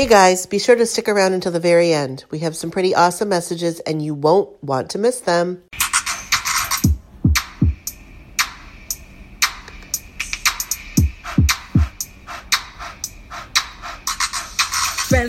Hey guys, be sure to stick around until the very end. We have some pretty awesome messages and you won't want to miss them.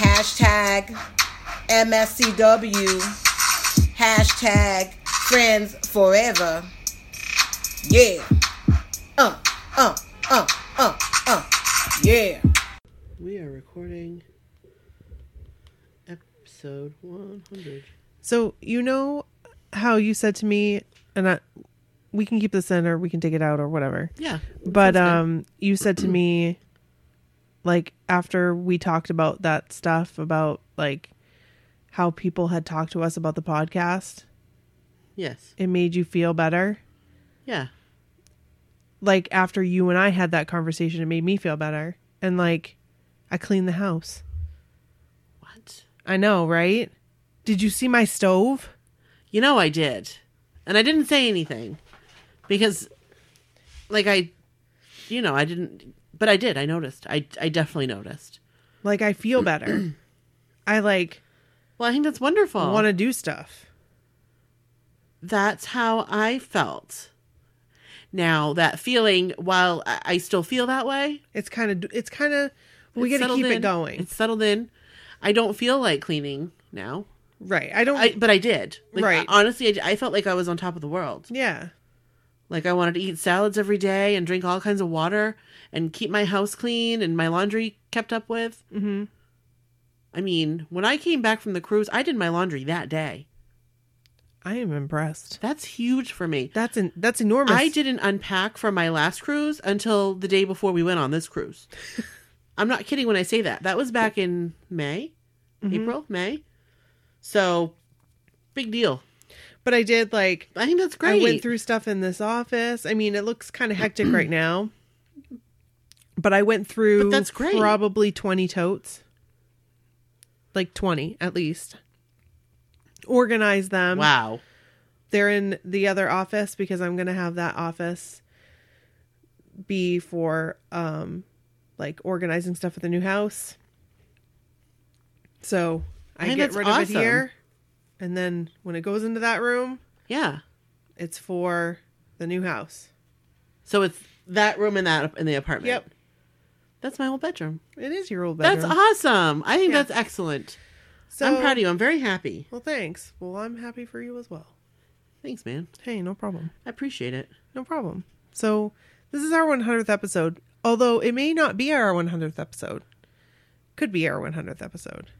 Hashtag MSCW. Hashtag friends forever. Yeah. Uh, uh, uh, uh, uh. Yeah. We are recording episode 100. So you know how you said to me, and I, we can keep this in or we can take it out or whatever. Yeah. But um, you said to me, like after we talked about that stuff about like how people had talked to us about the podcast, Yes. it made you feel better. Yeah. Like after you and I had that conversation, it made me feel better. And like, I cleaned the house. What? I know, right? Did you see my stove? You know I did. And I didn't say anything because like I you know, I didn't but I did. I noticed. I I definitely noticed. Like I feel better. I like Well, I think that's wonderful. want to do stuff. That's how I felt. Now, that feeling while I, I still feel that way, It's kind of it's kind of we it's got to settled keep it going. It's settled in. I don't feel like cleaning now. right. I don't I but I did. Like, Right. Honestly, I, I felt like I was on top of the world. Yeah. Like I wanted to eat salads every day and drink all kinds of water and keep my house clean and my laundry kept up with. Mhm. I mean, when I came back from the cruise, I did my laundry that day. I am impressed. That's huge for me. That's an that's enormous. I didn't unpack from my last cruise until the day before we went on this cruise. I'm not kidding when I say that. That was back in May, April, May. So, big deal. But I did like I think that's great. I went through stuff in this office. I mean, it looks kind of hectic right now. But I went through But that's great. probably 20 totes. Like 20 at least. Organize them. Wow. They're in the other office because I'm going to have that office be for um like organizing stuff at the new house. So I, I get rid of it here and then when it goes into that room, Yeah. it's for the new house. So it's that room in that in the apartment. Yep. That's my old bedroom. It is your old bedroom. That's awesome. I think Yeah. that's excellent. So, I'm proud of you. I'm very happy. Well, thanks. Well, I'm happy for you as well. Thanks, man. Hey, no problem. I appreciate it. No problem. So, this is our 100th episode. Although it may not be our 100th episode. Could be our 100th episode.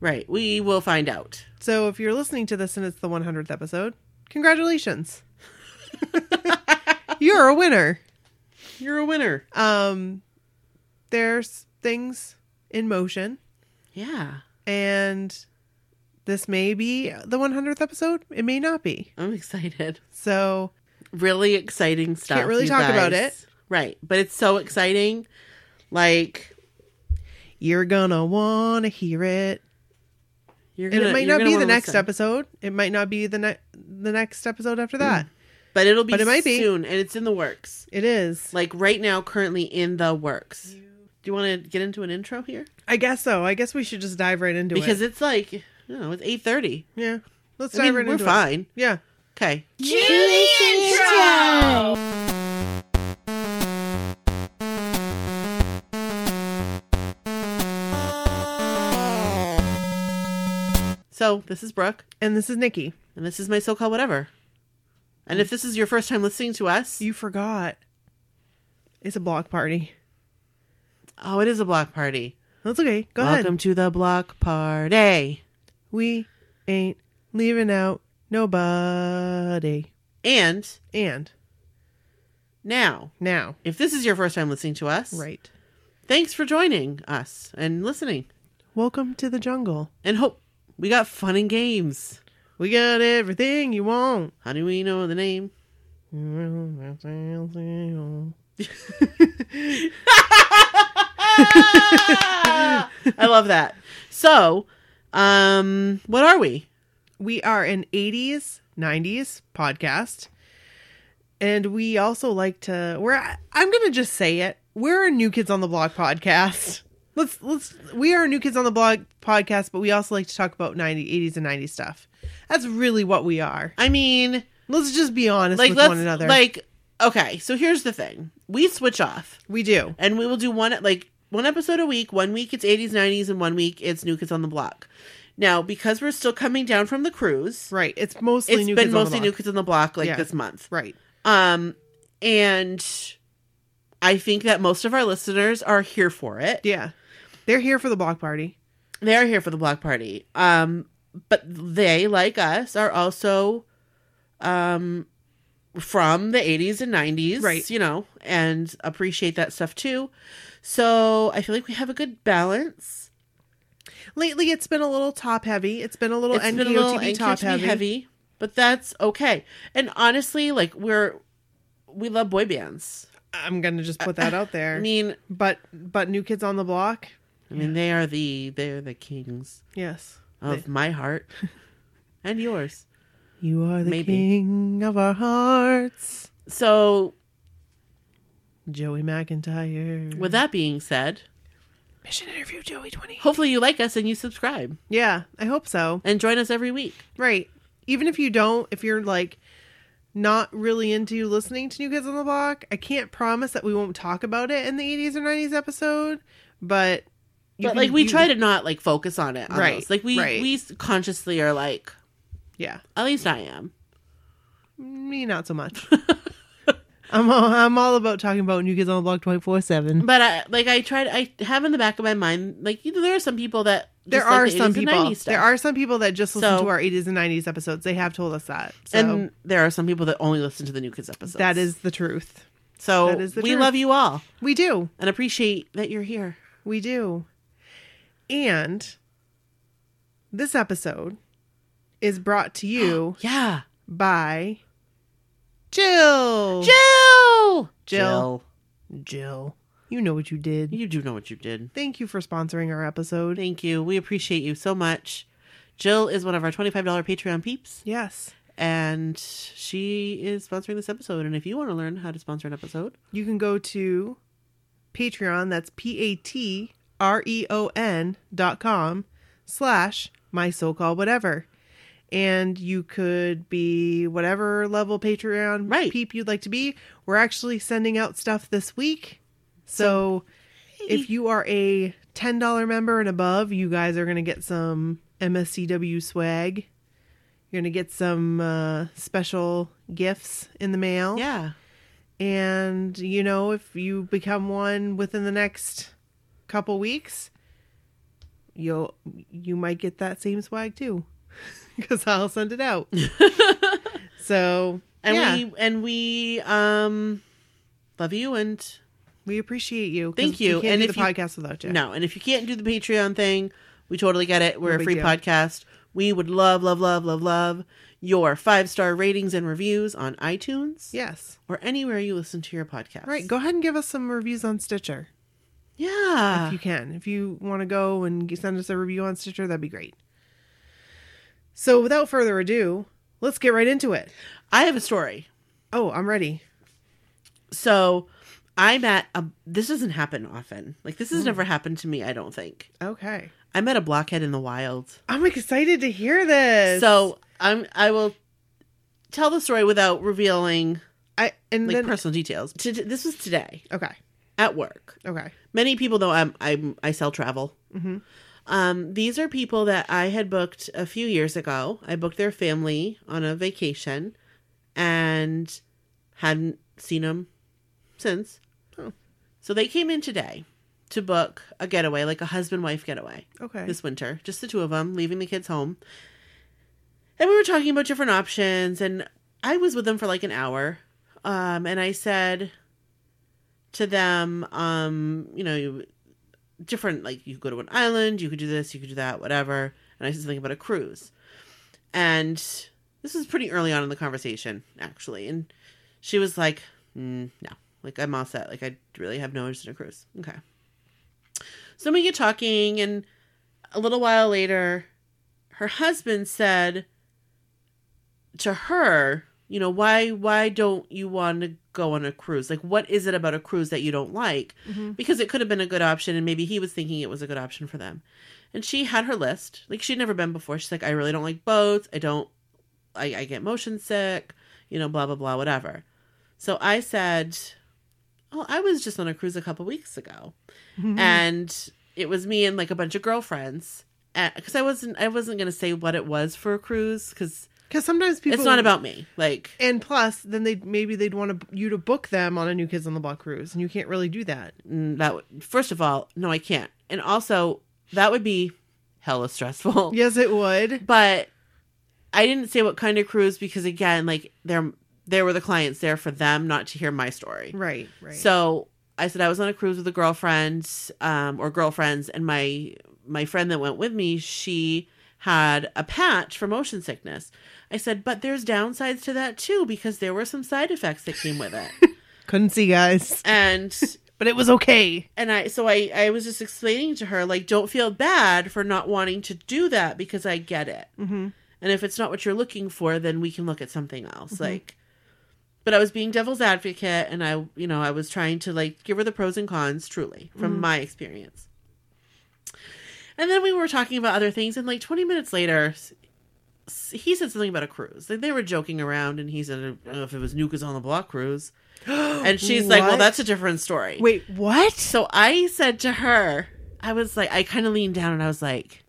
Right. We will find out. So, if you're listening to this and it's the 100th episode, congratulations. you're a winner. You're a winner. Um there's things in motion Yeah. and this may be the 100th episode. It may not be. I'm excited. So, Really exciting stuff. Can't really talk about it. Right. But it's so exciting. Like you're gonna want to hear it. You're and gonna it might you're not be the next listen. episode. It might not be the next the next episode after mm. that. But it'll be But it might be. soon and it's in the works. It is. Like right now, currently in the works. Do you want to get into an intro here? I guess so. I guess we should just dive right into Because it. Because it's like, you know, it's eight thirty. yeah. Let's I dive mean, right we're into it. fine. Yeah. Okay. So this is Brooke, And this is Nikki. and this is my so-called whatever. And if this is your first time listening to us, You forgot. It's a block party. oh, it is a block party. That's okay. Go ahead. Welcome ahead. to the block party. We ain't leaving out nobody. And And now, now, if this is your first time listening to us, right. Thanks for joining us and listening. welcome to the jungle. And hope we got fun and games. We got everything you want. How do we know the name? I love that. So, um, what are we? we are an 80s 90s podcast and we also like to we're i'm gonna just say it we're a new kids on the block podcast let's let's we are new kids on the block podcast but we also like to talk about 90 80s and 90s stuff that's really what we are I mean, let's just be honest like with one another like okay. So here's the thing: we switch off, we do and we will do one like one episode a week. One week it's 80s, 90s, and one week it's New Kids on the Block. Now, because we're still coming down from the cruise, right it's mostly it's new been kids on the mostly New. Kids on the Block like Yeah. this month. right Um, and I think that most of our listeners are here for it. yeah they're here for the block party They are here for the block party. Um, but they, like us, are also um from the 80s and 90s, Right. You know, and appreciate that stuff too. So I feel like we have a good balance. lately it's been a little top heavy it's been a little It's NKOTB been a little top heavy. heavy, but that's okay. And honestly, like we're we love boy bands. i'm gonna just put that out there I mean, but but new kids on the block I mean they are the they're the kings yes of my heart and yours. You are the Maybe. king of our hearts. So, Joey McIntyre. with that being said, mission interview Joey 20. hopefully you like us and you subscribe Yeah, I hope so. and join us every week. Right. Even if you don't, if you're like not really into listening to New Kids on the Block, I can't promise that we won't talk about it in the 80s or 90s episode, but but like we try to not like focus on it. on Right. Like we right. we consciously are like Yeah. at least I am. Me not so much. I'm all, I'm all about talking about New Kids on the Block 24/7. But I like I tried I have in the back of my mind like you know there are some people that There like are the some 80s people. There are some people that just listen So- to our 80s and 90s episodes. They have told us that. So and there are some people that only listen to the new kids episodes. that is the truth. so that is the we truth. love you all We do. and appreciate that you're here. We do. And this episode is brought to you Yeah, by Jill. Jill. Jill. Jill. You know what you did. you do know what you did. Thank you for sponsoring our episode. Thank you. We appreciate you so much. Jill is one of our $25 Patreon peeps, Yes. and she is sponsoring this episode. And if you want to learn how to sponsor an episode, You can go to Patreon, that's P A T R E O N dot com slash my so called whatever. And you could be whatever level Patreon Right. peep you'd like to be. We're actually sending out stuff this week. So if you are a $10 member and above, you guys are going to get some MSCW swag. You're going to get some uh, special gifts in the mail yeah. and you know if you become one within the next couple weeks you'll you might get that same swag too because i'll send it out so And yeah, we and we um love you and we appreciate you. Thank you. And do if the you- podcast without you no, and if you can't do the Patreon thing, we totally get it. We're No a free deal. podcast. We would love, love, love, love, love your five star ratings and reviews on iTunes yes or anywhere you listen to your podcast. all right go ahead and give us some reviews on stitcher Yeah. if you can if you want to go and send us a review on stitcher that'd be great so without further ado let's get right into it I have a story. oh i'm ready So I met a this doesn't happen often. Like this has hmm. never happened to me, I don't think. okay I met a blockhead in the wild. I'm excited to hear this. So I'm I will tell the story without revealing I and like personal details. To, this was today okay, at work. okay, Many people though I'm I'm I sell travel. Um, these are people that I had booked a few years ago. I booked their family on a vacation, and hadn't seen them since. Oh. So they came in today to book a getaway, like a husband wife getaway okay. this winter, just the two of them, leaving the kids home. And we were talking about different options, and I was with them for like an hour. Um, and I said to them, um, you know, different like you could go to an island, you could do this, you could do that, whatever. And I said something about a cruise. And this was pretty early on in the conversation, actually. And she was like, mm, no, like I'm all set. Like I really have no interest in a cruise. Okay. So we get talking, and a little while later, her husband said to her, you know, why why don't you want to go on a cruise? Like what is it about a cruise that you don't like? Mm-hmm. Because it could have been a good option and maybe he was thinking it was a good option for them. And she had her list. Like she'd never been before. She's like, I really don't like boats. I don't I, I get motion sick, you know, blah blah blah, whatever. So I said, Oh, I was just on a cruise a couple weeks ago. Mm-hmm. And it was me and like a bunch of girlfriends. Eh, because I wasn't I wasn't gonna say what it was for a cruise because Because sometimes people. it's not about me. Like And plus, then they maybe they'd want to, you to book them on a New Kids on the Block cruise, and you can't really do that. that would, first of all, no, I can't. And also, that would be hella stressful. Yes, it would. But I didn't say what kind of cruise because again, like they're there were the clients there for them, not to hear my story. Right, right. So I said I was on a cruise with a girlfriend, um, or girlfriends, and my my friend that went with me, she had a patch for motion sickness. I said, but there's downsides to that too because there were some side effects that came with it, couldn't see guys, and but it was okay. and I so I I was just explaining to her like don't feel bad for not wanting to do that because I get it. Mm-hmm. And if it's not what you're looking for, then we can look at something else. Like, but I was being devil's advocate, and I, you know, I was trying to like give her the pros and cons, truly, from my experience. And then we were talking about other things, and like 20 minutes later, he said something about a cruise. Like they were joking around, and he said, I don't know if it was New Kids on the Block cruise. And she's like, well, that's a different story. Wait, what? So I said to her, I was like, I kind of leaned down and I was like,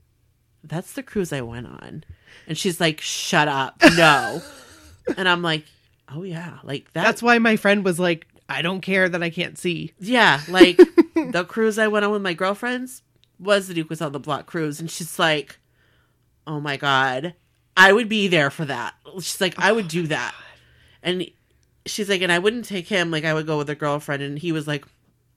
that's the cruise I went on. And she's like, shut up. No. and I'm like, oh, yeah. Like that. That's why my friend was like, I don't care that I can't see. yeah. Like the cruise I went on with my girlfriends was the Duke was on the block cruise. And she's like, oh my God, I would be there for that. She's like, I would do that. And she's like, and I wouldn't take him. Like I would go with a girlfriend. And he was like,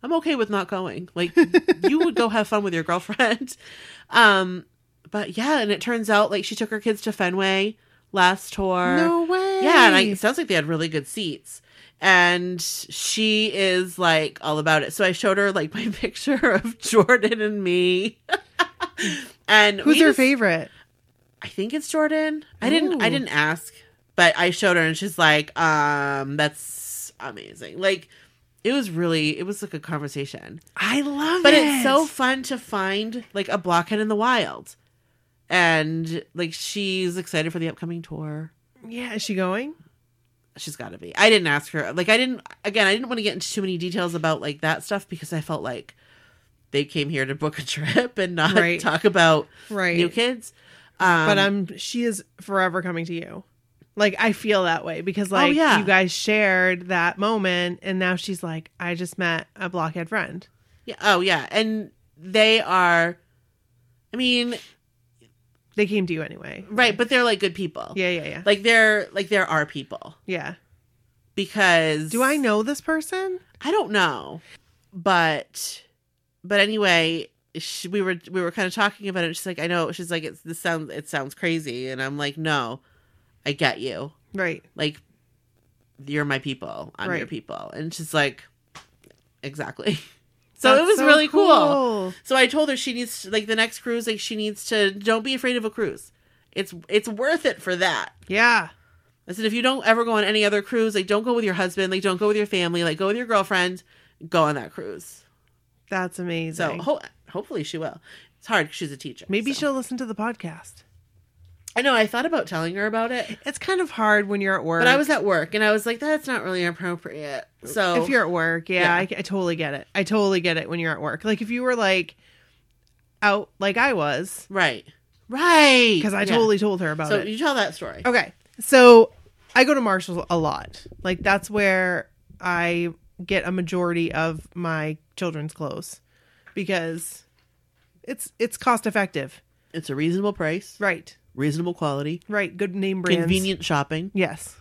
I'm okay with not going. Like you would go have fun with your girlfriend. Um, but yeah, and it turns out like she took her kids to Fenway last tour. No way. Yeah, and I, it sounds like they had really good seats. And she is like all about it. So I showed her like my picture of Jordan and me. and Who's her just- favorite? I think it's Jordan. I didn't I didn't ask, but I showed her and she's like, um, that's amazing. Like it was really it was like a conversation. I love But it. But it's so fun to find like a blockhead in the wild. And like she's excited for the upcoming tour. Yeah, is she going? She's got to be. I didn't ask her. Like I didn't again, I didn't want to get into too many details about like that stuff because I felt like they came here to book a trip and not Right. talk about Right. new kids. Um, but um, she is forever coming to you. Like I feel that way because like Oh, yeah. you guys shared that moment, and now she's like, I just met a blockhead friend. Yeah. Oh, yeah. And they are, I mean, They came to you anyway. right, but they're like good people. Yeah, yeah, yeah, Like they're like there are people yeah. because Do I know this person? I don't know, but but anyway, she, we were we were kind of talking about it. She's like, I know. She's like, it's this sounds it sounds crazy, and I'm like, no, I get you. Right. Like, you're my people. I'm your people, and she's like, exactly. So it was so really cool. cool. So I told her she needs to, like the next cruise, like she needs to don't be afraid of a cruise. It's it's worth it for that. Yeah. I said if you don't ever go on any other cruise, like don't go with your husband, like don't go with your family, like go with your girlfriend, go on that cruise. That's So amazing. ho- hopefully she will. It's hard she's a teacher. Maybe so. she'll listen to the podcast. I know. I thought about telling her about it, It's kind of hard when you're at work. but I was at work and I was like, that's not really appropriate. So if you're at work, yeah, Yeah. I, I totally get it. I totally get it when you're at work. Like if you were like out, like I was, right, right, because I Yeah. totally told her about So it. So you tell that story. Okay. So I go to Marshall's a lot. Like that's where I get a majority of my children's clothes because it's it's cost effective. It's a reasonable price, Right. reasonable quality, Right. Good name brands. convenient shopping. Yes.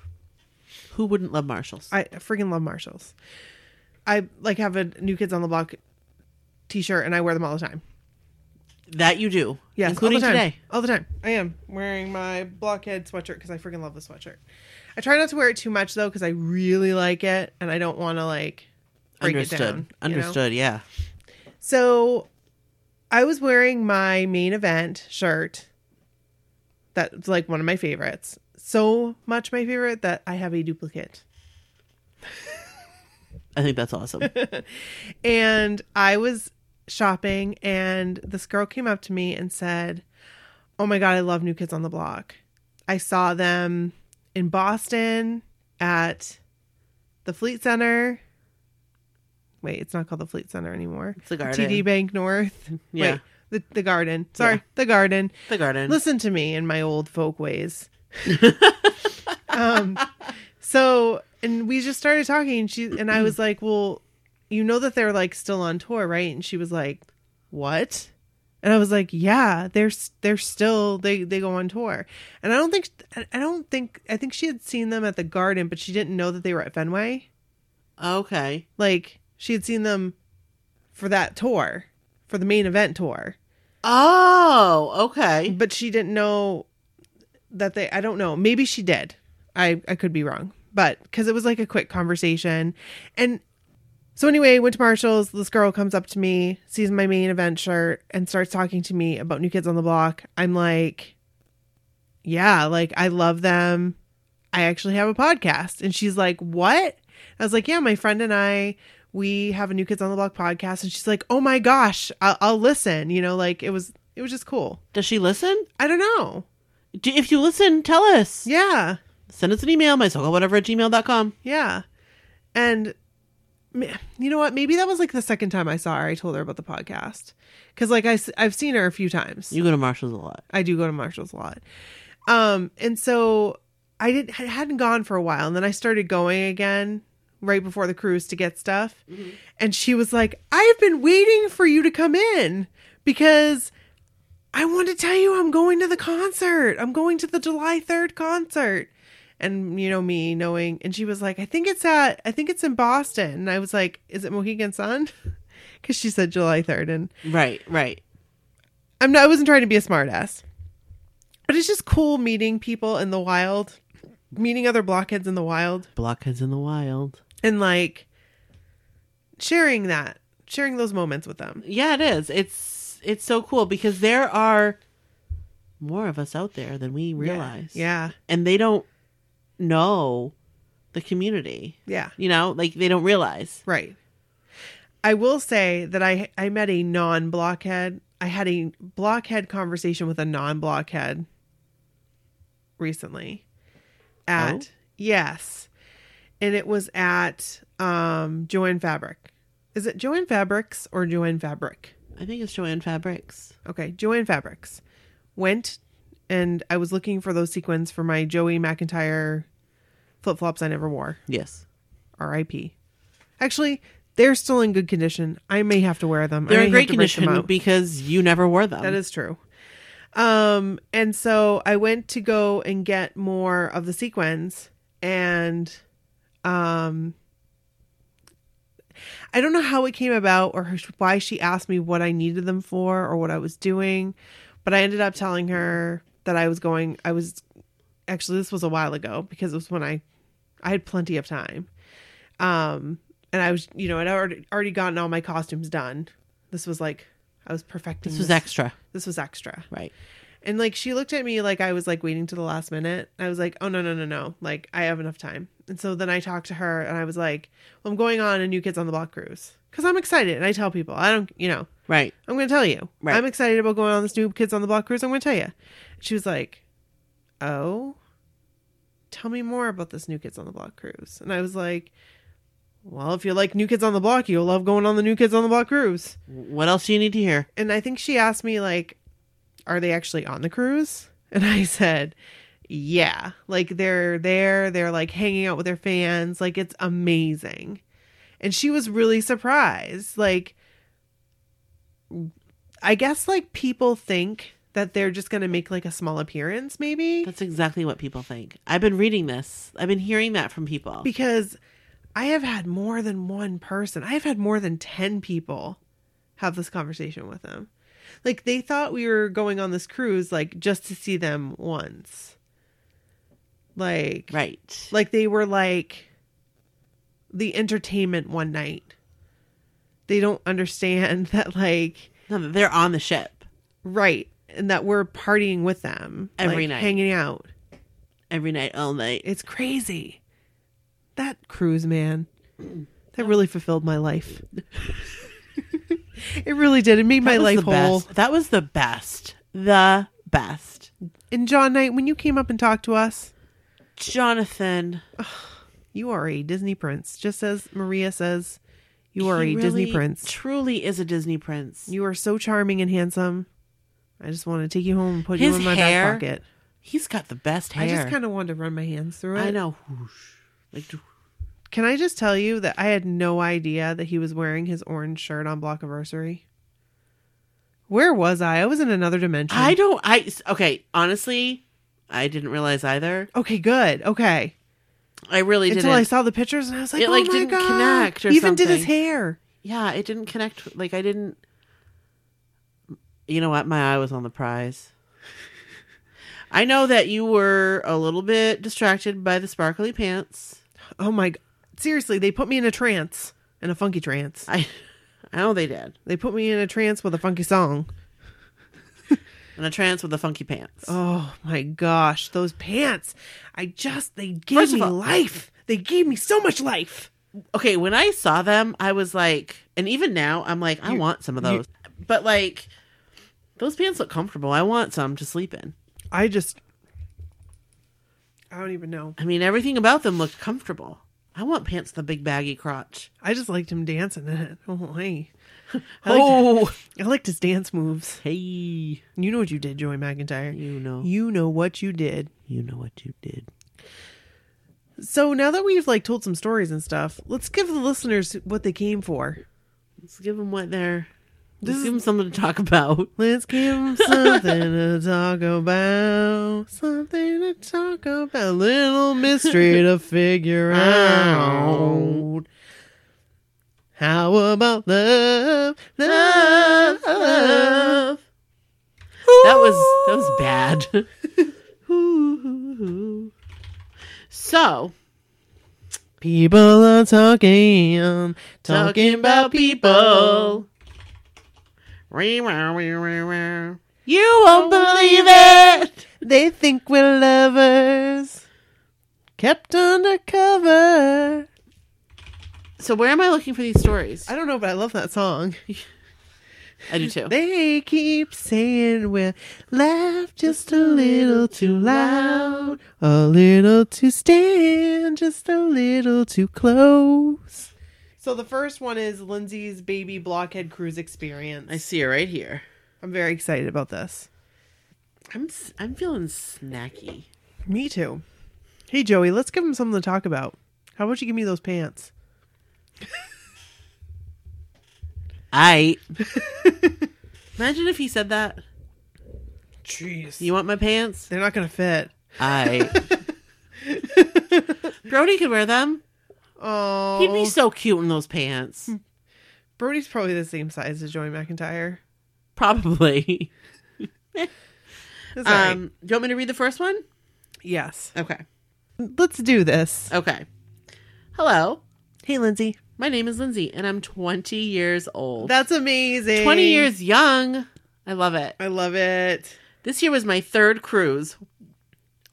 Who wouldn't love Marshalls? I freaking love Marshalls. I like have a new kids on the block t-shirt and I wear them all the time. That you do. Yes, Including all the time. today. All the time. I am wearing my blockhead sweatshirt because I freaking love the sweatshirt. I try not to wear it too much though because I really like it and I don't want to like break Understood. it down. you know? Understood, yeah. So I was wearing my main event shirt. That's like one of my favorites. So much my favorite that I have a duplicate. I think that's awesome. And I was shopping and this girl came up to me and said, "Oh my god, I love New Kids on the Block. I saw them in Boston at the Fleet Center. Wait, it's not called the Fleet Center anymore. It's the Garden. TD Banknorth. Yeah. Wait, the the Garden. Sorry, Yeah. the Garden. the garden. Listen to me in my old folk ways. um, so and we just started talking, and she and I was like, "Well, you know that they're like still on tour, right?" And she was like, "What?" And I was like, "Yeah, they're they're still they they go on tour." And I don't think I I don't think I think she had seen them at the Garden, but she didn't know that they were at Fenway. okay. Like she had seen them for that tour, for the main event tour. Oh, okay. but she didn't know that they i don't know. Maybe she did. I i could be wrong. But because it was like a quick conversation. And so anyway went to marshall's. This girl comes up to me sees my main event shirt and starts talking to me about new kids on the block. I'm like yeah like i love them. I actually have a podcast. And she's like what? I was like yeah my friend and i we have a new kids on the block podcast and she's like oh my gosh i'll, I'll listen you know like it was it was just cool Does she listen? I don't know. Do, if you listen, tell us. Yeah. Send us an email, whatever at gmail.com. Yeah. And you know what? Maybe that was like the second time I saw her. I told her about the podcast. Cause like I, have seen her a few times. You go to Marshall's a lot. I do go to Marshall's a lot. Um, and so I didn't, I hadn't gone for a while. And then I started going again right before the cruise to get stuff. Mm-hmm. And she was like, I've been waiting for you to come in because I want to tell you I'm going to the concert. I'm going to the July 3rd concert. And you know me knowing and she was like, I think it's at I think it's in Boston. And I was like, is it Mohegan Sun? Cuz she said July 3rd and Right, right. I'm not I wasn't trying to be a smartass. But it's just cool meeting people in the wild, meeting other blockheads in the wild Blockheads in the wild. And like sharing that, sharing those moments with them. Yeah, it is. It's it's so cool because there are more of us out there than we realize. Yeah. And they don't know the community. Yeah. You know, like they don't realize. Right. I will say that I I met a non-blockhead. I had a blockhead conversation with a non-blockhead recently. At Oh? yes. And it was at um Jo-Ann Fabric. Is it Jo-Ann Fabrics or Jo-Ann Fabric? I think it's Jo-Ann Fabrics. Okay, Jo-Ann Fabrics. Went and I was looking for those sequins for my Joey McIntyre flip flops I never wore. Yes. R.I.P. Actually, they're still in good condition. I may have to wear them. They're in great to break them condition because you never wore them. That is true. Um, and so I went to go and get more of the sequins, and um, I don't know how it came about or why she asked me what I needed them for or what I was doing, but I ended up telling her that I was going. I was actually this was a while ago because it was when I I had plenty of time. Um, and I was, you know, I'd already already gotten all my costumes done. This was like I was perfecting. this was extra. This was extra. Right. And like she looked at me like I was like waiting to the last minute. I was like, "Oh no, no, no, no. Like I have enough time." And so then I talked to her and I was like, "Well, I'm going on a New Kids on the Block cruise cuz I'm excited." And I tell people, "I don't, you know, Right. I'm going to tell you. Right. I'm excited about going on this New Kids on the Block cruise. I'm going to tell you." She was like, "Oh, tell me more about this New Kids on the Block cruise." And I was like, "Well, if you like New Kids on the Block, you'll love going on the New Kids on the Block cruise." What else do you need to hear? and I think she asked me like, "Are they actually on the cruise?" And I said, "Yeah, like they're there. They're like hanging out with their fans. Like it's amazing." And she was really surprised. Like, I guess like people think that they're just gonna make like a small appearance, maybe That's exactly what people think. I've been reading this. I've been hearing that from people. because I have had more than one person. I have had more than ten people have this conversation with them. Like they thought we were going on this cruise like just to see them once. Like Right. like they were like the entertainment one night. They don't understand that like No, they're on the ship right and that we're partying with them Every like, night. hanging out. every night, all night. It's crazy. That cruise, man. That really fulfilled my life. it really did. It made my That was life whole. best. That was the best. The best. And Jon Knight, when you came up and talked to us, Jonathan. you are a Disney prince. Just as Maria says, you are a Disney prince. Truly is a Disney prince. You are so charming and handsome. I just want to take you home and put His you in my hair, back pocket. He's got the best hair. I just kind of wanted to run my hands through it. I know. Whoosh. Like Can I just tell you that I had no idea that he was wearing his orange shirt on Blockiversary? Where was I? I was in another dimension. I don't. I okay. Honestly, I didn't realize either. Okay, good. Okay. I really didn't. Until I saw the pictures and I was like, It, oh like, my didn't god! connect or He even did his hair. yeah, it didn't connect. Like I didn't. You know what? My eye was on the prize. I know that you were a little bit distracted by the sparkly pants. Oh my! Seriously, they put me in a trance, in a funky trance. I, I know they did. They put me in a trance with a funky song. And a trance with the funky pants. Oh my gosh, those pants! I just they gave First me all- life. They gave me so much life. okay, when I saw them, I was like, and even now, I'm like, I You- want some of you- those. but like, those pants look comfortable. I want some to sleep in. I just, I don't even know. I mean, everything about them looked comfortable. I want pants a big baggy crotch. I just liked him dancing in it. Oh hey, I liked, Oh, I liked his dance moves. hey, You know what you did, Joey McIntyre. you know, You know what you did. you know what you did. So now that we've like told some stories and stuff, let's give the listeners what they came for. Let's give them what they're. Let's give them something to talk about. Let's give them something to talk about. Something to talk about. A little mystery to figure out. How about love? Love. Love. That was that was bad. so People are talking, talking about people. You won't believe it. They think we're lovers, kept undercover. So where am I looking for these stories? I don't know, but I love that song. I do too. They keep saying we're laugh just a little too loud, a little too stand, just a little too close. So the first one is Lindsay's baby blockhead cruise experience. I see it right here. I'm very excited about this. I'm I'm feeling snacky. Me too. Hey Joey, let's give him something to talk about. How about you give me those pants? I imagine if he said that. Jeez. You want my pants? They're not gonna fit. I. Brody could wear them. Oh, He'd be so cute in those pants. Brody's probably the same size as Joey McIntyre. Probably. That's all right. Um, do you want me to read the first one? yes. Okay. Let's do this. Okay. Hello. Hey, Lindsay. My name is Lindsay, and I'm 20 years old. That's amazing. 20 years young. I love it. I love it. This year was my third cruise.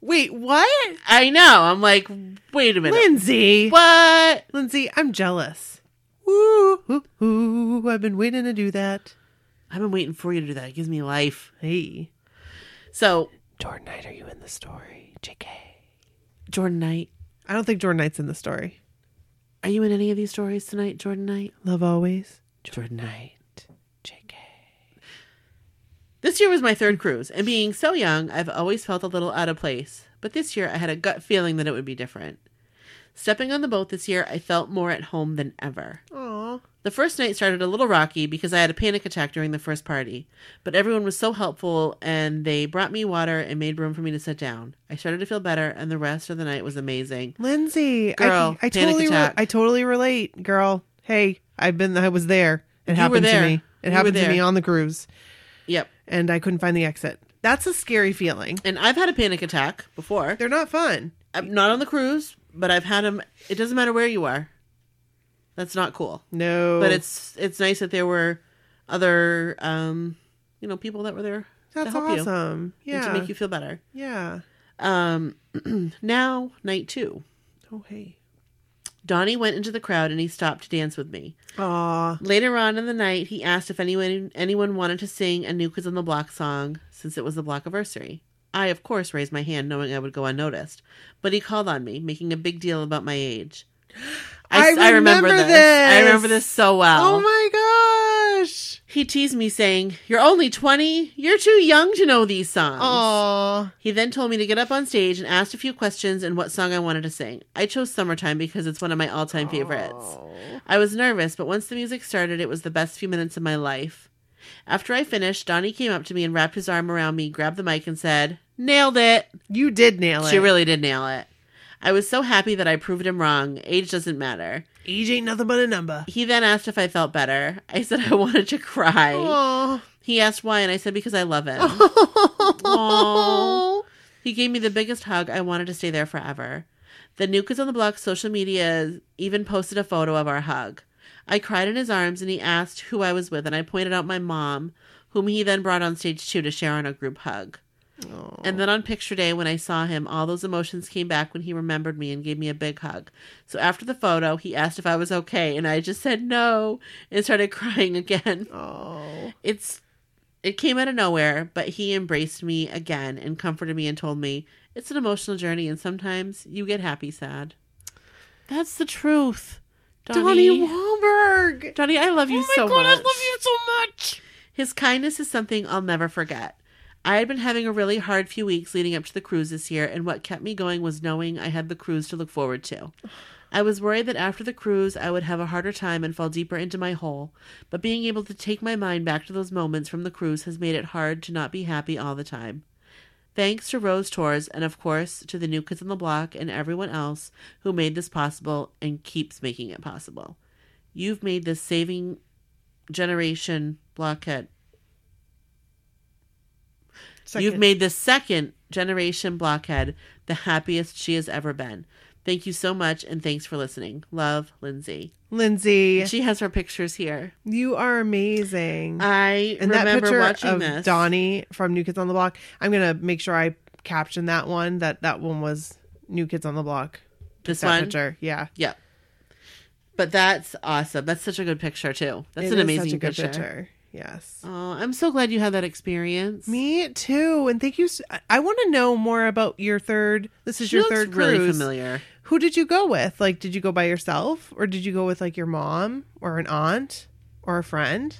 Wait, what? I know. I'm like, wait a minute. Lindsay. What? Lindsay, I'm jealous. Woo, hoo, hoo. I've been waiting to do that. I've been waiting for you to do that. It gives me life. Hey. So, Jordan Knight, are you in the story? JK. Jordan Knight, I don't think Jordan Knight's in the story. are you in any of these stories tonight, Jordan Knight? Love always. Jordan Knight. This year was my third cruise, and being so young, I've always felt a little out of place. But this year, I had a gut feeling that it would be different. Stepping on the boat this year, I felt more at home than ever. Aw. The first night started a little rocky because I had a panic attack during the first party, but everyone was so helpful and they brought me water and made room for me to sit down. I started to feel better, and the rest of the night was amazing. Lindsay, Girl, I, I panic totally, re-. I totally relate, girl. Hey, I've been, I was there. It You happened to me. It were happened to me on the cruise, Yep. And I couldn't find the exit. That's a scary feeling. And I've had a panic attack before. They're not fun. I'm not on the cruise, but I've had them. It doesn't matter where you are. That's not cool. No, But it's it's nice that there were other, um, you know, people that were there that's to help you awesome. and Yeah, to make you feel better. yeah. Um, now night two. Oh hey. Donnie went into the crowd and he stopped to dance with me. Aw, Later on in the night, he asked if anyone anyone wanted to sing a New Kids on the Block song since it was the block anniversary. I, of course, raised my hand, knowing I would go unnoticed. But he called on me, making a big deal about my age. I remember this. I remember this so well. oh my gosh. He teased me, saying, "You're only twenty. You're too young to know these songs." Aw, He then told me to get up on stage and asked a few questions and what song I wanted to sing. I chose Summertime because it's one of my all time favorites. I was nervous, but once the music started, it was the best few minutes of my life. After I finished, Donnie came up to me and wrapped his arm around me, grabbed the mic, and said, Nailed it! you did nail it. She really did nail it. I was so happy that I proved him wrong. Age doesn't matter. Age ain't nothing but a number. He then asked if I felt better. I said I wanted to cry. Aw. He asked why, and I said because I love him. Aw. He gave me the biggest hug. I wanted to stay there forever. The New Kids on the Block social media even posted a photo of our hug. I cried in his arms and he asked who I was with, and I pointed out my mom, whom he then brought on stage two to share on a group hug. And then on picture day, when I saw him, all those emotions came back when he remembered me and gave me a big hug. So after the photo, he asked if I was okay, and I just said no and started crying again. Oh. It's it came out of nowhere, but he embraced me again and comforted me and told me it's an emotional journey and sometimes you get happy sad. That's the truth. Donnie Donnie, Wahlberg. Donnie, I love you so much. oh my so god, much. I love you so much. His kindness is something I'll never forget. I had been having a really hard few weeks leading up to the cruise this year, and what kept me going was knowing I had the cruise to look forward to. I was worried that after the cruise I would have a harder time and fall deeper into my hole, but being able to take my mind back to those moments from the cruise has made it hard to not be happy all the time. Thanks to Rose Tours and, of course, to the New Kids on the Block and everyone else who made this possible and keeps making it possible. You've made this saving generation blockhead You've made the second generation blockhead the happiest she has ever been. Thank you so much, and thanks for listening. Love, Lindsay. Lindsay. She has her pictures here. You are amazing. I and that remember picture watching of this. Donnie from New Kids on the Block. I'm gonna make sure I caption that one. That that one was New Kids on the Block. This that one, picture. Yeah, yep. But that's awesome. That's such a good picture too. That's It an amazing good picture. Yes. Oh, I'm so glad you had that experience. Me too. And thank you. I want to know more about your third. This is She your looks third really cruise. familiar. Who did you go with? Like, did you go by yourself, or did you go with like your mom, or an aunt, or a friend?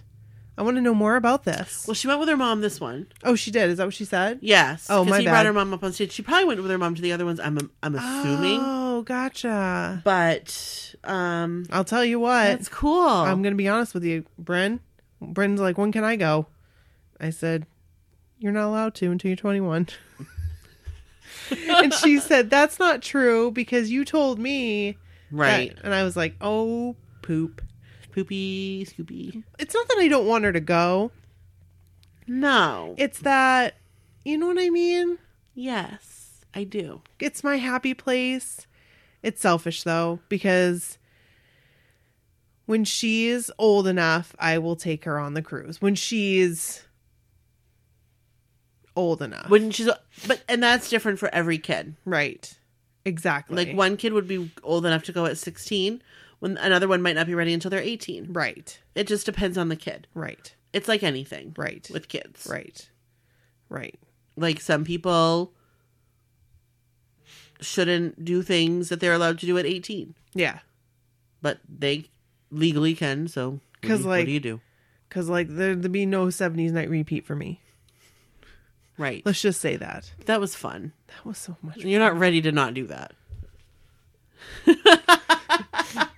I want to know more about this. Well, she went with her mom this one. oh, she did. Is that what she said? Yes. Oh, 'cause my he bad. brought her mom up on stage. She probably went with her mom to the other ones. I'm I'm assuming, Oh, gotcha. but um, I'll tell you what. that's cool. I'm gonna be honest with you, Bryn. Bryn's like, when can I go? I said, you're not allowed to until you're 21. and she said, that's not true because you told me. that." right. And I was like, oh, poop. Poopy, Scoopy. It's not that I don't want her to go. No. It's that, you know what I mean? yes, I do. It's my happy place. It's selfish though, because when she's old enough, I will take her on the cruise. When she's old enough. When she's, but and that's different for every kid. right. Exactly. Like one kid would be old enough to go at 16, when another one might not be ready until they're 18. Right. It just depends on the kid. Right. It's like anything Right. with kids. Right. Right. Like some people shouldn't do things that they're allowed to do at 18, Yeah. but they legally can. So what do 'Cause, you- like- what do you do? Cause like there there'd be no seventies night repeat for me. Right. Let's just say that. That was fun. That was so much. You're not ready to not do that.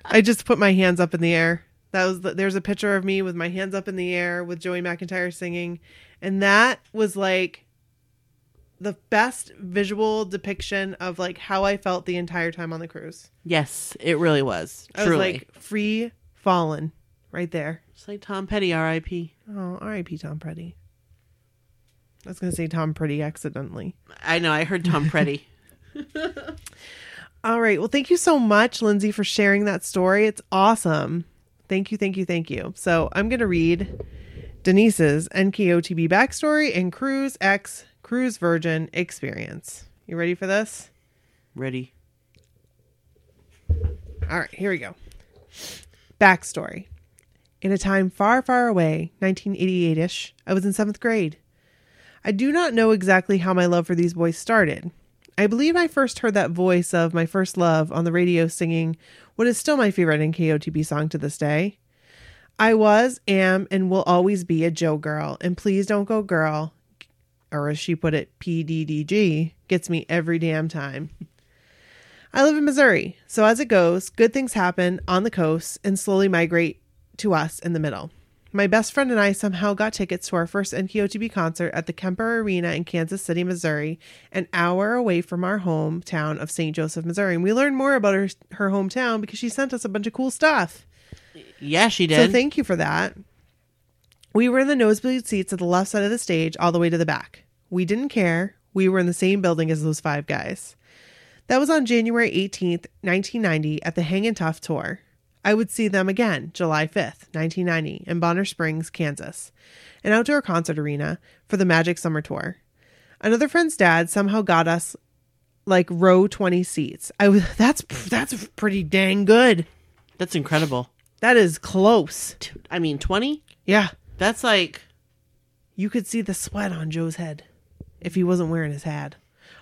I just put my hands up in the air. That was the, there's a picture of me with my hands up in the air with Joey McIntyre singing, and that was like the best visual depiction of like how I felt the entire time on the cruise. Yes, it really was. I Truly. was like free fallen right there. It's like Tom Petty, R.I.P. Oh, R.I.P. Tom Petty. I was going to say Tom Pretty accidentally. I know. I heard Tom Petty. All right. Well, thank you so much, Lindsay, for sharing that story. It's awesome. Thank you, thank you, thank you. So I'm going to read Denise's NKOTB backstory and Cruise X Cruise Virgin experience. You ready for this? Ready? All right, here we go. Backstory. In a time far, far away, 1988 ish, I was in seventh grade. I do not know exactly how my love for these boys started. I believe I first heard that voice of my first love on the radio singing what is still my favorite NKOTB song to this day. I was, am, and will always be a Joe girl, and please don't go girl, or as she put it, PDDG, gets me every damn time. I live in Missouri, so as it goes, good things happen on the coast and slowly migrate to us in the middle. My best friend and I somehow got tickets to our first NKOTB concert at the Kemper Arena in Kansas City, Missouri, an hour away from our hometown of St. Joseph, Missouri. And we learned more about her, her hometown because she sent us a bunch of cool stuff. Yeah, she did. So thank you for that. We were in the nosebleed seats at the left side of the stage, all the way to the back. We didn't care. We were in the same building as those five guys. That was on January 18th, 1990, at the Hangin' Tough tour. I would see them again July 5th, 1990, in Bonner Springs, Kansas, an outdoor concert arena for the Magic Summer Tour. Another friend's dad somehow got us like row 20 seats. I was that's that's pretty dang good. That's incredible. That is close. I mean, 20? Yeah. That's like, You could see the sweat on Joe's head if he wasn't wearing his hat.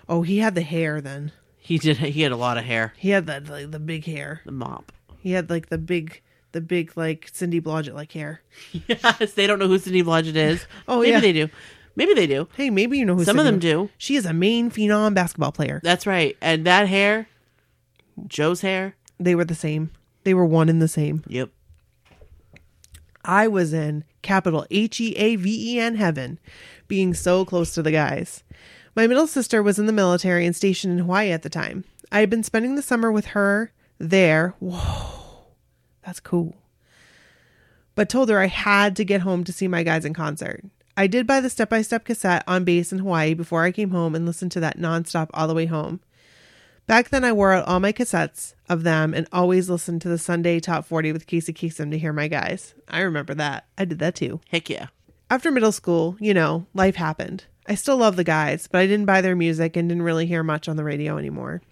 Oh, he had the hair then. He did, he had a lot of hair. He had that like the big hair. The mop. He had like the big the big like Cindy Blodgett like hair. Yes, they don't know who Cindy Blodgett is. Oh, Maybe yeah. they do. Maybe they do. Hey, maybe you know who Some of Cindy them do. She is a Maine phenom basketball player. That's right. And that hair, Joe's hair. They were the same. They were one and the same. Yep. I was in capital H E A V E N heaven, being so close to the guys. My middle sister was in the military and stationed in Hawaii at the time. I had been spending the summer with her there. Whoa, that's cool. But told her I had to get home to see my guys in concert. I did buy the step by step cassette on base in Hawaii before I came home and listened to that nonstop all the way home. Back then, I wore out all my cassettes of them and always listened to the Sunday Top 40 with Casey Kasem to hear my guys. I remember that. I did that too. Heck yeah. After middle school, you know, life happened. I still love the guys, but I didn't buy their music and didn't really hear much on the radio anymore.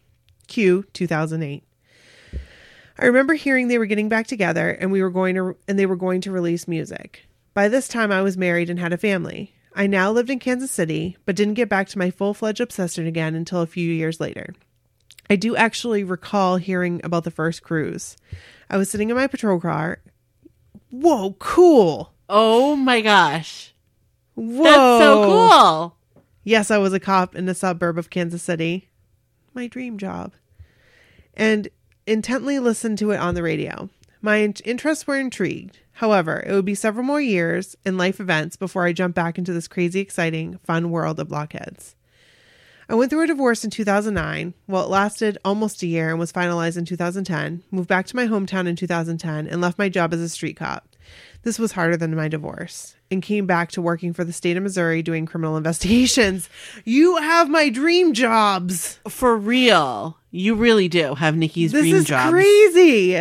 Q 2008. I remember hearing they were getting back together and we were going to and they were going to release music. By this time I was married and had a family. I now lived in Kansas City, but didn't get back to my full-fledged obsession again until a few years later. I do actually recall hearing about the first cruise. I was sitting in my patrol car. Whoa, cool. Oh my gosh. Whoa. That's so cool. Yes, I was a cop in a suburb of Kansas City. My dream job. And intently listened to it on the radio. My in- interests were intrigued. However, it would be several more years and life events before I jumped back into this crazy, exciting, fun world of blockheads. I went through a divorce in 2009. Well, it lasted almost a year and was finalized in 2010. Moved back to my hometown in 2010 and left my job as a street cop. This was harder than my divorce and came back to working for the state of Missouri doing criminal investigations. You have my dream jobs. For real. You really do have Nikki's This dream is job. crazy.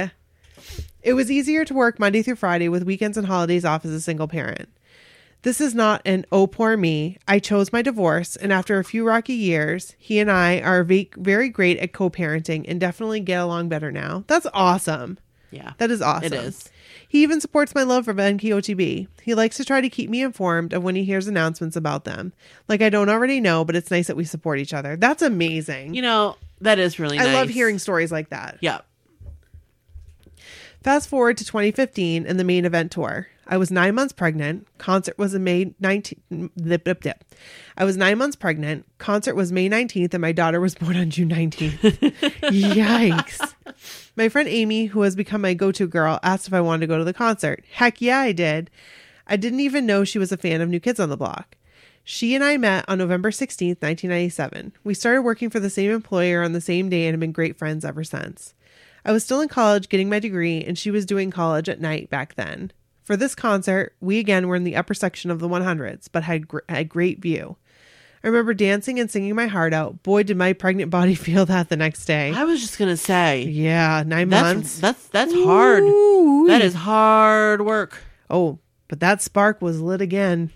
It was easier to work Monday through Friday with weekends and holidays off as a single parent. This is not an oh poor me. I chose my divorce, and after a few rocky years, he and I are ve- very great at co-parenting and definitely get along better now. That's awesome. Yeah. That is awesome. It is. He even supports my love for NKOTB. He likes to try to keep me informed of when he hears announcements about them. Like I don't already know, but it's nice that we support each other. That's amazing. You know, that is really I nice. love hearing stories like that. Yeah. Fast forward to 2015 and the main event tour. I was nine months pregnant. Concert was May 19th. Dip, dip, dip. I was nine months pregnant. Concert was May 19th, and my daughter was born on June 19th. Yikes. My friend Amy, who has become my go to girl, asked if I wanted to go to the concert. Heck yeah, I did. I didn't even know she was a fan of New Kids on the Block. She and I met on November 16th, 1997. We started working for the same employer on the same day and have been great friends ever since. I was still in college getting my degree, and she was doing college at night back then. For this concert, we again were in the upper section of the 100s, but had gr- a great view. I remember dancing and singing my heart out. Boy, did my pregnant body feel that the next day. I was just gonna say Yeah, nine that's months. that's that's hard. That is hard work. Oh, but that spark was lit again.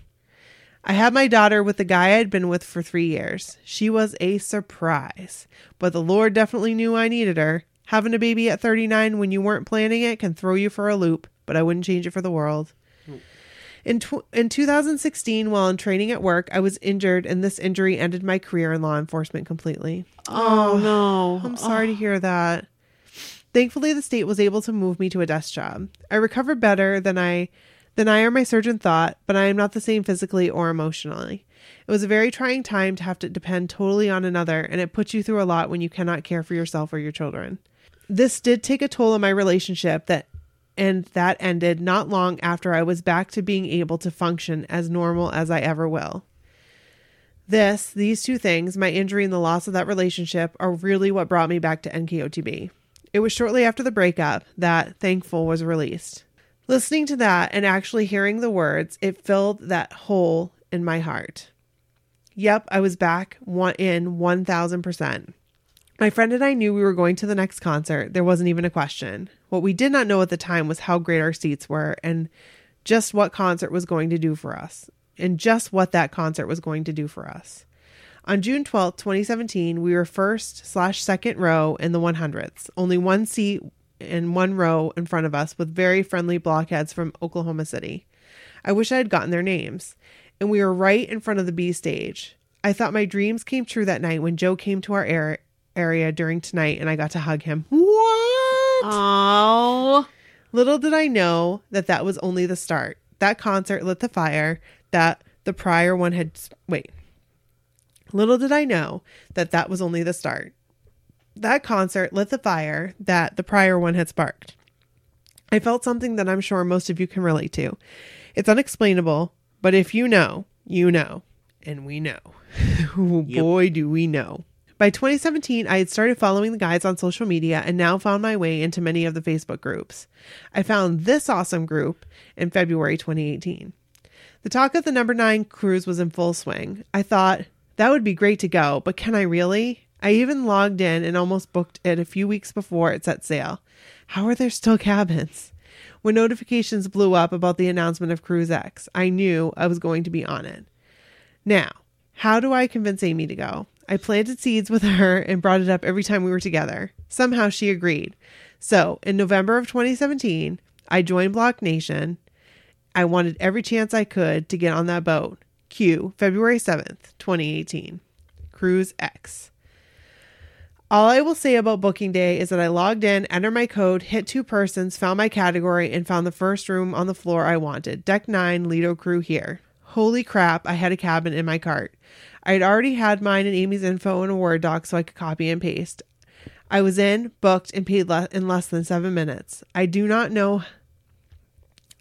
I had my daughter with the guy I'd been with for three years. She was a surprise, but the Lord definitely knew I needed her. Having a baby at 39 when you weren't planning it can throw you for a loop, but I wouldn't change it for the world. In, tw- in 2016, while in training at work, I was injured, and this injury ended my career in law enforcement completely. Oh, no. I'm sorry to hear that. Thankfully, the state was able to move me to a desk job. I recovered better than I than I or my surgeon thought, but I am not the same physically or emotionally. It was a very trying time to have to depend totally on another, and it puts you through a lot when you cannot care for yourself or your children. This did take a toll on my relationship that and that ended not long after I was back to being able to function as normal as I ever will. This, these two things, my injury and the loss of that relationship, are really what brought me back to NKOTB. It was shortly after the breakup that Thankful was released. Listening to that and actually hearing the words, it filled that hole in my heart. Yep, I was back in 1000%. My friend and I knew we were going to the next concert. There wasn't even a question. What we did not know at the time was how great our seats were and just what concert was going to do for us and just what that concert was going to do for us. On June 12th, 2017, we were first slash second row in the 100s, only one seat and one row in front of us with very friendly blockheads from Oklahoma City. I wish I had gotten their names. And we were right in front of the B stage. I thought my dreams came true that night when Joe came to our air- area during tonight and I got to hug him. What? Oh. Little did I know that that was only the start. That concert lit the fire that the prior one had. Wait. Little did I know that that was only the start. That concert lit the fire that the prior one had sparked. I felt something that I'm sure most of you can relate to. It's unexplainable, but if you know, you know. And we know. oh, Boy, do we know. By 2017, I had started following the guys on social media and now found my way into many of the Facebook groups. I found this awesome group in February 2018. The talk of the number nine cruise was in full swing. I thought, that would be great to go, but can I really? I even logged in and almost booked it a few weeks before it set sail. How are there still cabins? When notifications blew up about the announcement of Cruise X, I knew I was going to be on it. Now, how do I convince Amy to go? I planted seeds with her and brought it up every time we were together. Somehow she agreed. So, in November of 2017, I joined Block Nation. I wanted every chance I could to get on that boat. Q, February 7th, 2018. Cruise X. All I will say about booking day is that I logged in, entered my code, hit two persons, found my category, and found the first room on the floor I wanted. Deck 9, Lido crew here. Holy crap, I had a cabin in my cart. I had already had mine and Amy's info in a Word doc so I could copy and paste. I was in, booked, and paid le- in less than seven minutes. I do not know.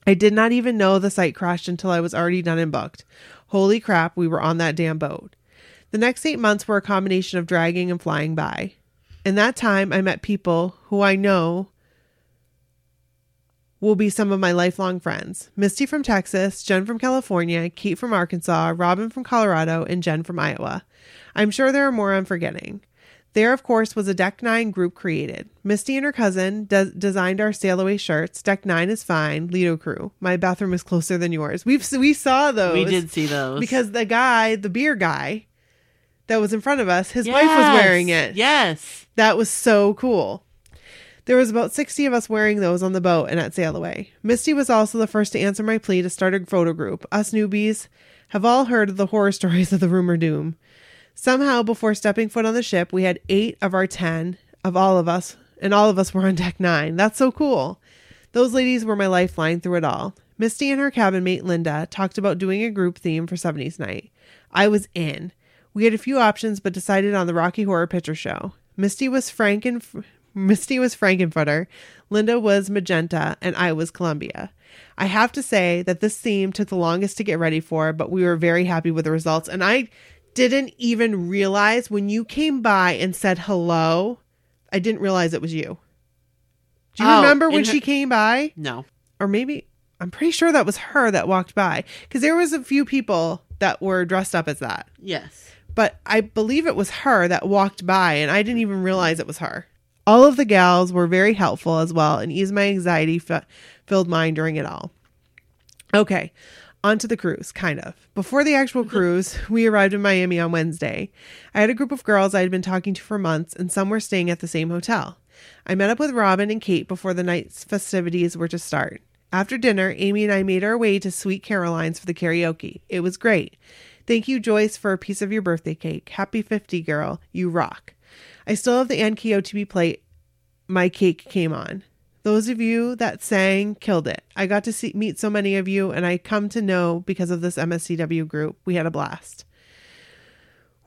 I did not even know the site crashed until I was already done and booked. Holy crap, we were on that damn boat. The next eight months were a combination of dragging and flying by. In that time, I met people who I know will be some of my lifelong friends Misty from Texas, Jen from California, Kate from Arkansas, Robin from Colorado, and Jen from Iowa. I'm sure there are more I'm forgetting. There, of course, was a Deck 9 group created. Misty and her cousin de- designed our sail away shirts. Deck 9 is fine. Lido crew. My bathroom is closer than yours. We've we saw those. We did see those. because the guy, the beer guy that was in front of us, his wife was wearing it. Yes. That was so cool. There was about 60 of us wearing those on the boat and at Sail Away. Misty was also the first to answer my plea to start a photo group. Us newbies have all heard of the horror stories of the rumor doom. Somehow, before stepping foot on the ship, we had eight of our 10 of all of us, and all of us were on deck nine. That's so cool. Those ladies were my lifeline through it all. Misty and her cabin mate Linda talked about doing a group theme for 70s night. I was in. We had a few options, but decided on the Rocky Horror Picture Show. Misty was Franken, Misty was Frank-N-Furter, Linda was Magenta, and I was Columbia. I have to say that this theme took the longest to get ready for, but we were very happy with the results. And I didn't even realize when you came by and said hello, I didn't realize it was you. Do you Oh, remember when her- she came by? No. Or maybe I'm pretty sure that was her that walked by because there was a few people that were dressed up as that. Yes. But I believe it was her that walked by and I didn't even realize it was her. All of the gals were very helpful as well and eased my anxiety f- filled mind during it all. Okay, on to the cruise, kind of. Before the actual mm-hmm. cruise, we arrived in Miami on Wednesday. I had a group of girls I had been talking to for months, and some were staying at the same hotel. I met up with Robin and Kate before the night's festivities were to start. After dinner, Amy and I made our way to Sweet Caroline's for the karaoke. It was great. Thank you, Joyce, for a piece of your birthday cake. Happy 50, girl. You rock. I still have the NKOTB plate. My cake came on. Those of you that sang killed it. I got to see, meet so many of you, and I come to know because of this MSCW group. We had a blast.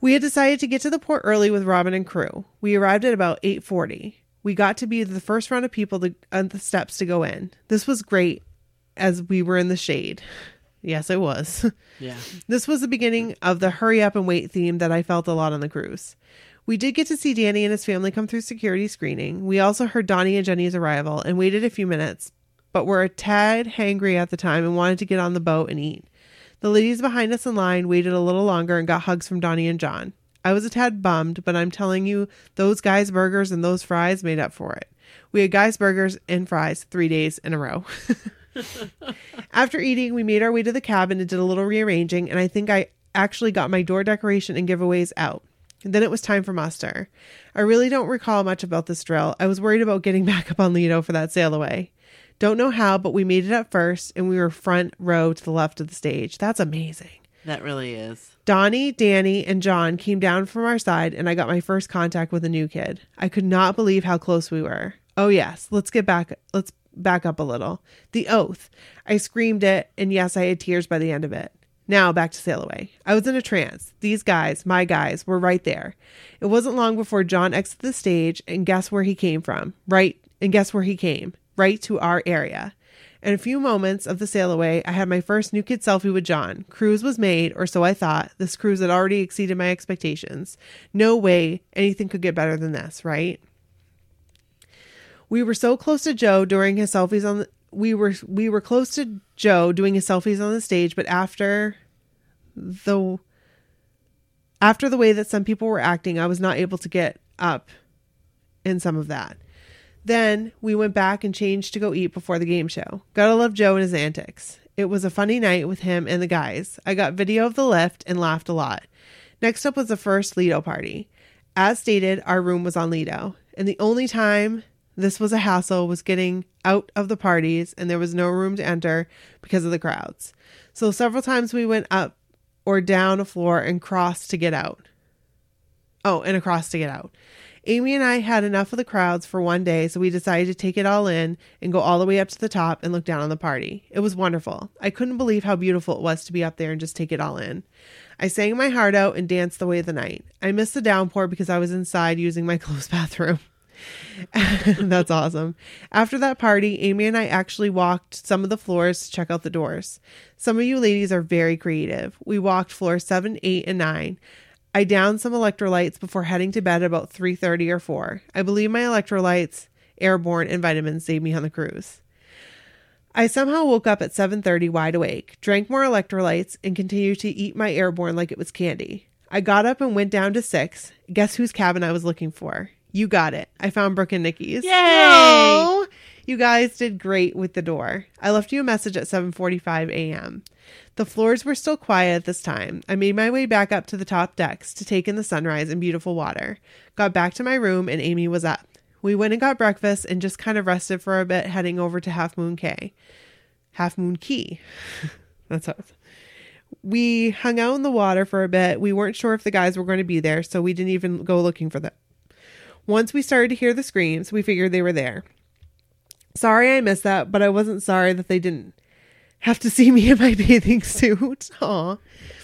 We had decided to get to the port early with Robin and crew. We arrived at about 8:40. We got to be the first round of people to, on the steps to go in. This was great as we were in the shade. Yes, it was. Yeah. This was the beginning of the hurry up and wait theme that I felt a lot on the cruise. We did get to see Danny and his family come through security screening. We also heard Donnie and Jenny's arrival and waited a few minutes, but were a tad hangry at the time and wanted to get on the boat and eat. The ladies behind us in line waited a little longer and got hugs from Donnie and John. I was a tad bummed, but I'm telling you, those guys' burgers and those fries made up for it. We had guys' burgers and fries three days in a row. After eating, we made our way to the cabin and did a little rearranging, and I think I actually got my door decoration and giveaways out. And then it was time for muster. I really don't recall much about this drill. I was worried about getting back up on Lido for that sail away. Don't know how, but we made it up first, and we were front row to the left of the stage. That's amazing. That really is. Donnie, Danny, and John came down from our side, and I got my first contact with a new kid. I could not believe how close we were. Oh yes, let's get back. Let's back up a little. The oath. I screamed it, and yes, I had tears by the end of it. Now back to sail away. I was in a trance. These guys, my guys, were right there. It wasn't long before John exited the stage, and guess where he came from? Right, and guess where he came? Right to our area. In a few moments of the sail away, I had my first new kid selfie with John. Cruise was made, or so I thought. This cruise had already exceeded my expectations. No way anything could get better than this, right? We were so close to Joe during his selfies on the we were we were close to Joe doing his selfies on the stage, but after the after the way that some people were acting, I was not able to get up in some of that. Then we went back and changed to go eat before the game show. Gotta love Joe and his antics. It was a funny night with him and the guys. I got video of the lift and laughed a lot. Next up was the first Lido party. As stated, our room was on Lido, and the only time this was a hassle was getting out of the parties and there was no room to enter because of the crowds. So several times we went up or down a floor and crossed to get out. Oh, and across to get out. Amy and I had enough of the crowds for one day, so we decided to take it all in and go all the way up to the top and look down on the party. It was wonderful. I couldn't believe how beautiful it was to be up there and just take it all in. I sang my heart out and danced the way of the night. I missed the downpour because I was inside using my closed bathroom. That's awesome. After that party, Amy and I actually walked some of the floors to check out the doors. Some of you ladies are very creative. We walked floors 7, 8, and 9. I downed some electrolytes before heading to bed about 3:30 or 4. I believe my electrolytes, airborne, and vitamins saved me on the cruise. I somehow woke up at 7:30 wide awake, drank more electrolytes, and continued to eat my airborne like it was candy. I got up and went down to 6. Guess whose cabin I was looking for? You got it. I found Brooke and Nikki's. Yay! Oh, you guys did great with the door. I left you a message at 7:45 a.m. The floors were still quiet at this time. I made my way back up to the top decks to take in the sunrise and beautiful water. Got back to my room and Amy was up. We went and got breakfast and just kind of rested for a bit heading over to Half Moon Cay. Half Moon Key. That's it's- we hung out in the water for a bit. We weren't sure if the guys were going to be there, so we didn't even go looking for them. Once we started to hear the screams, we figured they were there. Sorry I missed that, but I wasn't sorry that they didn't have to see me in my bathing suit. Aw.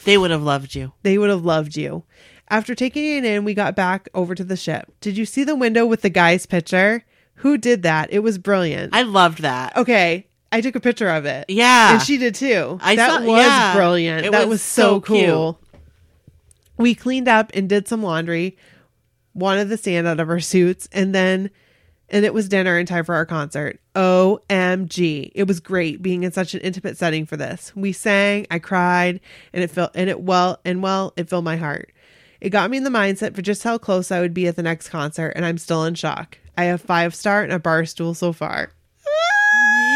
They would have loved you. They would have loved you. After taking it in, we got back over to the ship. Did you see the window with the guy's picture? Who did that? It was brilliant. I loved that. okay, I took a picture of it. Yeah. And she did too. I that saw- was yeah. brilliant. It that was was so, so cool. We cleaned up and did some laundry, wanted the sand out of our suits, and then and it was dinner in time for our concert. OMG. It was great being in such an intimate setting for this. We sang, I cried, and it felt and it well and well, it filled my heart. It got me in the mindset for just how close I would be at the next concert, and I'm still in shock. I have five star and a bar stool so far.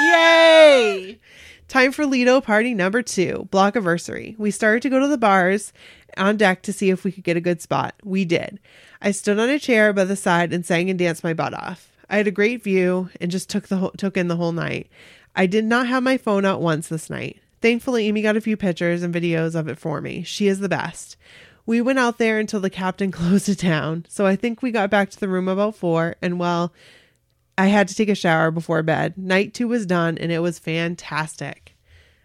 Yay! Time for Lido party number two, block anniversary. We started to go to the bars on deck to see if we could get a good spot. We did. I stood on a chair by the side and sang and danced my butt off. I had a great view and just took the whole, took in the whole night. I did not have my phone out once this night. Thankfully, Amy got a few pictures and videos of it for me. She is the best. We went out there until the captain closed it down. So I think we got back to the room about four, and well, I had to take a shower before bed. Night two was done, and it was fantastic.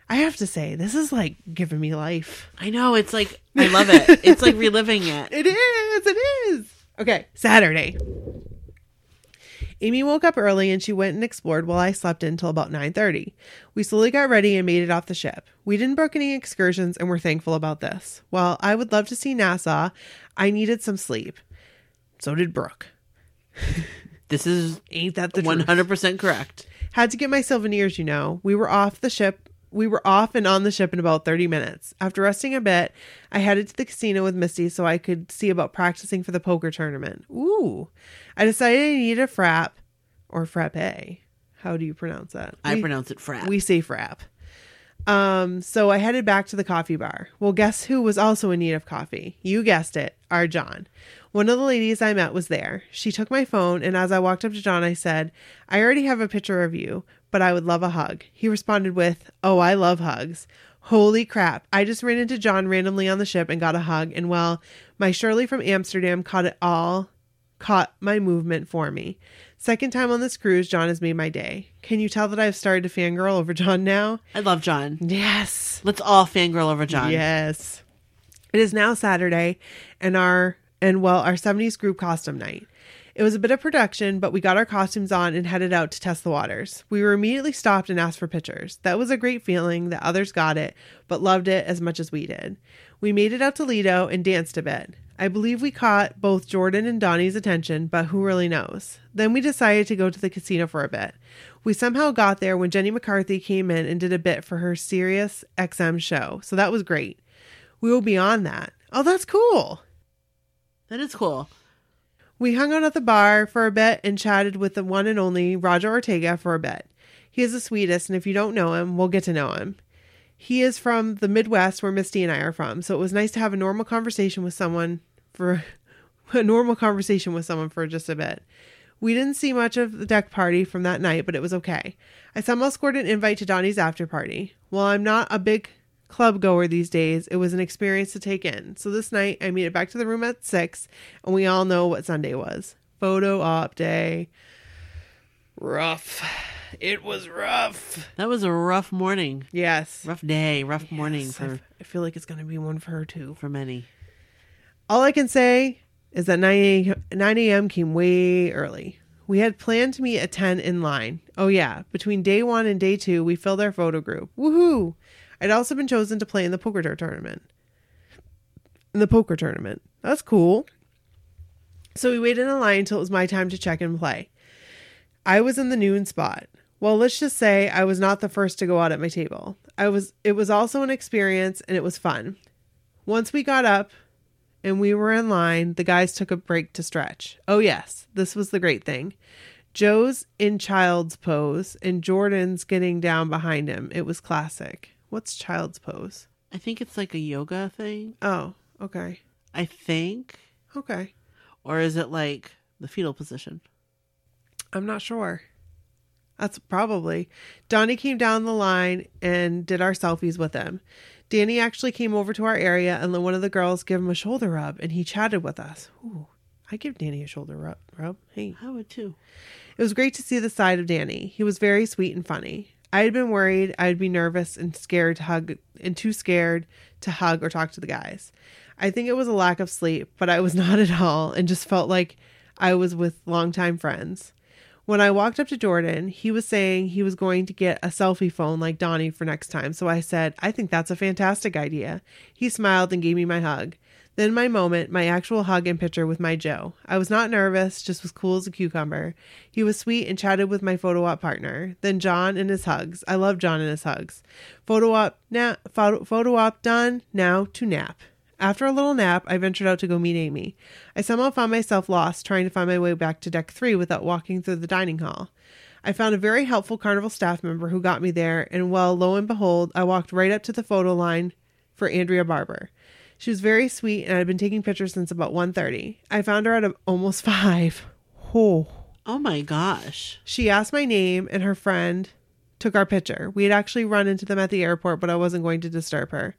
I have to say, this is like giving me life. I know. It's like, I love it. It's like reliving it. It is. It is. Okay, Saturday. Amy woke up early and she went and explored while I slept until about 9:30. We slowly got ready and made it off the ship. We didn't book any excursions and we're thankful about this. While I would love to see Nassau, I needed some sleep. So did Brooke. This is Ain't that the 100% correct. Had to get my souvenirs, you know. We were off the ship. We were off and on the ship in about 30 minutes. After resting a bit, I headed to the casino with Misty so I could see about practicing for the poker tournament. Ooh. I decided I needed a frap or frappe. How do you pronounce that? I We- pronounce it frap. we say frap. Um, so I headed back to the coffee bar. Well, guess who was also in need of coffee? You guessed it, our John. One of the ladies I met was there. She took my phone, and as I walked up to John, I said, I already have a picture of you, but I would love a hug. He responded with, Oh, I love hugs. Holy crap. I just ran into John randomly on the ship and got a hug, and well, my Shirley from Amsterdam caught it all, caught my movement for me. Second time on this cruise, John has made my day. Can you tell that I've started to fangirl over John now? I love John. Yes. Let's all fangirl over John. Yes. It is now Saturday and our and well our 70s group costume night. It was a bit of production, but we got our costumes on and headed out to test the waters. We were immediately stopped and asked for pictures. That was a great feeling that others got it, but loved it as much as we did. We made it out to Lido and danced a bit. I believe we caught both Jordan and Donnie's attention, but who really knows? Then we decided to go to the casino for a bit. We somehow got there when Jenny McCarthy came in and did a bit for her Sirius XM show, so that was great. We will be on that. Oh, that's cool. That is cool. We hung out at the bar for a bit and chatted with the one and only Roger Ortega for a bit. He is the sweetest, and if you don't know him, we'll get to know him. He is from the Midwest where Misty and I are from, so it was nice to have a normal conversation with someone for a normal conversation with someone for just a bit. We didn't see much of the deck party from that night, but it was okay. I somehow scored an invite to Donnie's after party. While I'm not a big club goer these days, it was an experience to take in. So this night, I made it back to the room at 6, and we all know what Sunday was photo op day. Rough. It was rough. That was a rough morning. Yes. Rough day. Rough morning Yes, I for, I feel like it's going to be one for her too. for many. All I can say is that 9 a.m. 9 a.m. came way early. We had planned to meet at 10 in line. Oh, yeah. Between day one and day two, we filled our photo group. Woohoo! I'd also been chosen to play in the poker tournament. In the poker tournament. That's cool. So we waited in line until it was my time to check and play. I was in the noon spot. Well, let's just say I was not the first to go out at my table. I was it was also an experience and it was fun. Once we got up and we were in line, the guys took a break to stretch. Oh yes, this was the great thing. Joe's in child's pose and Jordan's getting down behind him. It was classic. What's child's pose? I think it's like a yoga thing. Oh, okay. I think. Okay. Or is it like the fetal position? I'm not sure. That's probably. Donnie came down the line and did our selfies with him. Danny actually came over to our area and let one of the girls give him a shoulder rub and he chatted with us. Ooh, I give Danny a shoulder rub. rub. Hey. I would too. It was great to see the side of Danny. He was very sweet and funny. I had been worried I'd be nervous and scared to hug and too scared to hug or talk to the guys. I think it was a lack of sleep, but I was not at all and just felt like I was with longtime friends. When I walked up to Jordan, he was saying he was going to get a selfie phone like Donnie for next time. So I said, I think that's a fantastic idea. He smiled and gave me my hug. Then my moment, my actual hug and picture with my Joe. I was not nervous, just was cool as a cucumber. He was sweet and chatted with my photo op partner. Then John and his hugs. I love John and his hugs. Photo op, na- photo, photo op done. Now to nap. After a little nap, I ventured out to go meet Amy. I somehow found myself lost, trying to find my way back to deck three without walking through the dining hall. I found a very helpful carnival staff member who got me there, and well, lo and behold, I walked right up to the photo line for Andrea Barber. She was very sweet, and I'd been taking pictures since about 1.30. I found her at a, almost 5. Oh. Oh my gosh. She asked my name, and her friend took our picture. We had actually run into them at the airport, but I wasn't going to disturb her.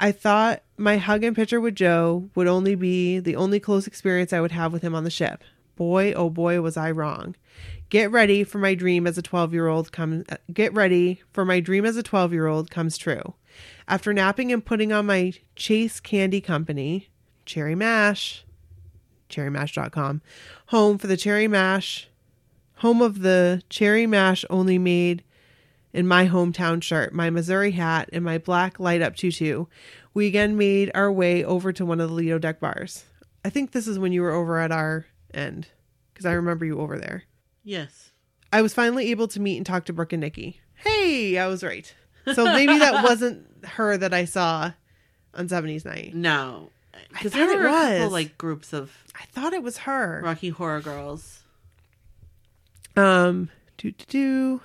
I thought my hug and picture with Joe would only be the only close experience I would have with him on the ship. Boy, oh boy, was I wrong. Get ready for my dream as a 12 year old come uh, get ready for my dream as a 12 year old comes true. After napping and putting on my Chase Candy Company, Cherry Mash, cherrymash.com, home for the Cherry Mash, home of the Cherry Mash only made in my hometown shirt, my Missouri hat, and my black light up tutu, we again made our way over to one of the Lido deck bars. I think this is when you were over at our end, because I remember you over there. Yes. I was finally able to meet and talk to Brooke and Nikki. Hey, I was right. So maybe that wasn't her that I saw on 70s night. No. Because thought there it were a couple like groups of I thought it was her. Rocky Horror Girls. Um, do do do,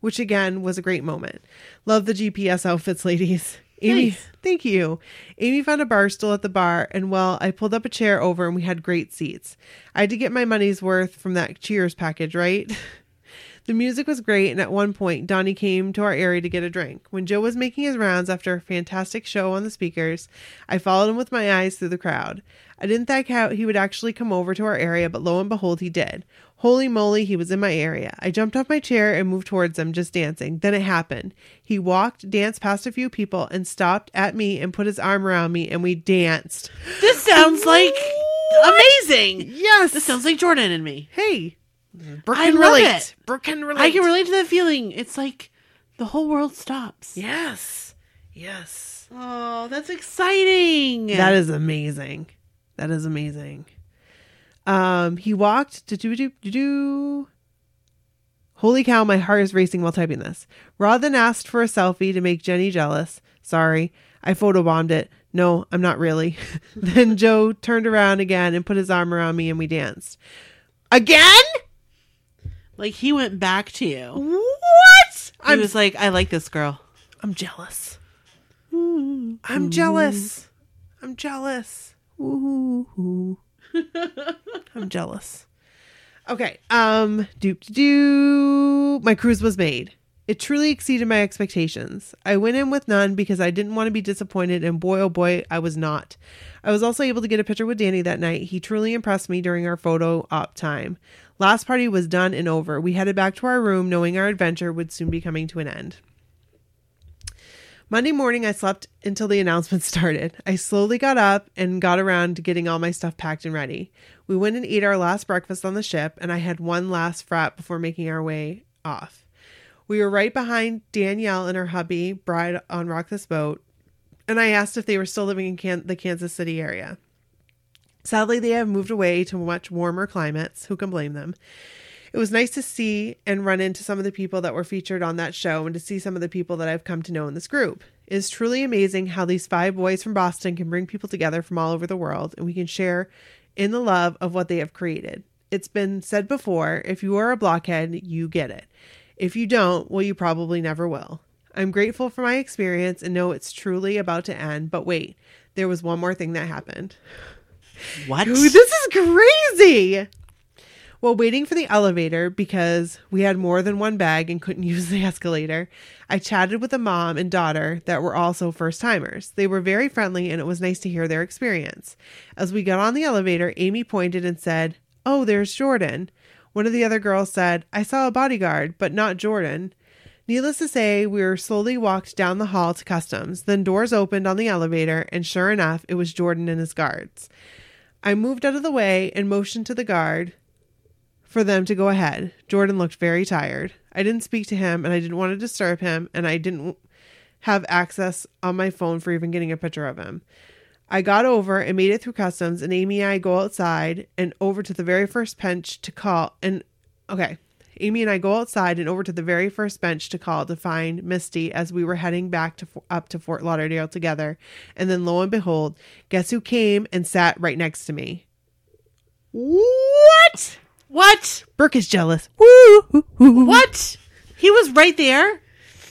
which again was a great moment. Love the GPS outfits, ladies. Amy, Thanks. thank you. Amy found a bar stool at the bar, and well, I pulled up a chair over, and we had great seats. I had to get my money's worth from that Cheers package, right? The music was great, and at one point, Donnie came to our area to get a drink. When Joe was making his rounds after a fantastic show on the speakers, I followed him with my eyes through the crowd. I didn't think how he would actually come over to our area, but lo and behold, he did. Holy moly, he was in my area. I jumped off my chair and moved towards him, just dancing. Then it happened. He walked, danced past a few people, and stopped at me and put his arm around me, and we danced. This sounds like amazing. Yes! This sounds like Jordan and me. hey, Brooke I can love relate. it. Brooke can relate. I can relate to that feeling. It's like the whole world stops. Yes. Yes. Oh, that's exciting. That is amazing. That is amazing. Um, he walked to do do do do. Holy cow, my heart is racing while typing this. Rather than asked for a selfie to make Jenny jealous, sorry, I photobombed it. No, I'm not really. then Joe turned around again and put his arm around me and we danced. Again? Like he went back to you. What? He I'm was like, I like this girl. I'm jealous. I'm jealous. I'm jealous. Ooh. I'm jealous. Okay. Um doop doo. My cruise was made. It truly exceeded my expectations. I went in with none because I didn't want to be disappointed, and boy, oh boy, I was not. I was also able to get a picture with Danny that night. He truly impressed me during our photo op time. Last party was done and over. We headed back to our room, knowing our adventure would soon be coming to an end. Monday morning, I slept until the announcement started. I slowly got up and got around to getting all my stuff packed and ready. We went and ate our last breakfast on the ship, and I had one last frat before making our way off. We were right behind Danielle and her hubby, Bride on Rock This Boat, and I asked if they were still living in Can- the Kansas City area. Sadly, they have moved away to much warmer climates. Who can blame them? It was nice to see and run into some of the people that were featured on that show and to see some of the people that I've come to know in this group. It is truly amazing how these five boys from Boston can bring people together from all over the world and we can share in the love of what they have created. It's been said before if you are a blockhead, you get it. If you don't, well, you probably never will. I'm grateful for my experience and know it's truly about to end, but wait, there was one more thing that happened. What? Ooh, this is crazy. While waiting for the elevator because we had more than one bag and couldn't use the escalator, I chatted with a mom and daughter that were also first timers. They were very friendly and it was nice to hear their experience. As we got on the elevator, Amy pointed and said, Oh, there's Jordan. One of the other girls said, I saw a bodyguard, but not Jordan. Needless to say, we were slowly walked down the hall to customs. Then doors opened on the elevator, and sure enough, it was Jordan and his guards. I moved out of the way and motioned to the guard for them to go ahead. Jordan looked very tired. I didn't speak to him and I didn't want to disturb him, and I didn't have access on my phone for even getting a picture of him. I got over and made it through customs, and Amy and I go outside and over to the very first bench to call. And okay, Amy and I go outside and over to the very first bench to call to find Misty as we were heading back to up to Fort Lauderdale together. And then lo and behold, guess who came and sat right next to me? What? What? Brooke is jealous. Woo! What? He was right there.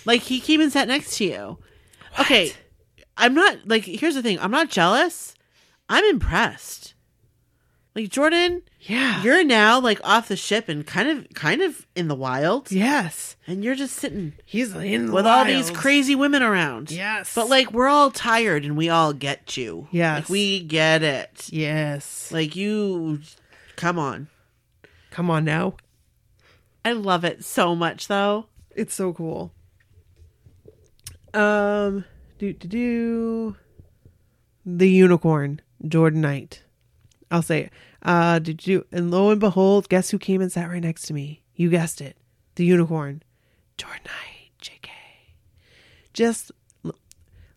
Like he came and sat next to you. Okay. I'm not like here's the thing. I'm not jealous. I'm impressed. Like Jordan, Yeah. you're now like off the ship and kind of kind of in the wild. yes. And you're just sitting He's in with all these crazy women around. Yes. But like we're all tired and we all get you. Yes. Like we get it. Yes. Like you come on. Come on now. I love it so much though. It's so cool. Um, do do do. The unicorn, Jordan Knight. I'll say it. Uh, did you? And lo and behold, guess who came and sat right next to me? You guessed it. The unicorn, Jordan Knight. Jk. Just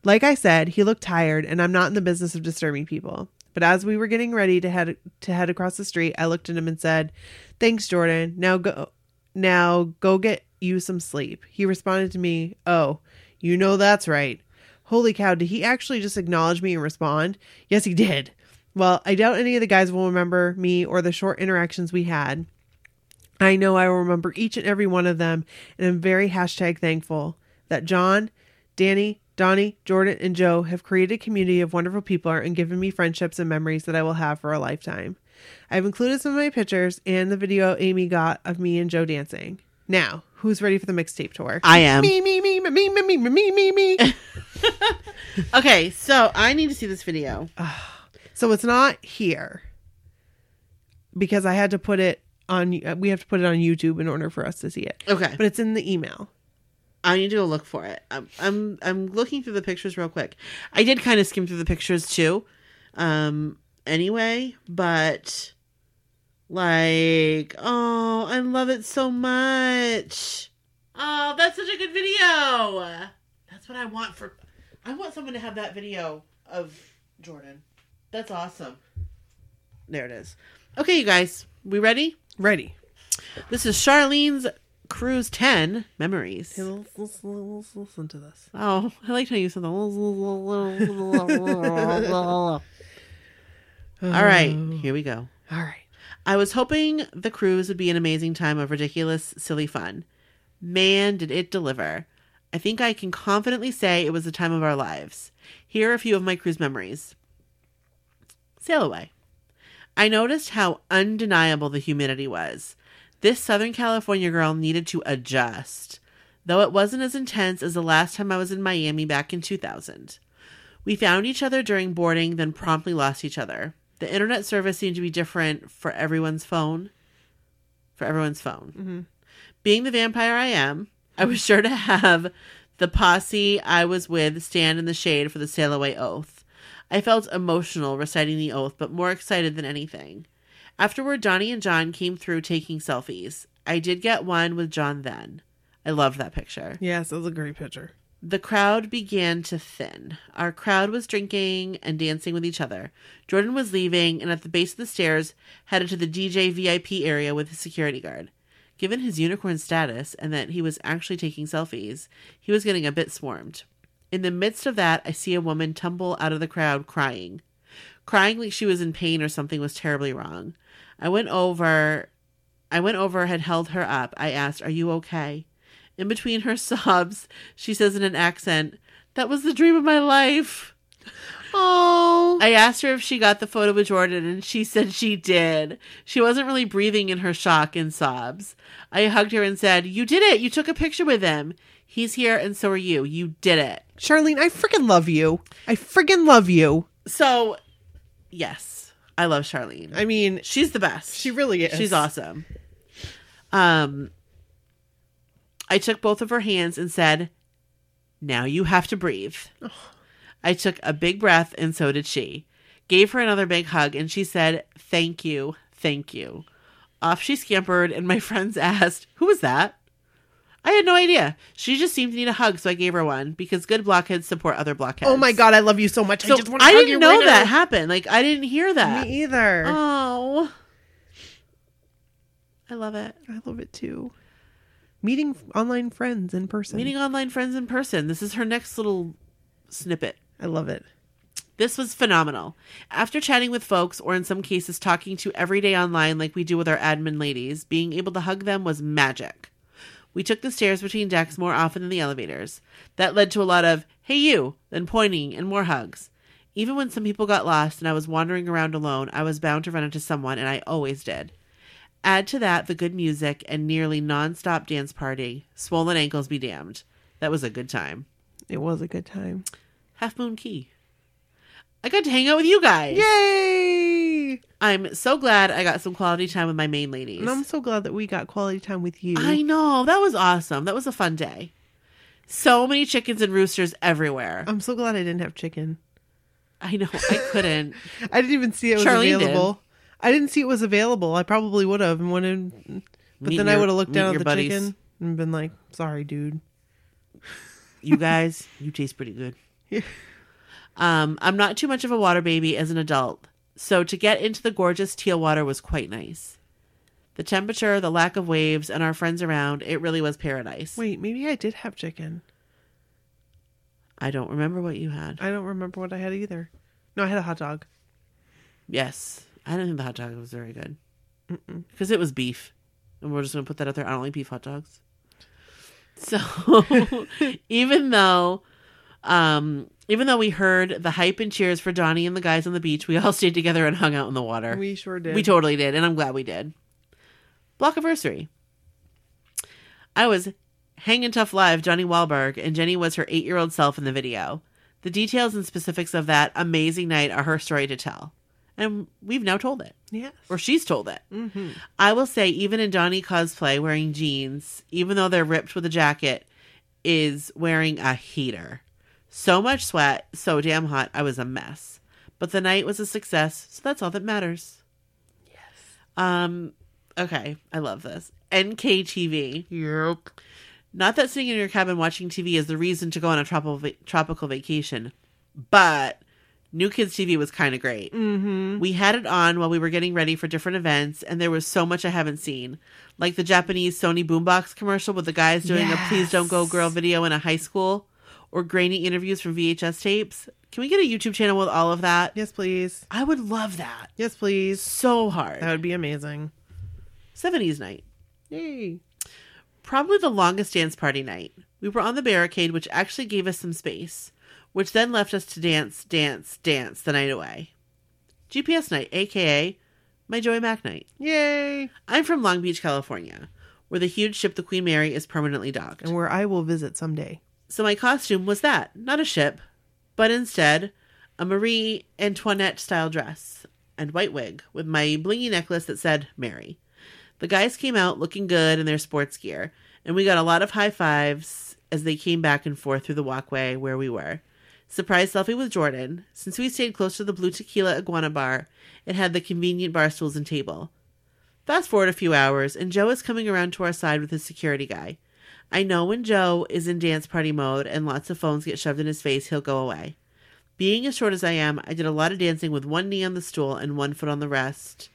like I said, he looked tired, and I'm not in the business of disturbing people. But as we were getting ready to head to head across the street, I looked at him and said, "Thanks, Jordan. Now go, now go get you some sleep." He responded to me, "Oh, you know that's right." Holy cow! Did he actually just acknowledge me and respond? Yes, he did. Well, I doubt any of the guys will remember me or the short interactions we had. I know I will remember each and every one of them, and I'm very hashtag thankful that John, Danny, Donnie, Jordan, and Joe have created a community of wonderful people and given me friendships and memories that I will have for a lifetime. I've included some of my pictures and the video Amy got of me and Joe dancing. Now, who's ready for the mixtape tour? I am. Me, me, me, me, me, me, me, me, me, me. Okay, so I need to see this video. So it's not here because I had to put it on. We have to put it on YouTube in order for us to see it. Okay. But it's in the email. I need to go look for it. I'm I'm I'm looking through the pictures real quick. I did kind of skim through the pictures too. Um anyway, but like oh, I love it so much. Oh, that's such a good video. That's what I want for I want someone to have that video of Jordan. That's awesome. There it is. Okay, you guys, we ready? Ready. This is Charlene's Cruise 10 Memories. Hey, let's, let's, let's listen to this. Oh, I liked how you said that. All right, here we go. All right. I was hoping the cruise would be an amazing time of ridiculous, silly fun. Man, did it deliver. I think I can confidently say it was the time of our lives. Here are a few of my cruise memories. Sail away. I noticed how undeniable the humidity was. This Southern California girl needed to adjust, though it wasn't as intense as the last time I was in Miami back in 2000. We found each other during boarding, then promptly lost each other. The internet service seemed to be different for everyone's phone. For everyone's phone. Mm-hmm. Being the vampire I am, I was sure to have the posse I was with stand in the shade for the sail away oath. I felt emotional reciting the oath, but more excited than anything. Afterward, Donnie and John came through taking selfies. I did get one with John then. I loved that picture. Yes, was a great picture. The crowd began to thin. Our crowd was drinking and dancing with each other. Jordan was leaving and at the base of the stairs headed to the DJ VIP area with his security guard. Given his unicorn status and that he was actually taking selfies, he was getting a bit swarmed. In the midst of that, I see a woman tumble out of the crowd crying. Crying like she was in pain or something was terribly wrong. I went over I went over, had held her up. I asked, Are you okay? In between her sobs, she says in an accent, That was the dream of my life. Oh. I asked her if she got the photo with Jordan, and she said she did. She wasn't really breathing in her shock and sobs. I hugged her and said, You did it. You took a picture with him. He's here, and so are you. You did it. Charlene, I freaking love you. I freaking love you. So, yes, I love Charlene. I mean, She's the best. she really is. She's awesome. Um, I took both of her hands and said, Now you have to breathe. I took a big breath, and so did she. Gave her another big hug, and she said, Thank you, thank you. Off she scampered, and my friends asked, Who was that? I had no idea. She just seemed to need a hug, so I gave her one because good blockheads support other blockheads. Oh my god, I love you so much. So I just want to I hug didn't know right that now. happened. Like I didn't hear that. Me either. Oh, I love it. I love it too. Meeting online friends in person. Meeting online friends in person. This is her next little snippet. I love it. This was phenomenal. After chatting with folks, or in some cases talking to everyday online like we do with our admin ladies, being able to hug them was magic. We took the stairs between decks more often than the elevators. That led to a lot of, hey you, then pointing and more hugs. Even when some people got lost and I was wandering around alone, I was bound to run into someone, and I always did. Add to that the good music and nearly non-stop dance party. Swollen ankles be damned. That was a good time. It was a good time. Half Moon Cay. I got to hang out with you guys. Yay! I'm so glad I got some quality time with my main ladies. And I'm so glad that we got quality time with you. I know. That was awesome. That was a fun day. So many chickens and roosters everywhere. I'm so glad I didn't have chicken. I know. I couldn't. I didn't even see it was Charlene did. I didn't see it was available. I probably would have and but Meet then I would have looked down at the buddies. chicken and been like, "Sorry, dude." You guys, you taste pretty good. Yeah. Um, I'm not too much of a water baby as an adult, so to get into the gorgeous teal water was quite nice. The temperature, the lack of waves, and our friends around, it really was paradise. Wait, maybe I did have chicken. I don't remember what you had. I don't remember what I had either. No, I had a hot dog. Yes. I don't think the hot dog was very good. Because it was beef. And we're just going to put that out there. I don't like beef hot dogs. So even though um even though we heard the hype and cheers for Donnie and the guys on the beach, we all stayed together and hung out in the water. We sure did. We totally did, and I'm glad we did. Block anniversary. I was Hangin' Tough live Johnny Wahlberg, and Jenny was her eight year old self in the video. The details and specifics of that amazing night are her story to tell. And we've now told it. yes. Or she's told it. I will say, even in Donnie cosplay, wearing jeans, even though they're ripped with a jacket, is wearing a heater. So much sweat, so damn hot, I was a mess. But the night was a success, so that's all that matters. Yes. Um. Okay, I love this. NKTV. Yep. Not that sitting in your cabin watching TV is the reason to go on a tropical va- tropical vacation, but New Kids TV was kind of great. Mm-hmm. We had it on while we were getting ready for different events, and there was so much I haven't seen, like the Japanese Sony boombox commercial with the guys doing a "Please Don't Go Girl" video in a high school, or grainy interviews from VHS tapes. Can we get a YouTube channel with all of that? Yes, please. I would love that Yes, please. so hard. That would be amazing. 70s night. Yay. Probably the longest dance party night. We were on the barricade, which actually gave us some space, which then left us to dance, dance, dance the night away. GPS night, aka my Joey Mac night. Yay. I'm from Long Beach, California, where the huge ship the Queen Mary is permanently docked. And where I will visit someday. So my costume was that, not a ship, but instead a Marie Antoinette style dress and white wig with my blingy necklace that said Mary. The guys came out looking good in their sports gear, and we got a lot of high fives as they came back and forth through the walkway where we were. Surprise selfie with Jordan. Since we stayed close to the Blue Tequila Iguana bar, it had the convenient bar stools and table. Fast forward a few hours, and Joe is coming around to our side with his security guy. I know when Joe is in dance party mode and lots of phones get shoved in his face, he'll go away. Being as short as I am, I did a lot of dancing with one knee on the stool and one foot on the rest,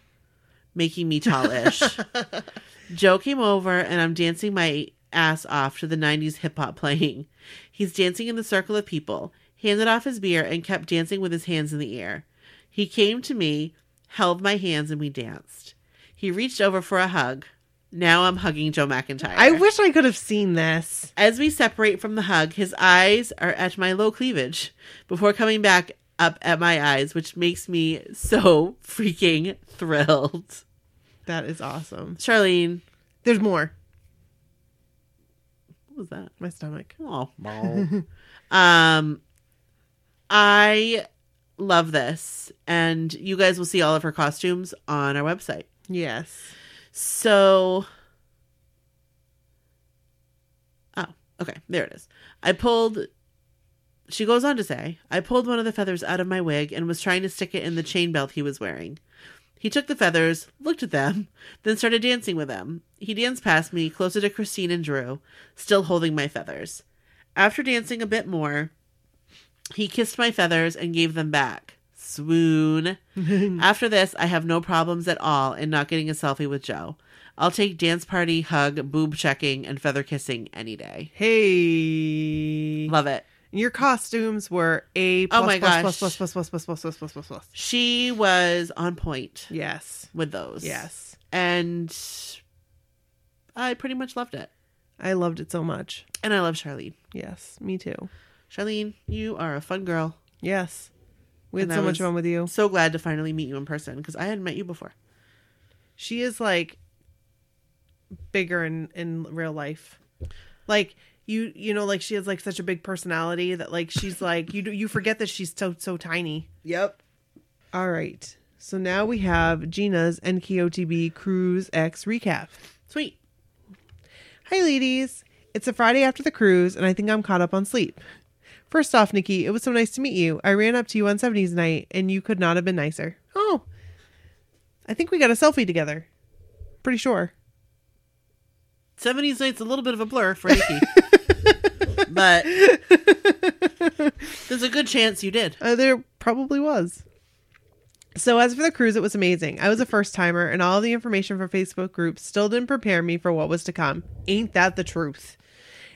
making me tallish. Joe came over and I'm dancing my ass off to the 90s hip hop playing. He's dancing in the circle of people, handed off his beer, and kept dancing with his hands in the air. He came to me, held my hands, and we danced. He reached over for a hug. Now I'm hugging Joe McIntyre. I wish I could have seen this. As we separate from the hug, his eyes are at my low cleavage before coming back up at my eyes, which makes me so freaking thrilled. That is awesome. Charlene, There's more. what was that? My stomach. Oh, um, I love this, and you guys will see all of her costumes on our website. Yes. So, oh, okay, there it is. I pulled. She goes on to say, I pulled one of the feathers out of my wig and was trying to stick it in the chain belt he was wearing. He took the feathers, looked at them, then started dancing with them. He danced past me, closer to Christine and Drew, still holding my feathers. After dancing a bit more, he kissed my feathers and gave them back. Swoon. After this, I have no problems at all in not getting a selfie with Joe. I'll take dance party, hug, boob checking, and feather kissing any day. Hey. Love it. Your costumes were a oh plus, Oh my plus, gosh. plus, plus, plus, plus, plus, plus, plus, plus, plus, plus. She was on point Yes. with those. Yes. And I pretty much loved it. I loved it so much. And I love Charlene. Yes, me too. Charlene, you are a fun girl. Yes. We had And I so much was- fun with you. So glad to finally meet you in person because I hadn't met you before. She is like bigger in in real life. Like you you know like she has like such a big personality that like she's like you do you forget that she's so so tiny. Yep. All right. So now we have Gina's NKOTB Cruise X recap. Sweet. Hi, ladies. It's a Friday after the cruise, and I think I'm caught up on sleep. First off, Nikki, it was so nice to meet you. I ran up to you on 70s night, and you could not have been nicer. Oh, I think we got a selfie together. Pretty sure. 70s night's a little bit of a blur for Nikki. but there's a good chance you did. Uh, there probably was. So, as for the cruise, it was amazing. I was a first timer, and all the information from Facebook groups still didn't prepare me for what was to come. Ain't that the truth?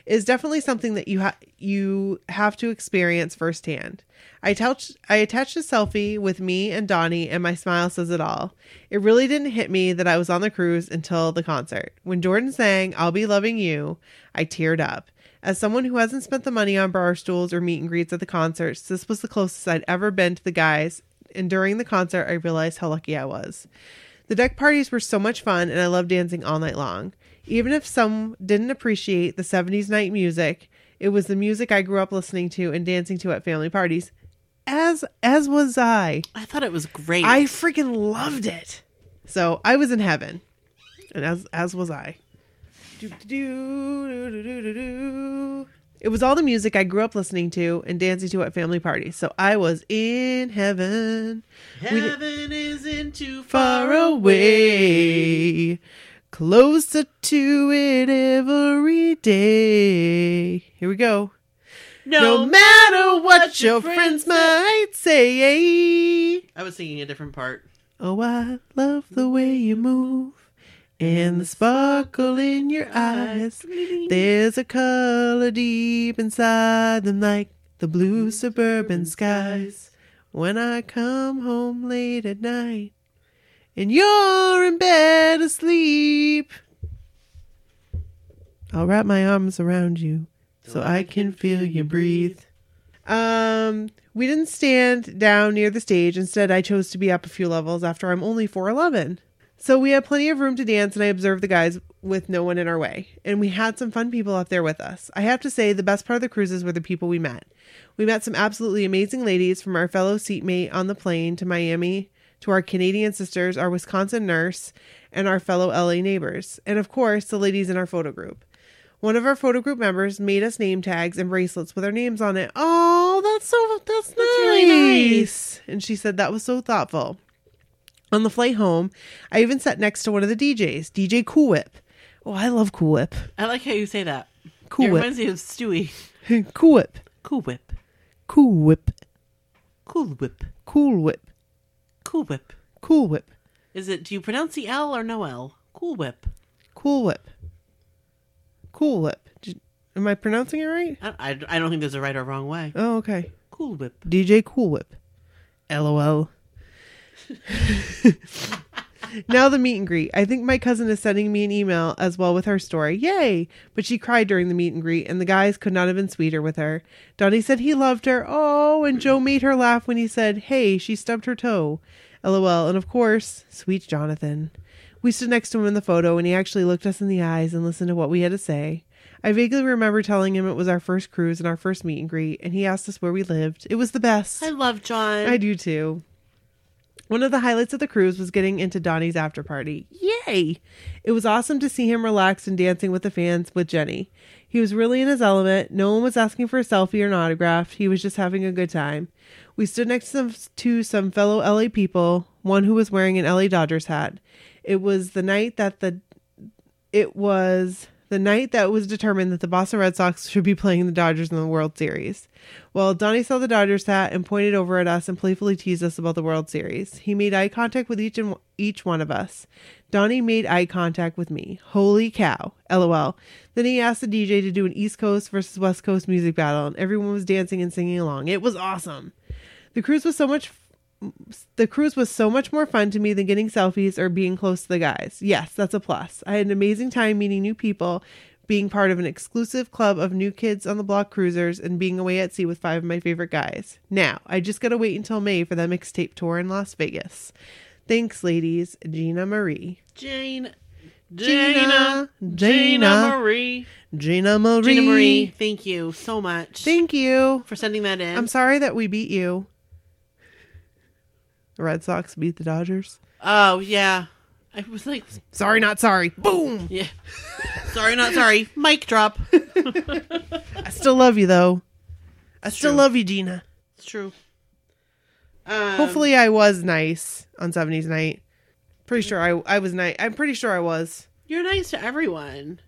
Is definitely something that you ha- you have to experience firsthand. I touched I attached a selfie with me and Donnie, and my smile says it all. It really didn't hit me that I was on the cruise until the concert. When Jordan sang "I'll Be Loving You," I teared up. As someone who hasn't spent the money on bar stools or meet and greets at the concerts, this was the closest I'd ever been to the guys. And during the concert, I realized how lucky I was. The deck parties were so much fun, and I loved dancing all night long. Even if some didn't appreciate the 70s night music, it was the music I grew up listening to and dancing to at family parties. As as was I. I thought it was great. I freaking loved it. So I was in heaven, and as as was I. Do, do, do. It was all the music I grew up listening to and dancing to at family parties. So I was in heaven, Heaven isn't too far far away. Away, closer to it every day. Here we go. No matter what your friends might say. I was singing a different part. Oh, I love the way you move and the sparkle in your eyes. There's a color deep inside them, like the blue suburban skies. When I come home late at night and you're in bed asleep, I'll wrap my arms around you so I can feel you breathe. Um, we didn't stand down near the stage. Instead, I chose to be up a few levels after I'm only 4'11. So we had plenty of room to dance, and I observed the guys with no one in our way. And we had some fun people up there with us. I have to say, the best part of the cruises were the people we met. We met some absolutely amazing ladies from our fellow seatmate on the plane to Miami, to our Canadian sisters, our Wisconsin nurse, and our fellow LA neighbors. And of course, the ladies in our photo group. One of our photo group members made us name tags and bracelets with our names on it. Oh, that's so that's, nice. really nice. And she said that was so thoughtful. On the flight home, I even sat next to one of the DJs, DJ Cool Whip. Oh, I love Cool Whip. I like how you say that. Cool it Whip. reminds me of Stewie. cool Whip. Cool Whip. Cool Whip. Cool Whip. Cool Whip. Cool Whip. Cool Whip. Is it, do you pronounce the L or no L? Cool Whip. Cool Whip. Cool Whip. Did- am I pronouncing it right? I, I, I don't think there's a right or wrong way. Oh, okay. Cool Whip. DJ Cool Whip. LOL. now the meet and greet. I think my cousin is sending me an email as well with her story. Yay! But she cried during the meet and greet, and the guys could not have been sweeter with her. Donnie said he loved her. Oh, and Joe made her laugh when he said, Hey, she stubbed her toe. LOL. And of course, sweet Jonathan. We stood next to him in the photo, and he actually looked us in the eyes and listened to what we had to say. I vaguely remember telling him it was our first cruise and our first meet and greet, and he asked us where we lived. It was the best. I love John. I do too. One of the highlights of the cruise was getting into Donnie's after party. Yay! It was awesome to see him relaxed and dancing with the fans with Jenny. He was really in his element. No one was asking for a selfie or an autograph. He was just having a good time. We stood next to some, to some fellow LA people one who was wearing an LA Dodgers hat. It was the night that the it was the night that was determined that the Boston Red Sox should be playing the Dodgers in the World Series. Well, Donnie saw the Dodgers hat and pointed over at us and playfully teased us about the World Series. He made eye contact with each and each one of us. Donnie made eye contact with me. Holy cow! LOL. Then he asked the DJ to do an East Coast versus West Coast music battle, and everyone was dancing and singing along. It was awesome. The cruise was so much the cruise was so much more fun to me than getting selfies or being close to the guys. Yes, that's a plus. I had an amazing time meeting new people, being part of an exclusive club of new kids on the block cruisers, and being away at sea with five of my favorite guys. Now, I just gotta wait until May for that mixtape tour in Las Vegas. Thanks, ladies. Gina Marie. Jane. Gina. Gina. Gina. Marie. Gina Marie. Gina Marie. Thank you so much Thank you. for sending that in. I'm sorry that we beat you. The Red Sox beat the Dodgers. oh yeah. I was like, Sorry, not sorry. Boom. yeah. sorry, not sorry. Mic drop. I still love you though. I still true. love you, Gina. It's true. Um, Hopefully, I was nice on 70s night. Pretty sure I I was nice. I'm pretty sure I was. you're nice to everyone.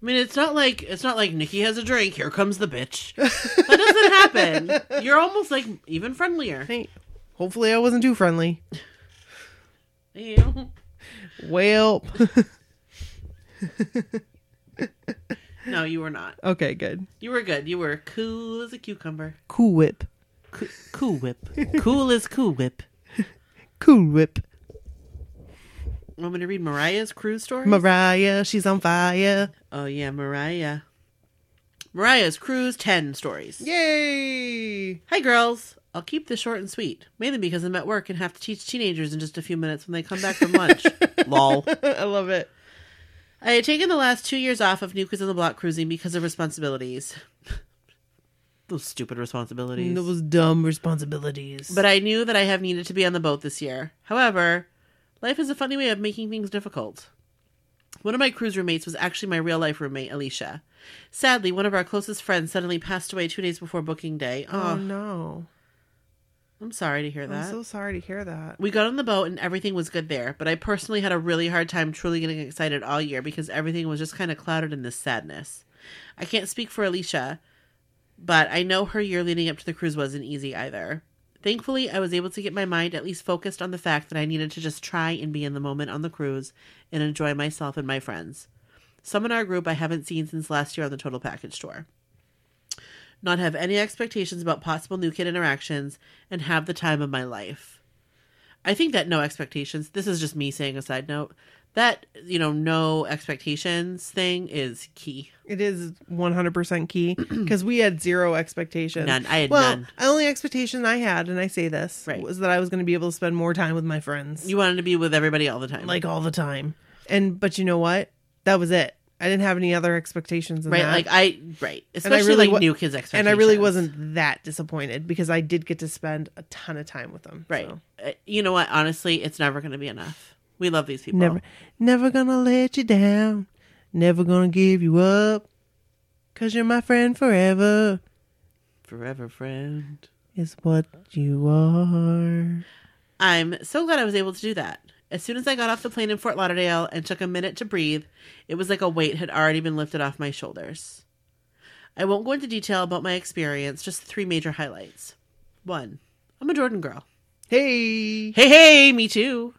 I mean, it's not like it's not like Nikki has a drink. Here comes the bitch. That doesn't happen. You're almost like even friendlier. Hey, hopefully, I wasn't too friendly. Ew. Well, No, you were not. okay, good. You were good. You were cool as a cucumber. Cool Whip. Coo- cool whip. cool as cool whip. Cool Whip. Want me to read Mariah's cruise story? Mariah, she's on fire. oh yeah, Mariah. Mariah's cruise ten stories. Yay! Hi girls. I'll keep this short and sweet, mainly because I'm at work and have to teach teenagers in just a few minutes when they come back from lunch. Lol. I love it. I had taken the last two years off of New Kids on the Block cruising because of responsibilities. Those stupid responsibilities. Mm, those dumb responsibilities. But I knew that I have needed to be on the boat this year. However, life is a funny way of making things difficult. One of my cruise roommates was actually my real life roommate, Alicia. Sadly, one of our closest friends suddenly passed away two days before booking day. oh Oh, no. I'm sorry to hear that. I'm so sorry to hear that. We got on the boat and everything was good there, but I personally had a really hard time truly getting excited all year because everything was just kind of clouded in this sadness. I can't speak for Alicia, but I know her year leading up to the cruise wasn't easy either. Thankfully, I was able to get my mind at least focused on the fact that I needed to just try and be in the moment on the cruise and enjoy myself and my friends. Some in our group I haven't seen since last year on the Total Package tour. Not have any expectations about possible new kid interactions and have the time of my life. I think that no expectations, this is just me saying a side note, that, you know, no expectations thing is key. It is 100% key because we had zero expectations. None. I had well, none. the only expectation I had, and I say this, Right. was that I was going to be able to spend more time with my friends, You wanted to be with everybody all the time. like all the time. And but you know what? That was it. I didn't have any other expectations. Than right? that. Like I right. And I Especially really like wa- new kids expectations. and I really wasn't that disappointed because I did get to spend a ton of time with them. right. so. Uh, You know what? Honestly, it's never gonna be enough. We love these people. Never, never gonna let you down. Never gonna give you up. Cause you're my friend forever. Forever friend. Is what you are. I'm so glad I was able to do that. As soon as I got off the plane in Fort Lauderdale and took a minute to breathe, it was like a weight had already been lifted off my shoulders. I won't go into detail about my experience, just three major highlights. One, I'm a Jordan girl. Hey, Hey, hey, me too.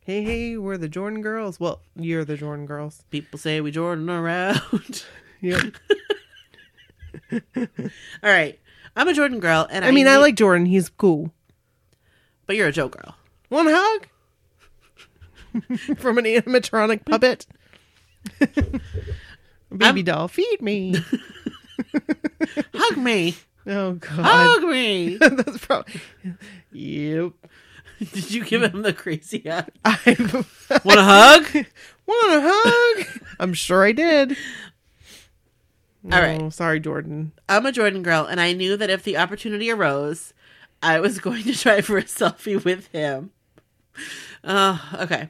hey, hey! We're the Jordan girls. Well, you're the Jordan girls. People say we Jordan around. Yep. All right, I'm a Jordan girl, and I, I mean, I like Jordan. He's cool. but you're a Joe girl. One hug from an animatronic puppet. Baby I'm- doll, feed me. Hug me, Oh God, hug me. that's probably. Yep. Did you give him the crazy hug? I Want a hug? want a hug. I'm sure I did. All right. Oh, sorry, Jordan. I'm a Jordan girl, and I knew that if the opportunity arose, I was going to try for a selfie with him. Oh, okay.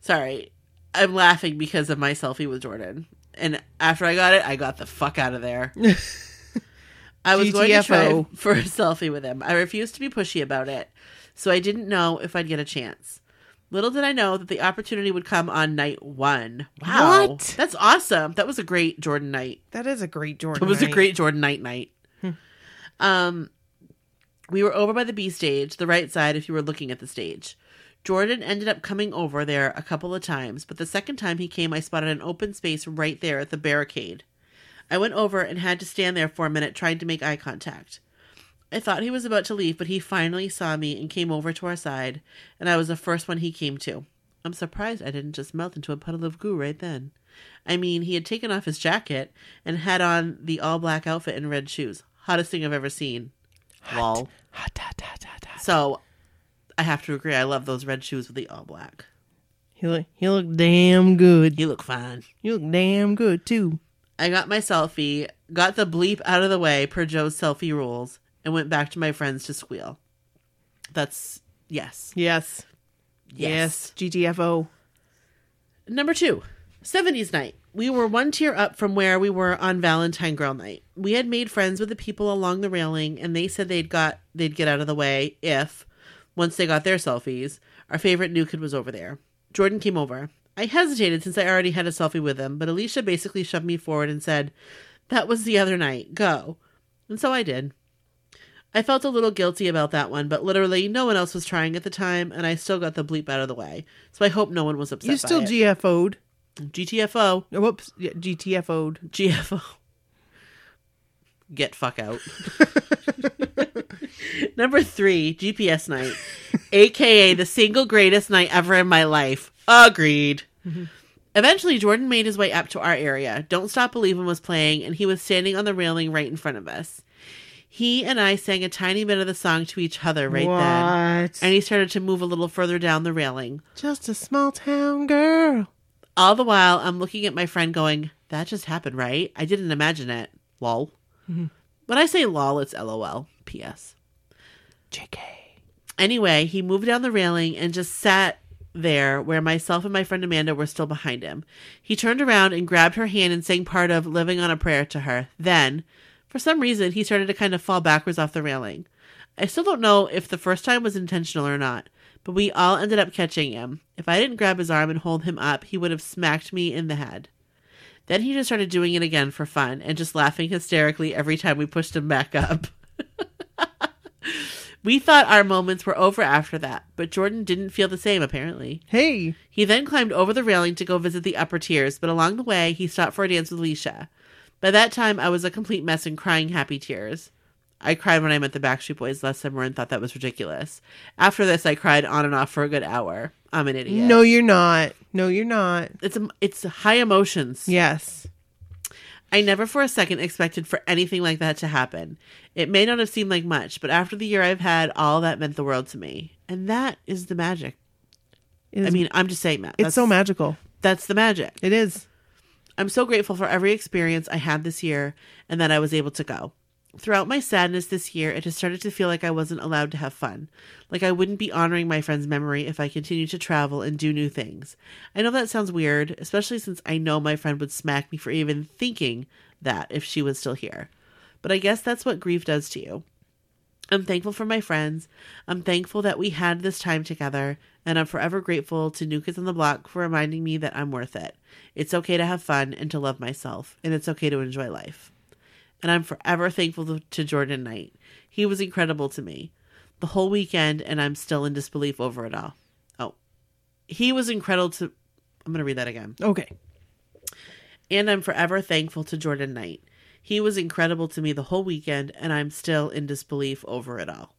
Sorry. I'm laughing because of my selfie with Jordan. And after I got it, I got the fuck out of there. I was going to try for a selfie with him. I refused to be pushy about it. so I didn't know if I'd get a chance. Little did I know that the opportunity would come on night one. Wow. What? That's awesome. That was a great Jordan night. That is a great Jordan. It was a great Jordan night night. um, we were over by the B stage, the right side if you were looking at the stage. Jordan ended up coming over there a couple of times, but the second time he came, I spotted an open space right there at the barricade. I went over and had to stand there for a minute trying to make eye contact. I thought he was about to leave, but he finally saw me and came over to our side, and I was the first one he came to. I'm surprised I didn't just melt into a puddle of goo right then. I mean, he had taken off his jacket and had on the all black outfit and red shoes. Hottest thing I've ever seen. Lol. Hot, hot, hot, hot, hot. So, I have to agree. I love those red shoes with the all black. He look, he look damn good. You look fine. You look damn good too. I got my selfie, got the bleep out of the way per Joe's selfie rules, and went back to my friends to squeal. That's yes. Yes. Yes. GTFO. Number two, 70s night. We were one tier up from where we were on Valentine Girl night. We had made friends with the people along the railing, and they said they'd got they'd get out of the way if, once they got their selfies, our favorite new kid was over there. Jordan came over. I hesitated since I already had a selfie with him, but Alicia basically shoved me forward and said, That was the other night. Go. And so I did. I felt a little guilty about that one, but literally no one else was trying at the time, and I still got the bleep out of the way. So I hope no one was upset. You still. GFO'd. GTFO. Whoops. Yeah, GTFO'd. GFO. Get fuck out. Number three, GPS night, aka the single greatest night ever in my life. Agreed. Eventually, Jordan made his way up to our area. Don't Stop Believin' was playing, and he was standing on the railing right in front of us. He and I sang a tiny bit of the song to each other right then, and he started to move a little further down the railing. Just a small town girl. All the while, I'm looking at my friend going, That just happened, right? I didn't imagine it. Lol. When I say lol, it's lol. P.S. JK. Anyway, he moved down the railing and just sat there where myself and my friend Amanda were still behind him. He turned around and grabbed her hand and sang part of Living on a Prayer to her. Then, for some reason, he started to kind of fall backwards off the railing. I still don't know if the first time was intentional or not, but we all ended up catching him. If I didn't grab his arm and hold him up, he would have smacked me in the head. Then he just started doing it again for fun and just laughing hysterically every time we pushed him back up. we thought our moments were over after that, but Jordan didn't feel the same apparently. Hey. He then climbed over the railing to go visit the upper tiers, but along the way, he stopped for a dance with Alicia. By that time, I was a complete mess and crying happy tears. I cried when I met the Backstreet Boys last summer and thought that was ridiculous. After this, I cried on and off for a good hour. I'm an idiot. No, you're not. No, you're not. it's it's high emotions. Yes. I never for a second expected for anything like that to happen. It may not have seemed like much, but after the year I've had, all that meant the world to me. And that is the magic. It I mean, I'm just saying that. it's so magical. That's the magic. It is. I'm so grateful for every experience I had this year and that I was able to go. Throughout my sadness this year, it has started to feel like I wasn't allowed to have fun. Like I wouldn't be honoring my friend's memory if I continued to travel and do new things. I know that sounds weird, especially since I know my friend would smack me for even thinking that if she was still here. But I guess that's what grief does to you. I'm thankful for my friends. I'm thankful that we had this time together, and I'm forever grateful to New Kids on the Block for reminding me that I'm worth it. It's okay to have fun and to love myself, and it's okay to enjoy life. And I'm forever thankful to- Jordan Knight. He was incredible to me the whole weekend, and I'm still in disbelief over it all. Oh, he was incredible to. I'm going to read that again. Okay. And I'm forever thankful to Jordan Knight. He was incredible to me the whole weekend, and I'm still in disbelief over it all.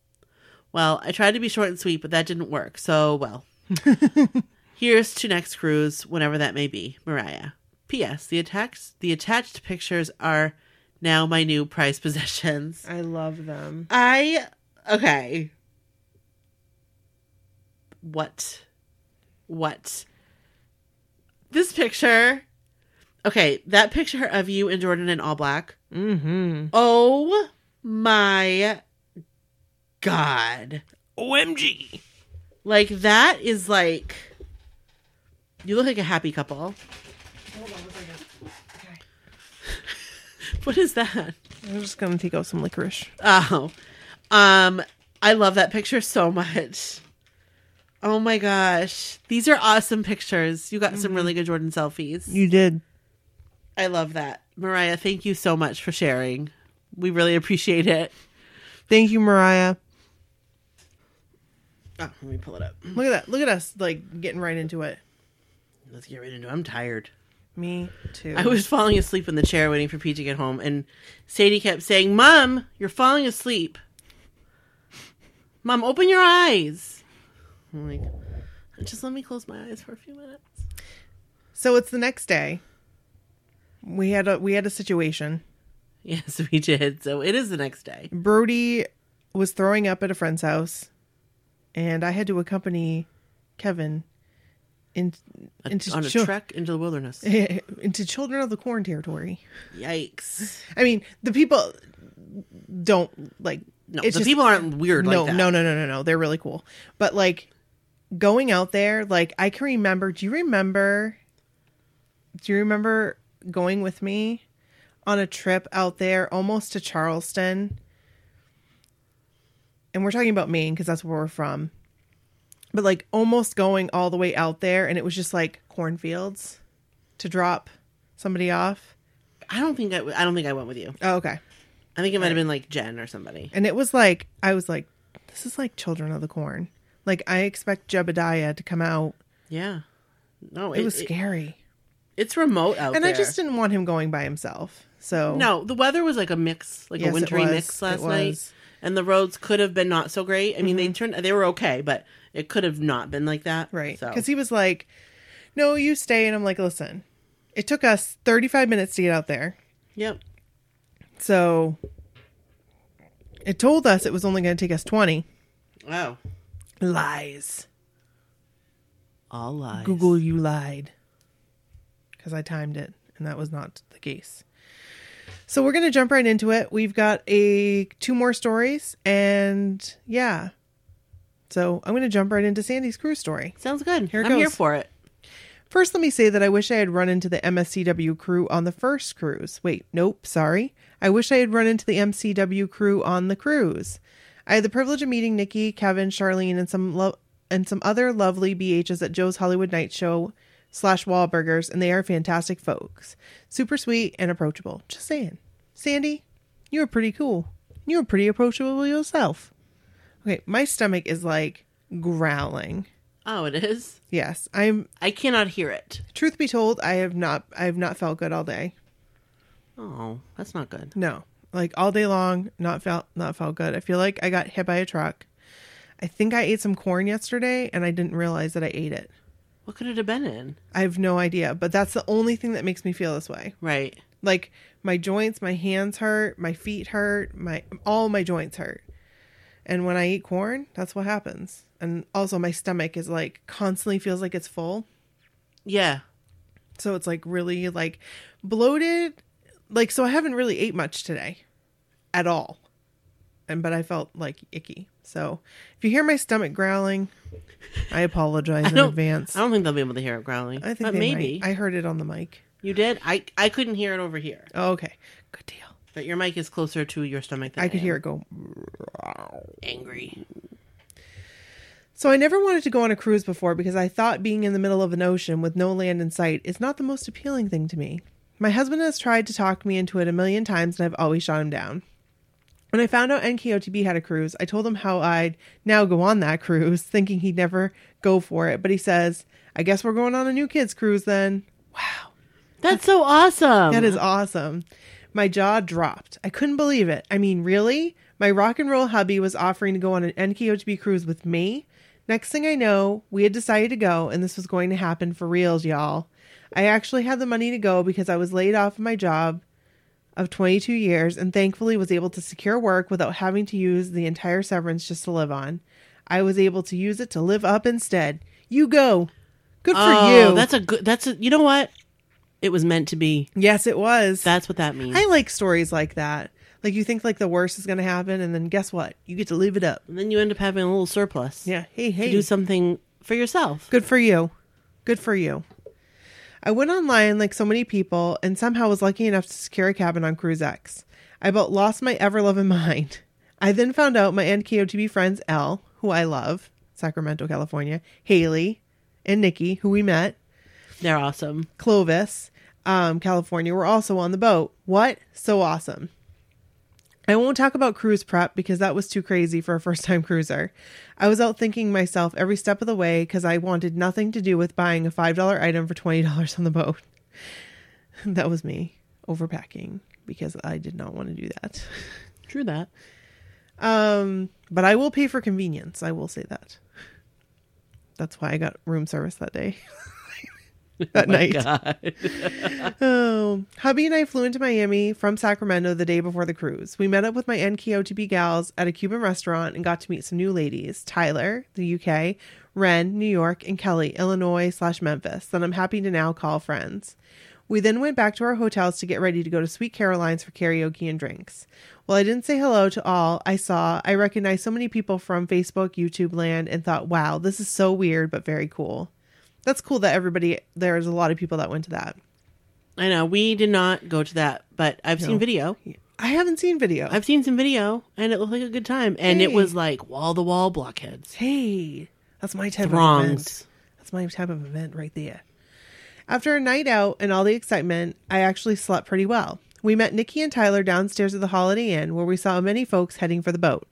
Well, I tried to be short and sweet, but that didn't work. So, well. Here's to next cruise, whenever that may be. Mariah. P.S. The attached the attached pictures are now my new prized possessions. I love them. I okay. What? What? This picture. Okay, that picture of you and Jordan in all black. Mm-hmm. Oh my god. OMG. Like that is like you look like a happy couple. What is that? I'm just gonna take out some licorice. Oh. Um I love that picture so much. Oh my gosh. These are awesome pictures. You got some really good Jordan selfies. You did. I love that. Mariah, thank you so much for sharing. We really appreciate it. Thank you, Mariah. Oh, let me pull it up. Look at that. Look at us like getting right into it. Let's get right into it. I'm tired. Me too. I was falling asleep in the chair waiting for Pete to get home, and Sadie kept saying, Mom, you're falling asleep. Mom, open your eyes. I'm like, just let me close my eyes for a few minutes. So it's the next day. We had a we had a situation. Yes, we did. So it is the next day. Brody was throwing up at a friend's house, and I had to accompany Kevin in, A- into on a chil- trek into the wilderness. into Children of the Corn territory. Yikes. I mean, the people don't like. No, the just- people aren't weird no, like no, no, no, no, no. They're really cool. But like going out there, like I can remember. Do you remember? Do you remember going with me on a trip out there, almost to Charleston? And we're talking about Maine because that's where we're from. But like almost going all the way out there, and it was just like cornfields to drop somebody off. I don't think I, w- I don't think I went with you. Oh, okay. I think it might have been like Jen or somebody. And it was like I was like, this is like Children of the Corn. Like I expect Jebediah to come out. Yeah. No, It, was scary. it's remote out there. and there. I just didn't want him going by himself. So No, the weather was like a mix, like Yes, a it wintry was. mix last night. was. Mm-hmm. And the roads could have been not so great. I mean, they turned they were okay, but it could have not been like that. right. So Because he was like, No, you stay and I'm like, listen, it took us thirty five minutes to get out there. Yep. So it told us it was only gonna take us twenty. Oh. Lies. All lies. Google you lied. Because I timed it, and that was not the case. So we're gonna jump right into it. We've got a two more stories, and yeah. So I'm gonna jump right into Sandy's cruise story. Sounds good. Here I'm here for it. First, let me say that I wish I had run into the MSCW crew on the first cruise. Wait, nope, sorry. I wish I had run into the MCW crew on the cruise. I had the privilege of meeting Nikki, Kevin, Charlene, and some lo- and some other lovely BHs at Joe's Hollywood Night Show slash Wahlburgers, and they are fantastic folks. Super sweet and approachable. Just saying. Sandy, you were pretty cool. You were pretty approachable yourself. Okay, my stomach is like growling. Oh, it is. Yes, I'm I cannot hear it. truth be told, I have not I have not felt good all day. Oh, that's not good. No. Like all day long, not felt not felt good. I feel like I got hit by a truck. I think I ate some corn yesterday and I didn't realize that I ate it. What could it have been in? I have no idea, but that's the only thing that makes me feel this way. Right. Like my joints, my hands hurt, my feet hurt, my all my joints hurt. And when I eat corn, that's what happens. And also my stomach is like constantly feels like it's full. Yeah. So it's like really like bloated. Like so I haven't really ate much today at all. And but I felt like icky. So if you hear my stomach growling, I apologize I in advance. I don't think they'll be able to hear it growling. I think maybe might. I heard it on the mic. you did. I I couldn't hear it over here. Oh, okay. Good deal. But your mic is closer to your stomach. Than I could hear it go. Angry. So I never wanted to go on a cruise before because I thought being in the middle of an ocean with no land in sight is not the most appealing thing to me. My husband has tried to talk me into it a million times and I've always shot him down. When I found out NKOTB had a cruise, I told him how I'd now go on that cruise, thinking he'd never go for it. But he says, I guess we're going on a new kids cruise then. Wow. That's so awesome. That is awesome. My jaw dropped. I couldn't believe it. I mean, really? My rock and roll hubby was offering to go on an NKOTB cruise with me? Next thing I know, we had decided to go, and this was going to happen for reals, y'all. I actually had the money to go because I was laid off of my job of 22 years and thankfully was able to secure work without having to use the entire severance just to live on. I was able to use it to live up instead. You go. Good for oh, you. That's a good. That's a. You know what? It was meant to be. yes, it was. That's what that means. I like stories like that. Like you think like the worst is going to happen, and then guess what? You get to leave it up. and then you end up having a little surplus. Yeah. Hey, To hey. do something for yourself. Good for you. Good for you. I went online like so many people, and somehow was lucky enough to secure a cabin on Cruise X. I about lost my ever loving mind. I then found out my NKOTB friends L, who I love, Sacramento, California, Haley, and Nikki, who we met, They're awesome. Clovis, um, California, were also on the boat. What? So awesome. I won't talk about cruise prep because that was too crazy for a first time cruiser. I was out thinking myself every step of the way because I wanted nothing to do with buying a $5 item for $20 on the boat. that was me overpacking because I did not want to do that. True that. Um, but I will pay for convenience. I will say that. That's why I got room service that day. That oh My night. Oh, hubby and I flew into Miami from Sacramento the day before the cruise. We met up with my NKOTB gals at a Cuban restaurant and got to meet some new ladies: Tyler, the UK, Ren, New York, and Kelly, Illinois slash Memphis. That I'm happy to now call friends. We then went back to our hotels to get ready to go to Sweet Caroline's for karaoke and drinks. While I didn't say hello to all I saw, I recognized so many people from Facebook, YouTube land, and thought, wow, this is so weird but very cool. That's cool that everybody, there's a lot of people that went to that. I know we did not go to that, but I've No. seen video. I haven't seen video. I've seen some video, and it looked like a good time. And it was like wall to wall blockheads, hey, that's my type of event. That's my type of event right there. After a night out and all the excitement, I actually slept pretty well. We met Nikki and Tyler downstairs at the Holiday Inn where we saw many folks heading for the boat.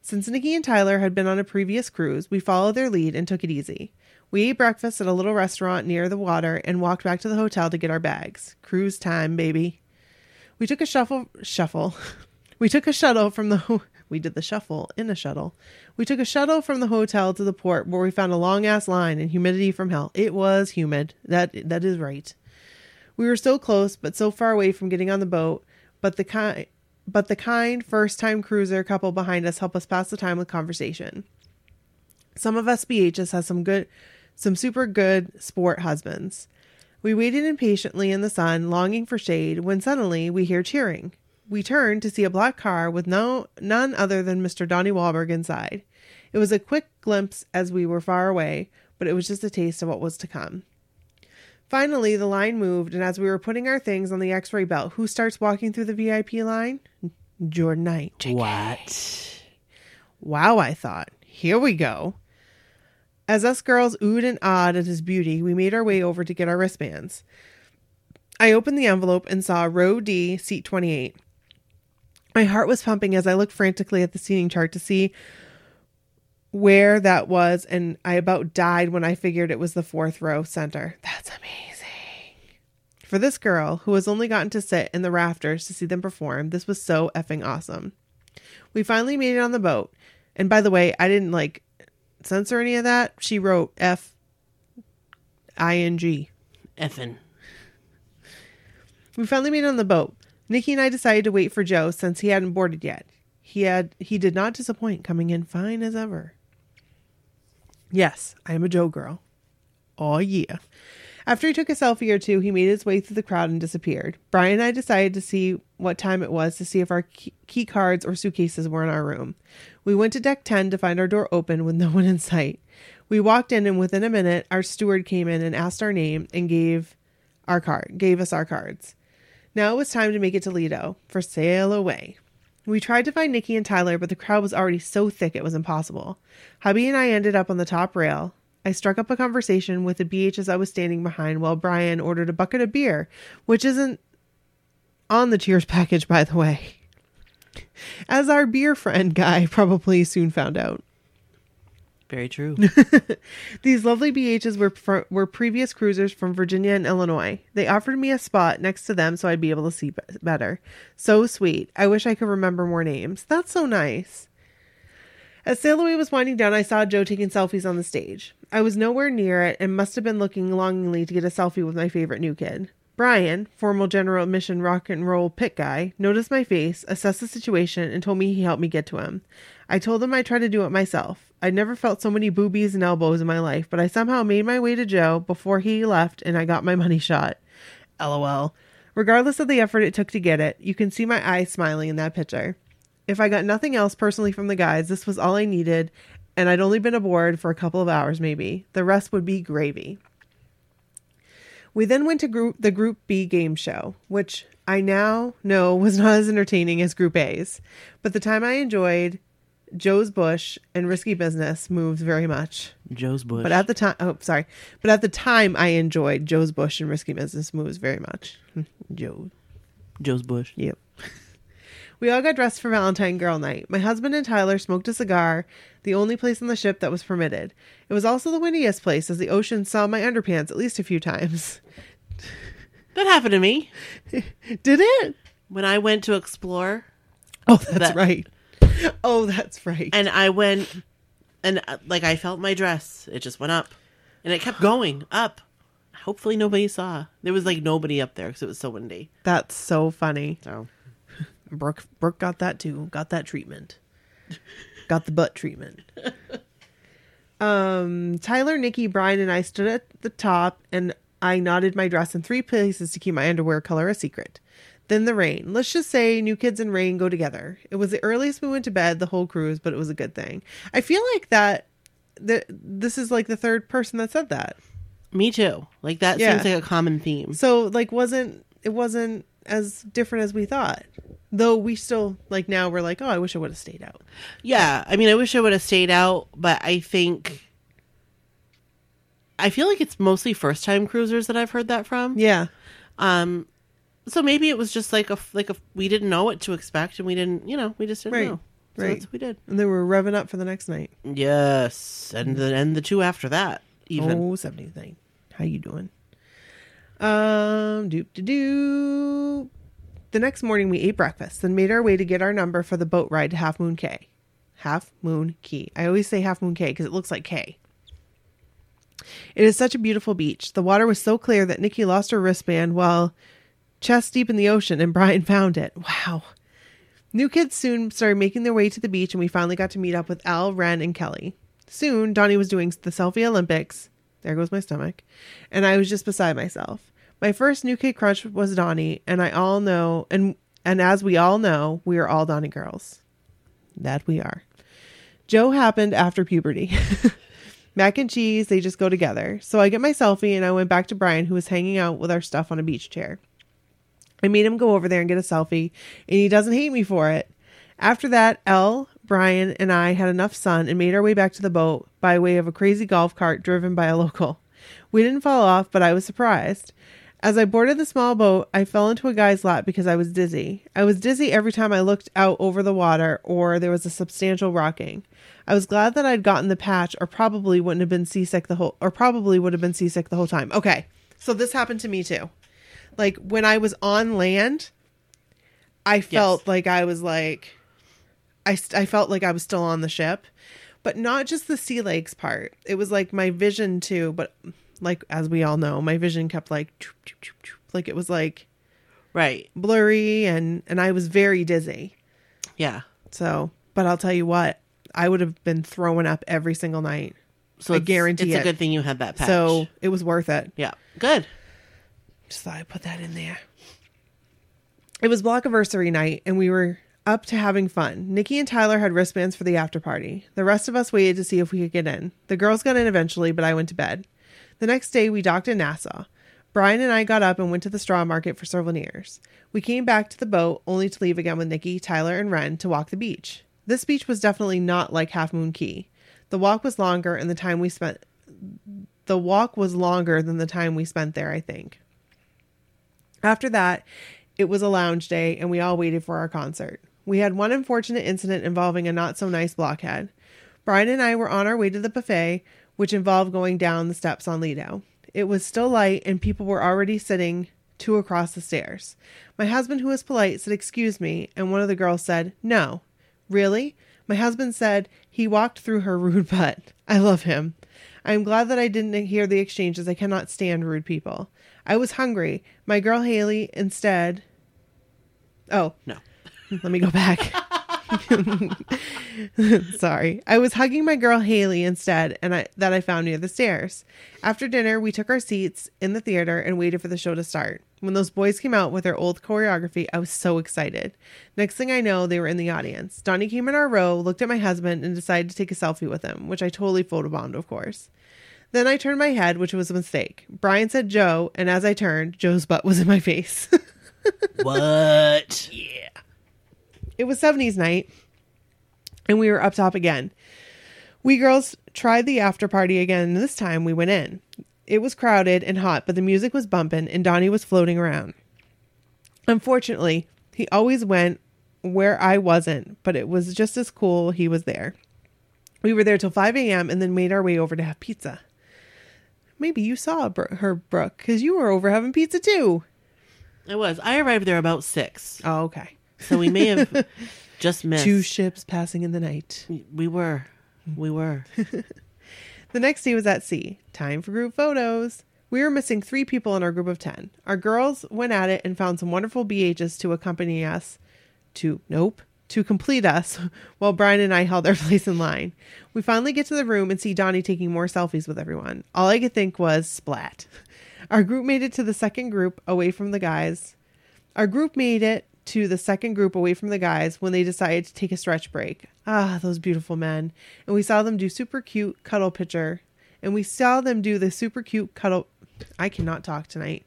Since Nikki and Tyler had been on a previous cruise, we followed their lead and took it easy. We ate breakfast at a little restaurant near the water and walked back to the hotel to get our bags. Cruise time, baby. We took a shuffle shuffle. We took a shuttle from the we did the shuffle in a shuttle. We took a shuttle from the hotel to the port where we found a long ass line and humidity from hell. It was humid. That that is right. We were so close but so far away from getting on the boat, but the kind but the kind first time cruiser couple behind us helped us pass the time with conversation. Some of us BHs has some good some super good sport husbands. We waited impatiently in the sun, longing for shade, when suddenly we hear cheering. We turn to see a black car with no none other than Mr. Donnie Wahlberg inside. It was a quick glimpse as we were far away, but it was just a taste of what was to come. Finally, the line moved, and as we were putting our things on the x ray belt, who starts walking through the VIP line? Jordan Knight. What? Wow, I thought. Here we go. As us girls oohed and awed at his beauty, we made our way over to get our wristbands. I opened the envelope and saw row D, seat 28. My heart was pumping as I looked frantically at the seating chart to see where that was, and I about died when I figured it was the fourth row center. That's amazing. For this girl, who has only gotten to sit in the rafters to see them perform, this was so effing awesome. We finally made it on the boat. And by the way, I didn't like censor any of that. She wrote F I N G. Effing. We finally made it on the boat. Nikki and I decided to wait for Joe since he hadn't boarded yet. He had he did not disappoint, coming in fine as ever. Yes, I am a Joe girl. Oh yeah. After he took a selfie or two, he made his way through the crowd and disappeared. Brian and I decided to see what time it was to see if our key- cards or suitcases were in our room. We went to deck 10 to find our door open with no one in sight. We walked in and within a minute our steward came in and asked our name and gave our card, gave us our cards. Now it was time to make it to Lido for sail away. We tried to find Nikki and Tyler, but the crowd was already so thick it was impossible. Hubby and I ended up on the top rail. I struck up a conversation with the BHs I was standing behind while Brian ordered a bucket of beer, which isn't on the Cheers package, by the way. As our beer friend guy probably soon found out. Very true. These lovely BHs were fr- were previous cruisers from Virginia and Illinois. They offered me a spot next to them so I'd be able to see b- better. So sweet. I wish I could remember more names. That's so nice. As Sail Away was winding down, I saw Joe taking selfies on the stage. I was nowhere near it and must have been looking longingly to get a selfie with my favorite new kid. Brian, formal general admission rock and roll pit guy, noticed my face, assessed the situation, and told me he helped me get to him. I told him I'd try to do it myself. I'd never felt so many boobies and elbows in my life, but I somehow made my way to Joe before he left and I got my money shot. LOL. Regardless of the effort it took to get it, you can see my eyes smiling in that picture. If I got nothing else personally from the guys, this was all I needed, and I'd only been aboard for a couple of hours maybe. The rest would be gravy. We then went to group, the Group B game show, which I now know was not as entertaining as Group A's, but the time I enjoyed Joe's Bush and Risky Business moves very much. Joe's Bush. But at the time, oh, sorry. But at the time, I enjoyed Joe's Bush and Risky Business moves very much. Joe. Joe's Bush. Yep. We all got dressed for Valentine Girl Night. My husband and Tyler smoked a cigar, the only place on the ship that was permitted. It was also the windiest place, as the ocean saw my underpants at least a few times. That happened to me Did it? when I went to explore, Oh, that's That- right. Oh, that's right. and I went, and uh, like I felt my dress. It just went up, and it kept going up. Hopefully nobody saw. There was like nobody up there because it was so windy. that's so funny. So Brooke, Brooke got that too. Got that treatment. got the butt treatment. Um, Tyler, Nikki, Brian, and I stood at the top, and I knotted my dress in three places to keep my underwear color a secret. Then the rain. Let's just say new kids and rain go together. It was the earliest we went to bed the whole cruise, but it was a good thing. I feel like that. That this is like the third person that said that. me too. Like that Yeah. seems like a common theme. So like wasn't it wasn't as different as we thought. Though we still like now we're like, oh, I wish I would have stayed out. Yeah, I mean, I wish I would have stayed out, but I think I feel like it's mostly first time cruisers that I've heard that from. Yeah. Um, so maybe it was just like a like a we didn't know what to expect, and we didn't, you know, we just didn't Right, know. So right. that's what we did. And they were revving up for the next night. Yes, and the and the two after that even. Oh, 70th night. How you doing? Um, doop to doo. The next morning we ate breakfast, then made our way to get our number for the boat ride to Half Moon Cay. Half Moon Key. I always say Half Moon Cay because it looks like K. It is such a beautiful beach. The water was so clear that Nikki lost her wristband while chest deep in the ocean and Brian found it. Wow. New kids soon started making their way to the beach, and we finally got to meet up with Al, Ren, and Kelly. Soon, Donnie was doing the selfie Olympics. There goes my stomach. And I was just beside myself. My first new kid crush was Donnie, and I all know, and and as we all know, we are all Donnie girls. That we are. Joe happened after puberty. Mac and cheese, they just go together. So I get my selfie, and I went back to Brian, who was hanging out with our stuff on a beach chair. I made him go over there and get a selfie, and he doesn't hate me for it. After that, Elle, Brian, and I had enough sun and made our way back to the boat by way of a crazy golf cart driven by a local. We didn't fall off, but I was surprised. As I boarded the small boat, I fell into a guy's lap because I was dizzy. I was dizzy every time I looked out over the water or there was a substantial rocking. I was glad that I'd gotten the patch or probably wouldn't have been seasick the whole or probably would have been seasick the whole time. Okay. So this happened to me too. Like when I was on land, I felt like I was like I st- I felt like I was still on the ship, but not just the sea legs part. It was like my vision too, but like as we all know, my vision kept like choop, choop, choop, choop. like it was like Right. blurry and and I was very dizzy. Yeah. So, but I'll tell you what, I would have been throwing up every single night. So I it's- guarantee it's it. a good thing you had that patch. So it was worth it. yeah, good. Just thought I'd put that in there. It was Blockiversary night, and we were up to having fun. Nikki and Tyler had wristbands for the after party. The rest of us waited to see if we could get in. The girls got in eventually, but I went to bed. The next day, we docked in Nassau. Brian and I got up and went to the straw market for souvenirs. We came back to the boat, only to leave again with Nikki, Tyler, and Ren to walk the beach. This beach was definitely not like Half Moon Cay. The walk was longer, and the time we spent. The walk was longer than the time we spent there, I think. After that, it was a lounge day and we all waited for our concert. We had one unfortunate incident involving a not so nice blockhead. Brian and I were on our way to the buffet, which involved going down the steps on Lido. It was still light and people were already sitting two across the stairs. My husband, who was polite, said, Excuse me, and one of the girls said, No. Really? My husband said he walked through her rude butt. I love him. I am glad that I didn't hear the exchange as I cannot stand rude people. I was hungry. My girl Haley instead. Oh, No. Let me go back. Sorry. I was hugging my girl Haley instead and I that I found near the stairs. After dinner, we took our seats in the theater and waited for the show to start. When those boys came out with their old choreography, I was so excited. Next thing I know, they were in the audience. Donnie came in our row, looked at my husband, and decided to take a selfie with him, which I totally photobombed, of course. Then I turned my head, which was a mistake. Brian said Joe, and as I turned, Joe's butt was in my face. what? It was 70s night, and we were up top again. We girls tried the after party again, and this time we went in. It was crowded and hot, but the music was bumping, and Donnie was floating around. Unfortunately, he always went where I wasn't, but it was just as cool he was there. We were there till 5 a.m. and then made our way over to have pizza. Maybe you saw her, Brooke, because you were over having pizza too. I was. I arrived there about six, Oh, okay. So we may have just missed. Two ships passing in the night. we were, we were. The next day was at sea. Time for group photos. We were missing three people in our group of 10. Our girls went at it and found some wonderful BHs to accompany us to, nope, to complete us while Brian and I held our place in line. We finally get to the room and see Donnie taking more selfies with everyone. All I could think was splat. Our group made it to the second group away from the guys. Our group made it to the second group away from the guys when they decided to take a stretch break. Ah, those beautiful men. And we saw them do super cute cuddle picture. And we saw them do the super cute cuddle I cannot talk tonight.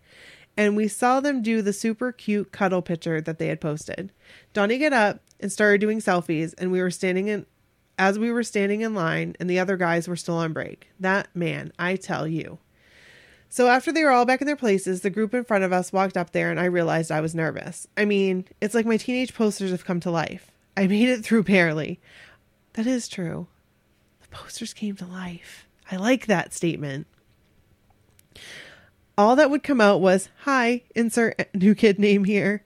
And we saw them do the super cute cuddle picture that they had posted. Donnie got up and started doing selfies and we were standing in as we were standing in line and the other guys were still on break. That man, I tell you. So after they were all back in their places, the group in front of us walked up there and I realized I was nervous. I mean, it's like my teenage posters have come to life. I made it through barely. That is true. The posters came to life. I like that statement. All that would come out was, Hi, insert new kid name here.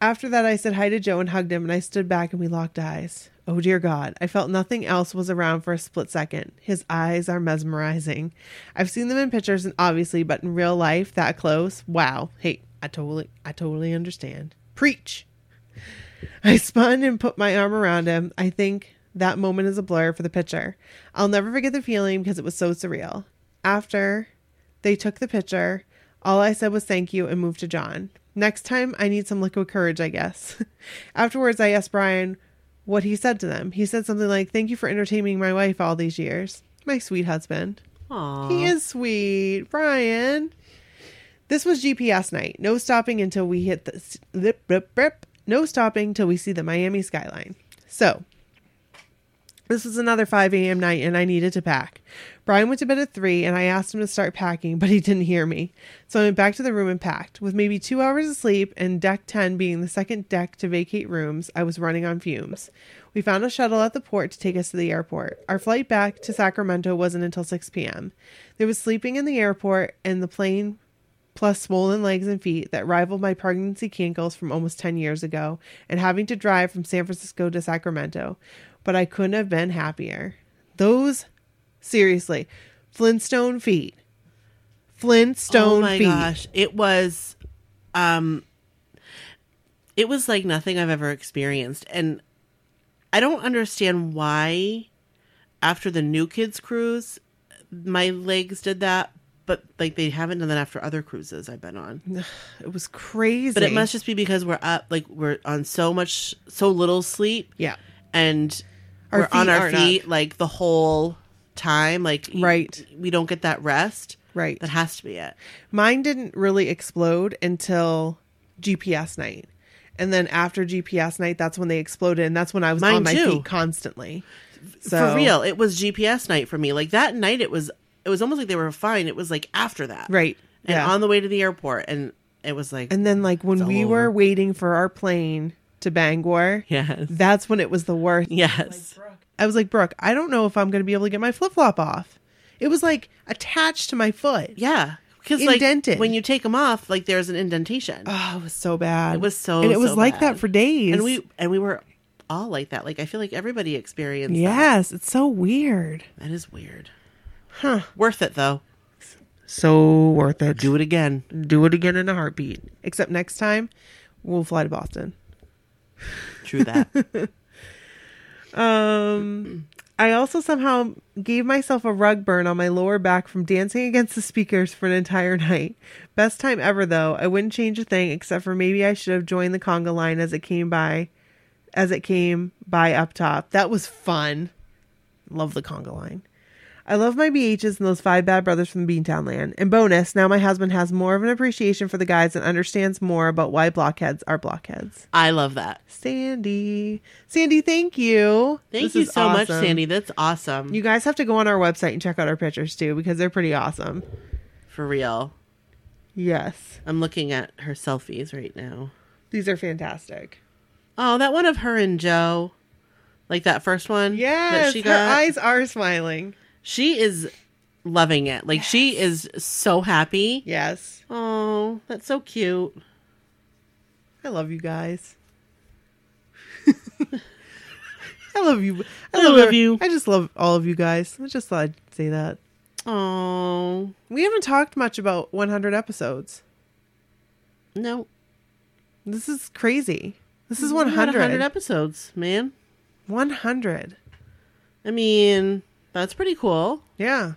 After that, I said hi to Joe and hugged him, and I stood back and we locked eyes. Oh dear God, I felt nothing else was around for a split second. His eyes are mesmerizing. I've seen them in pictures and obviously, but in real life, that close, wow. Hey, I totally, I totally understand. Preach. I spun and put my arm around him. I think that moment is a blur for the picture. I'll never forget the feeling because it was so surreal. After they took the picture, all I said was thank you and moved to Jon. Next time, I need some liquid courage, I guess. Afterwards, I asked Brian what he said to them. He said something like, Thank you for entertaining my wife all these years. My sweet husband. Aww. He is sweet. Brian. This was GPS night. No stopping until we hit the. No stopping till we see the Miami skyline. So, this was another 5 a.m. night and I needed to pack. Brian went to bed at 3 and I asked him to start packing, but he didn't hear me. So I went back to the room and packed. With maybe two hours of sleep and deck 10 being the second deck to vacate rooms, I was running on fumes. We found a shuttle at the port to take us to the airport. Our flight back to Sacramento wasn't until 6 p.m. There was sleeping in the airport and the plane plus swollen legs and feet that rivaled my pregnancy cankles from almost 10 years ago and having to drive from San Francisco to Sacramento. But I couldn't have been happier. Those, seriously, Flintstone feet. Flintstone feet. oh my feet. gosh it was um it was like nothing i've ever experienced and i don't understand why after the new kids cruise my legs did that but like they haven't done that after other cruises i've been on It was crazy. but it must just be because we're up like we're on so much so little sleep Yeah. and Our we're on our feet like the whole time like Right. we don't get that rest Right. that has to be it Mine didn't really explode until GPS night. And then after GPS night, that's when they exploded. And that's when I was Mine on my too. feet constantly. So, for real it was gps night for me like that night it was it was almost like they were fine it was like after that Right. and yeah. on the way to the airport and it was like and then, like, when we all were waiting for our plane to Bangor, yes that's when it was the worst. yes I was like, Brooke, I don't know if I'm going to be able to get my flip flop off. It was like attached to my foot. yeah because like when you take them off like there's an indentation Oh, it was so bad. It was so, and it was so like bad. that for days. and we and we were all like that like i feel like everybody experienced that. yes, it's so weird. that is weird Huh. worth it though So worth it. do it again do it again in a heartbeat. Except next time, we'll fly to Boston. True that Um, I also somehow gave myself a rug burn on my lower back from dancing against the speakers for an entire night. Best time ever, though. I wouldn't change a thing except for maybe I should have joined the conga line as it came by, as it came by up top. That was fun. Love the conga line. I love my BHs and those five bad brothers from the Beantown land. And bonus, now my husband has more of an appreciation for the guys and understands more about why blockheads are blockheads. I love that. Sandy. Sandy, thank you. Thank This you so much. Sandy. That's awesome. You guys have to go on our website and check out our pictures too because they're pretty awesome. For real. Yes. I'm looking at her selfies right now. These are fantastic. Oh, that one of her and Joe. Like that first one Yes. her eyes are smiling. She is loving it. Like she is so happy. Yes. Oh, that's so cute. I love you guys. I love you. I, I love, love you. I just love all of you guys. I just thought I'd say that. Oh, We haven't talked much about 100 episodes. no. This is crazy. This is 100. 100 episodes, man. 100. I mean, that's pretty cool. Yeah.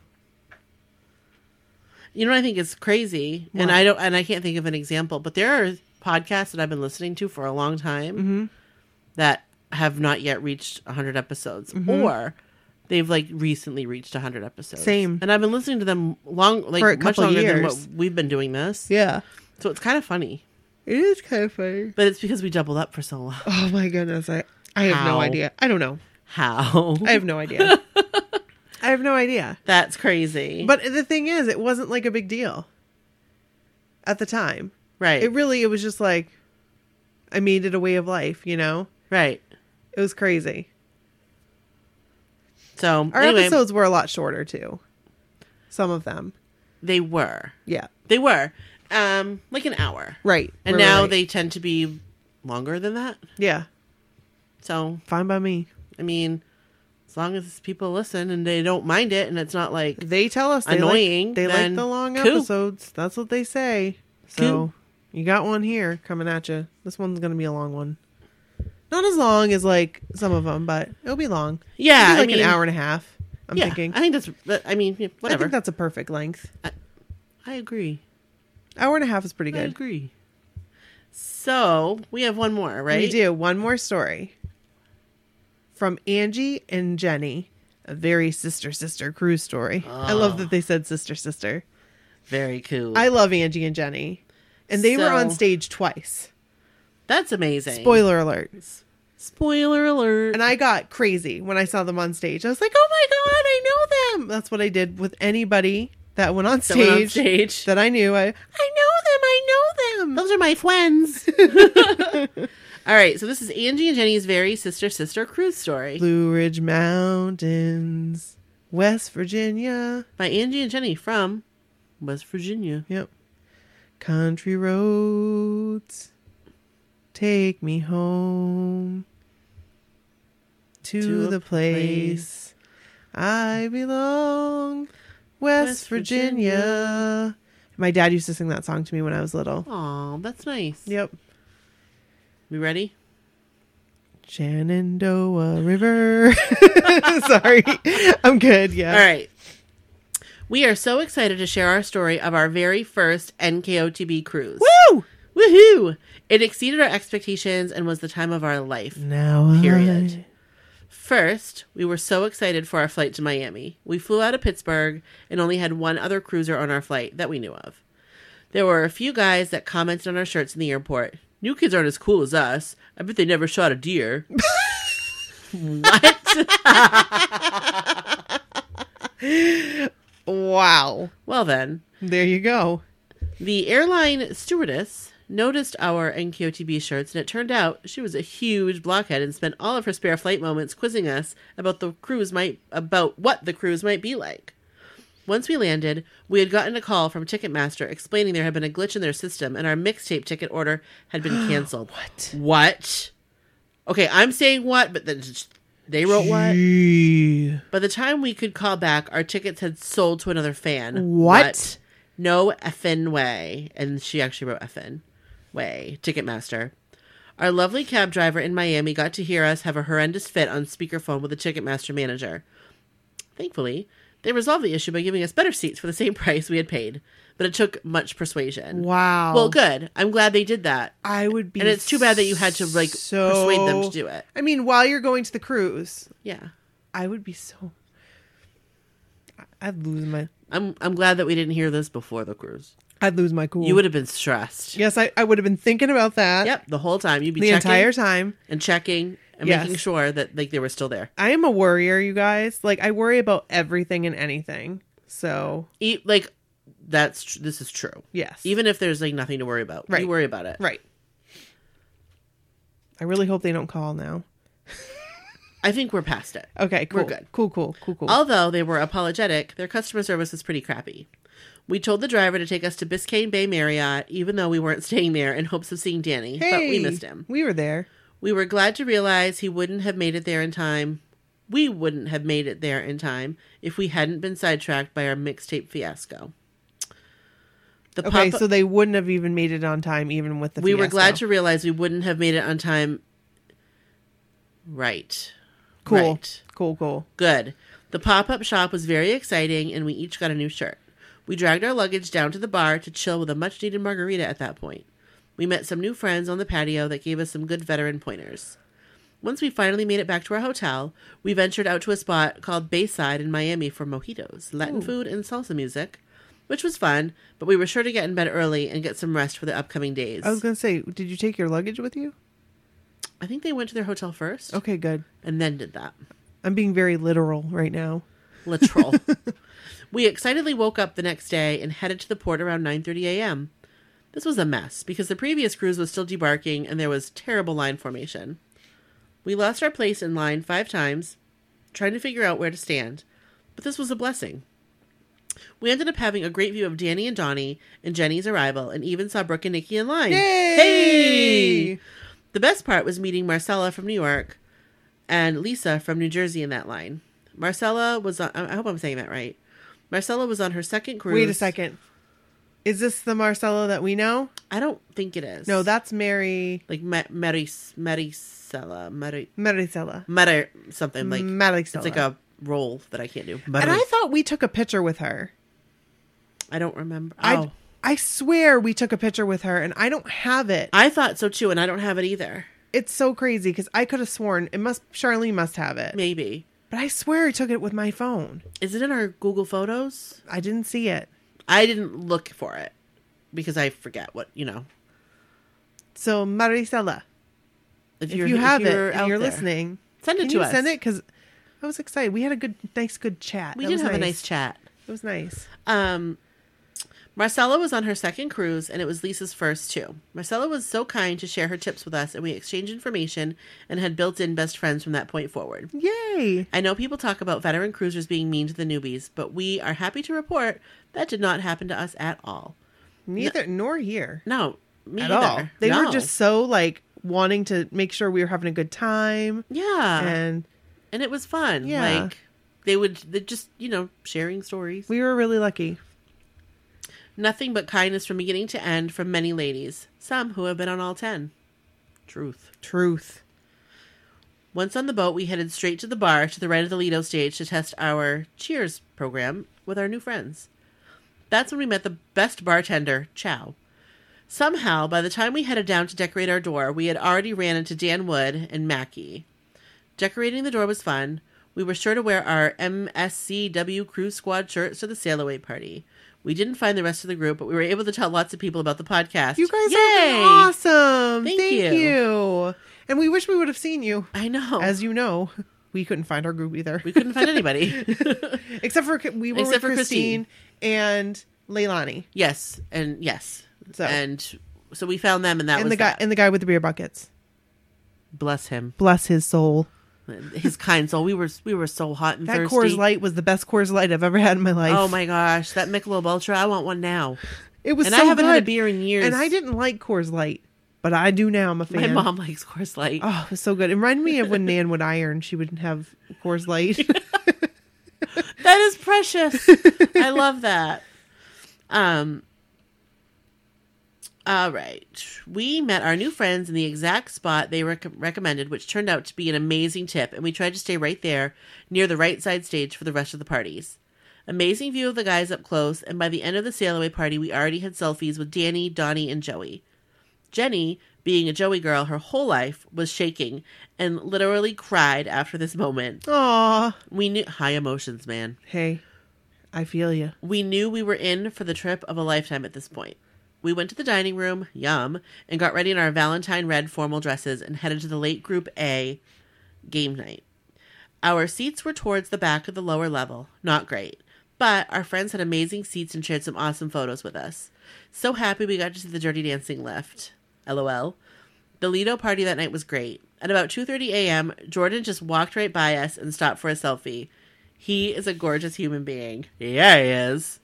You know what I think is crazy, and I don't, and I can't think of an example, but there are podcasts that I've been listening to for a long time Mm-hmm. that have not yet reached 100 episodes, or they've like recently reached 100 episodes. Same. and I've been listening to them long, like For a much longer than what we've been doing this. Yeah. So it's kind of funny, It is kind of funny. but it's because we doubled up for so long. Oh my goodness. I, I have no idea. I don't know. How? I have no idea. I have no idea. That's crazy. But the thing is, it wasn't like a big deal at the time. right, It really, it was just like, I made it a way of life, you know? right. It was crazy. So Our anyway, episodes were a lot shorter too. Some of them. they were, Yeah. they were, um, like an hour, Right. and Right, now right. they tend to be longer than that. Yeah. So Fine by me. I mean, as long as people listen and they don't mind it, and it's not like They tell us they Annoying, Like, they like the long cool. episodes. That's what they say. So Cool. you got one here coming at you. This one's gonna be a long one. Not as long as like some of them, but it'll be long. yeah, be I like mean, an hour and a half. I'm yeah, thinking. I think that's. Uh, I mean, yeah, I think that's a perfect length. I agree. Hour and a half is pretty good I agree. So we have one more, right? We do one more story from Angie and Jenny. A very sister sister cruise story. I love that they said sister sister. Very cool. I love Angie and Jenny, and they were on stage twice. that's amazing. Spoiler alert! Spoiler alert. And I got crazy when I saw them on stage. I was like, "Oh my god, I know them!" That's what I did with anybody that went on That went on stage, stage. that I knew. I I know them. I know them. Those are my friends. All right, so this is Angie and Jenny's very sister sister cruise story Blue Ridge Mountains, West Virginia. by Angie and Jenny from West Virginia. Yep. Country roads, take me home to, To the place I belong, West, West Virginia. Virginia. My dad used to sing that song to me when I was little. Oh, that's nice. Yep. We ready? Shenandoah River. Sorry. I'm good. Yeah. All right. We are so excited to share our story of our very first NKOTB cruise. Woo! Woohoo! It exceeded our expectations and was the time of our life. Now Period. First, we were so excited for our flight to Miami. We flew out of Pittsburgh and only had one other cruiser on our flight that we knew of. There were a few guys that commented on our shirts in the airport. New kids aren't as cool as us. I bet they never shot a deer. what? Wow. Well, then, There you go. the airline stewardess noticed our NKOTB shirts, and it turned out she was a huge blockhead and spent all of her spare flight moments quizzing us about the cruise might about what the cruise might be like. Once we landed, we had gotten a call from Ticketmaster explaining there had been a glitch in their system and our mixtape ticket order had been canceled. What? what? Okay, I'm saying what, but then they wrote what? By the time we could call back, our tickets had sold to another fan. What? No effing way. And she actually wrote effing way. Ticketmaster. Our lovely cab driver in Miami got to hear us have a horrendous fit on speakerphone with the Ticketmaster manager. Thankfully, they resolved the issue by giving us better seats for the same price we had paid, but it took much persuasion. Wow. Well, good. I'm glad they did that. I would be. And it's too bad that you had to like so- persuade them to do it. I mean, while you're going to the cruise, Yeah. I would be so. I'd lose my I'm I'm glad that we didn't hear this before the cruise. I'd lose my cool. You would have been stressed. Yes, I, I would have been thinking about that. Yep, the whole time you'd be The entire time. and checking and Yes. making sure that like they were still there. I am a worrier, you guys. Like I worry about everything and anything. So E- like that's tr- this is true. yes. Even if there's like nothing to worry about, Right. you worry about it. right. I really hope they don't call now. I think we're past it. Okay, cool. We're good. Cool, cool, cool, cool. Although they were apologetic, their customer service was pretty crappy. We told the driver to take us to Biscayne Bay Marriott, even though we weren't staying there, in hopes of seeing Danny, but we missed him. We were there. We were glad to realize he wouldn't have made it there in time. We wouldn't have made it there in time if we hadn't been sidetracked by our mixtape fiasco. The Okay, pop- so they wouldn't have even made it on time, even with the. we were glad to realize we wouldn't have made it on time. Right. Cool, Right. cool, cool. Good. The pop up shop was very exciting, and we each got a new shirt. We dragged our luggage down to the bar to chill with a much needed margarita at that point. We met some new friends on the patio that gave us some good veteran pointers. Once we finally made it back to our hotel, we ventured out to a spot called Bayside in Miami for mojitos, Latin food, and salsa music, which was fun, but we were sure to get in bed early and get some rest for the upcoming days. I was gonna say, did you take your luggage with you? I think they went to their hotel first Okay, good. and then did that. I'm being very literal right now. Literal. we excitedly woke up the next day and headed to the port around 9:30 a.m. This was a mess because the previous cruise was still debarking and there was terrible line formation. We lost our place in line 5 times trying to figure out where to stand, but this was a blessing. We ended up having a great view of Danny and Donnie and Jenny's arrival and even saw Brooke and Nikki in line. Hey! The best part was meeting Marcella from New York and Lisa from New Jersey in that line. Marcella was on, I hope I'm saying that right. Marcella was on her second cruise. Wait a second. Is this the Marcella that we know? I don't think it is. No, that's Mary like Ma- Maris Maricela, Mari Maricela. Mari something like Maricela. it's like a roll that I can't do. And I thought we took a picture with her. I don't remember. I Oh, I swear we took a picture with her, and I don't have it. I thought so too, and I don't have it either. It's so crazy because I could have sworn it must. Charlene must have it, Maybe but I swear I took it with my phone. is it in our Google Photos? I didn't see it. I didn't look for it because I forget what you know. So Maricela, if you're- you have you're it and you're there, listening, send it can to you us. send it? Because I was excited. We had a good, nice, good chat. We That did have a nice. nice chat. It was nice. Um, Marcella was on her second cruise, and it was Lisa's first too. Marcella was so kind to share her tips with us, and we exchanged information and had built-in best friends from that point forward. Yay! I know people talk about veteran cruisers being mean to the newbies, but we are happy to report that did not happen to us at all. Neither nor here No, me at either. all. They No. were just so like wanting to make sure we were having a good time, yeah, and and it was fun. Yeah. Like they would, they just you know sharing stories. we were really lucky. Nothing but kindness from beginning to end from many ladies, some who have been on all ten. Truth. Truth. Once on the boat, we headed straight to the bar to the right of the Lido stage to test our Cheers program with our new friends. That's when we met the best bartender, Chow. Somehow, by the time we headed down to decorate our door, we had already ran into Dan Wood and Mackie. Decorating the door was fun. We were sure to wear our MSCW Crew Squad shirts to the sail away party. We didn't find the rest of the group, but we were able to tell lots of people about the podcast. You guys Yay! are awesome. Thank Thank, you. you. And we wish we would have seen you. I know. As you know, we couldn't find our group either. we couldn't find anybody. Except for we were Except with for Christine, and Leilani. Yes, and yes, So- and so we found them, and that and was the guy that. and the guy with the beer buckets. Bless him, Bless his soul. His kind soul. We were we were so hot and That thirsty. Coors Light was the best Coors Light I've ever had in my life. Oh my gosh, that Michelob Ultra! I want one now. It was and so I haven't good. had a beer in years. And I didn't like Coors Light, but I do now. I'm a fan. My mom likes Coors Light. Oh, it was so good. It reminded me of when Nan would iron. She wouldn't have Coors Light. That is precious. I love that. Um. All right. We met our new friends in the exact spot they rec- recommended, which turned out to be an amazing tip, and we tried to stay right there near the right side stage for the rest of the parties. Amazing view of the guys up close, and by the end of the sail away party, we already had selfies with Danny, Donnie, and Joey. Jenny, being a Joey girl her whole life, was shaking and literally cried after this moment. Aw. We knew high emotions, man. Hey. I feel you. We knew we were in for the trip of a lifetime at this point. We went to the dining room, yum, and got ready in our Valentine red formal dresses and headed to the late group A game night. Our seats were towards the back of the lower level. Not great. But our friends had amazing seats and shared some awesome photos with us. So happy we got to see the Dirty Dancing lift. LOL. The Lido party that night was great. At about 2:30 a.m., Jordan just walked right by us and stopped for a selfie. He is a gorgeous human being. Yeah, he is.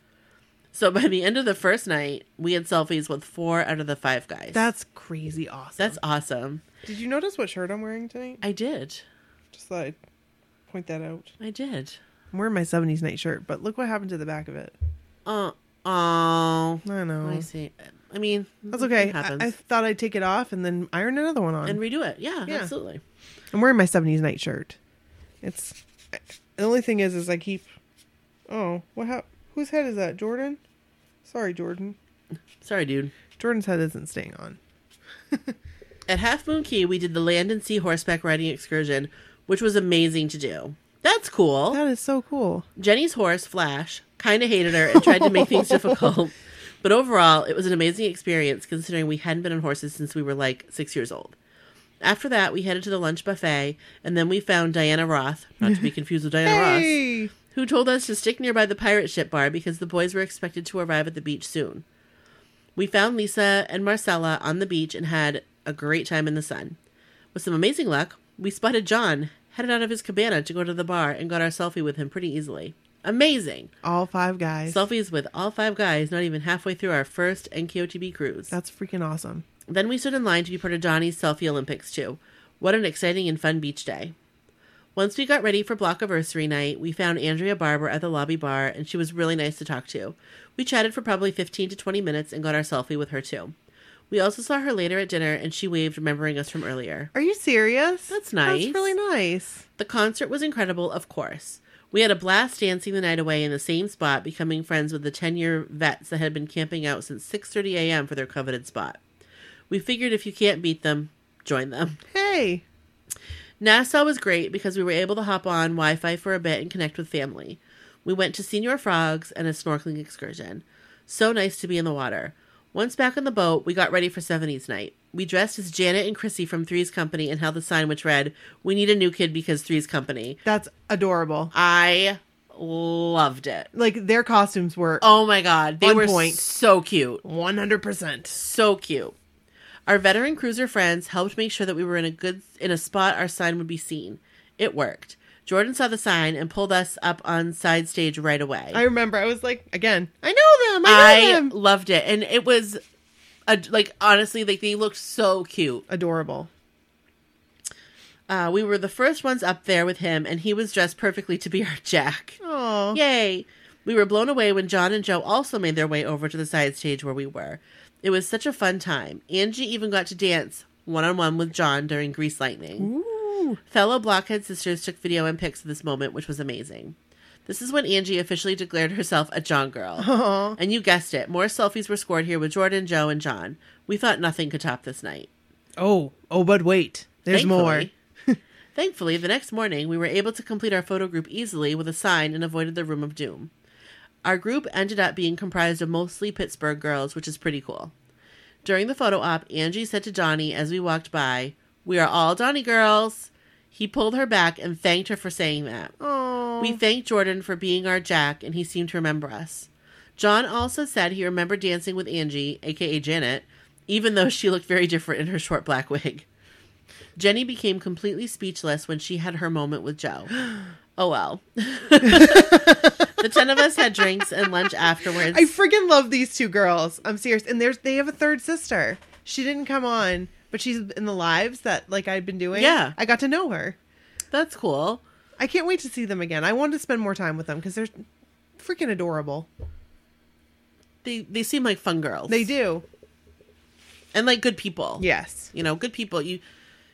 So by the end of the first night, we had selfies with four out of the five guys. That's crazy awesome. that's awesome. Did you notice what shirt I'm wearing tonight? I did. Just thought I'd point that out. I did. I'm wearing my 70s night shirt, but look what happened to the back of it. Uh, oh, I know. I see. I mean, That's okay. I. I thought I'd take it off and then iron another one on. and redo it. Yeah, Yeah. absolutely. I'm wearing my 70s night shirt. It's the only thing is, is I keep. Oh, what? hap whose head is that? Jordan? Sorry, Jordan. Sorry, dude. Jordan's head isn't staying on. At Half Moon Cay, we did the land and sea horseback riding excursion, which was amazing to do. That's cool. That is so cool. Jenny's horse, Flash, kind of hated her and tried to make things difficult. But overall, it was an amazing experience considering we hadn't been on horses since we were like six years old. After that, we headed to the lunch buffet, and then we found Diana Roth, not to be confused with Diana Ross, Hey! Who told us to stick nearby the pirate ship bar because the boys were expected to arrive at the beach soon. We found Lisa and Marcella on the beach and had a great time in the sun. With some amazing luck, we spotted Jon headed out of his cabana to go to the bar and got our selfie with him pretty easily. Amazing! All five guys. Selfies with all five guys not even halfway through our first NKOTB cruise. That's freaking awesome. Then we stood in line to be part of Johnny's Selfie Olympics too. What an exciting and fun beach day. Once we got ready for block anniversary night, we found Andrea Barber at the lobby bar and she was really nice to talk to. We chatted for probably 15 to 20 minutes and got our selfie with her too. We also saw her later at dinner and she waved remembering us from earlier. Are you serious? That's nice. That's really nice. The concert was incredible, of course. We had a blast dancing the night away in the same spot, becoming friends with the 10-year vets that had been camping out since 6:30 a.m. for their coveted spot. We figured if you can't beat them, join them. Hey. Nassau was great because we were able to hop on Wi Fi for a bit and connect with family. We went to Señor Frogs and a snorkeling excursion. So nice to be in the water. Once back on the boat, we got ready for 70s night. We dressed as Janet and Chrissy from Three's Company and held the sign which read, We need a new kid because Three's Company. That's adorable. I loved it. Like their costumes were Oh my god, they were point. so cute. 100%. so cute. Our veteran cruiser friends helped make sure that we were in a good in a spot our sign would be seen. It worked. Jordan saw the sign and pulled us up on side stage right away. I remember I was like, again, I know them. I know I them. loved it, and it was, a, like honestly, like they looked so cute. Adorable. Uh, we were the first ones up there with him, and he was dressed perfectly to be our Jack. Oh. Yay! We were blown away when Jon and Joe also made their way over to the side stage where we were. It was such a fun time. Angie even got to dance one on one with Jon during Grease Lightning. Ooh. Fellow Blockhead sisters took video and pics of this moment, which was amazing. This is when Angie officially declared herself a Jon girl. Aw. And you guessed it, more selfies were scored here with Jordan, Joe, and Jon. We thought nothing could top this night. Oh. Oh, but wait. There's more. Thankfully- Thankfully, the next morning, we were able to complete our photo group easily with a sign and avoided the room of doom. Our group ended up being comprised of mostly Pittsburgh girls, which is pretty cool. During the photo op, Angie said to Donnie as we walked by, We are all Donnie girls. He pulled her back and thanked her for saying that. Oh. We thanked Jordan for being our Jack, and he seemed to remember us. Jon also said he remembered dancing with Angie, aka Janet, even though she looked very different in her short black wig. Jenny became completely speechless when she had her moment with Joe. Oh well. the ten of us had drinks and lunch afterwards. I freaking love these two girls. I'm serious. And there's they have a third sister. She didn't come on, but she's in the lives that like I've been doing. Yeah. I got to know her. That's cool. I can't wait to see them again. I want to spend more time with them because they're freaking adorable. They they seem like fun girls. They do. and like good people. Yes. you know, good people. You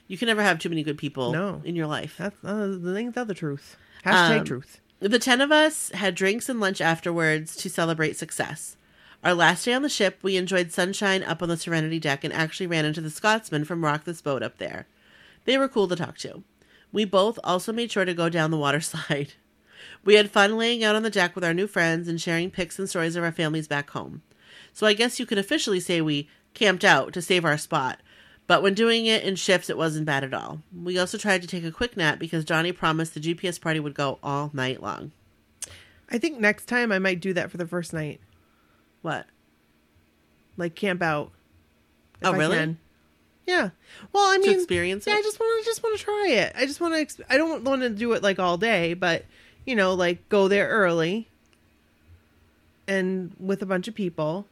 you can never have too many good people No. in your life. That's uh, the thing. That's the truth. Hashtag Um, truth. The ten of us had drinks and lunch afterwards to celebrate success. Our last day on the ship, we enjoyed sunshine up on the Serenity deck and actually ran into the Scotsmen from Rock This Boat up there. They were cool to talk to. We both also made sure to go down the water slide. We had fun laying out on the deck with our new friends and sharing pics and stories of our families back home. So I guess you could officially say we camped out to save our spot. But when doing it in shifts, it wasn't bad at all. We also tried to take a quick nap because Johnny promised the GPS party would go all night long. I think next time I might do that for the first night, What? like camp out. Oh, I really? can. Yeah. Well, I To mean, experience yeah, I just want to just want to try it. I just want to. Ex- I don't want to do it like all day, but you know, like go there early and with a bunch of people.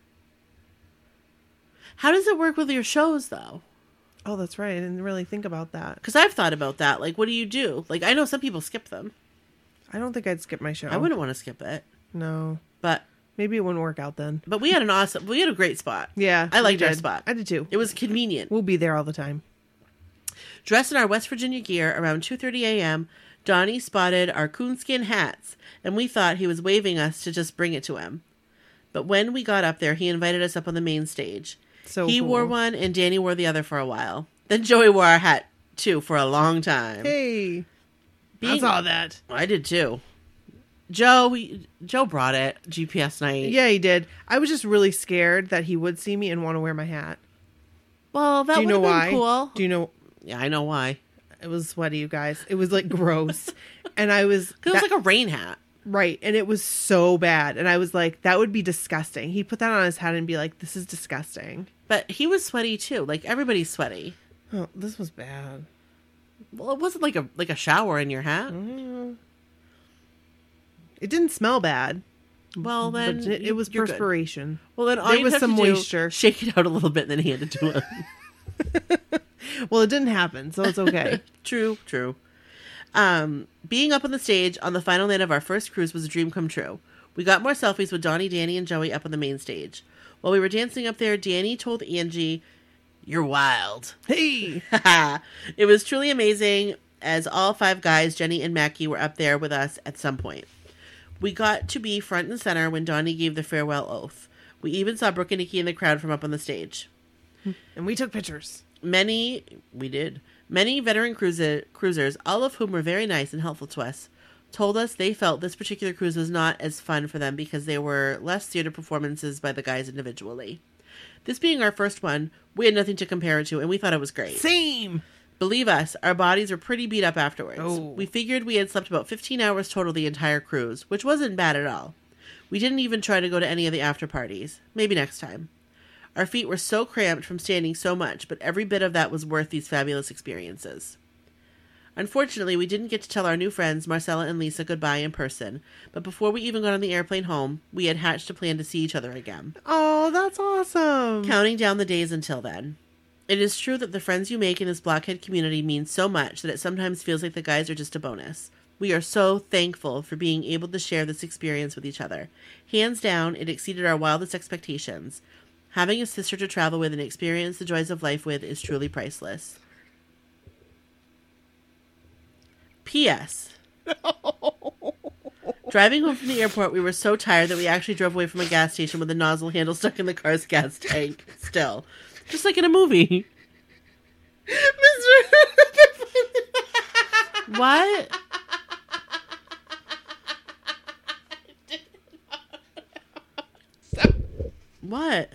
How does it work with your shows, though? Oh, that's right. I didn't really think about that. Because I've thought about that. Like, what do you do? Like, I know some people skip them. I don't think I'd skip my show. I wouldn't want to skip it, No, but maybe it wouldn't work out then. but we had an awesome, we had a great spot. Yeah, I liked our spot. I did too. It was convenient. We'll be there all the time. Dressed in our West Virginia gear around 2:30 a.m., Donnie spotted our coonskin hats, and we thought he was waving us to just bring it to him. But when we got up there, he invited us up on the main stage. So he cool. wore one, and Danny wore the other for a while. Then Joey wore our hat too for a long time. Hey, Being- I saw that. I did too. Joe, Joe brought it GPS night. Yeah, he did. I was just really scared that he would see me and want to wear my hat. Well, that would have why? cool. Do you know? yeah, I know why. It was sweaty, you guys. It was like gross, and I was Because it was like a rain hat. Right, and it was so bad, and I was like, that would be disgusting. He'd put that on his head and be like, "This is disgusting." But he was sweaty too. Like everybody's sweaty. Oh, this was bad. Well, it wasn't like a like a shower in your hat. Mm-hmm. It didn't smell bad, Well, then it, it was you're good. perspiration. Well, then all There was some moisture. shake it out a little bit, and then hand it to him. Well, it didn't happen, so it's okay. true, true. Um, being up on the stage on the final night of our first cruise was a dream come true. We got more selfies with Donnie, Danny, and Joey up on the main stage. While we were dancing up there, Danny told Angie, "You're wild." hey, it was truly amazing as all five guys, Jenny and Mackie, were up there with us at some point. We got to be front and center when Donnie gave the farewell oath. We even saw Brooke and Nikki in the crowd from up on the stage. and we took pictures. Many, we did, many veteran cruiser, cruisers, all of whom were very nice and helpful to us, told us they felt this particular cruise was not as fun for them because they were less theater performances by the guys individually. This being our first one, we had nothing to compare it to, and we thought it was great. Same. Believe us, our bodies were pretty beat up afterwards. Oh. We figured we had slept about 15 hours total the entire cruise, which wasn't bad at all. We didn't even try to go to any of the after parties. Maybe next time. Our feet were so cramped from standing so much, but every bit of that was worth these fabulous experiences. Unfortunately, we didn't get to tell our new friends, Marcella and Lisa, goodbye in person, but before we even got on the airplane home, we had hatched a plan to see each other again Oh, that's awesome. counting down the days until then. It is true that the friends you make in this blockhead community mean so much that it sometimes feels like the guys are just a bonus. We are so thankful for being able to share this experience with each other. Hands down, it exceeded our wildest expectations. Having a sister to travel with and experience the joys of life with is truly priceless. P.S. No. Driving home from the airport, we were so tired that we actually drove away from a gas station with the nozzle handle stuck in the car's gas tank. Still, just like in a movie. What? What?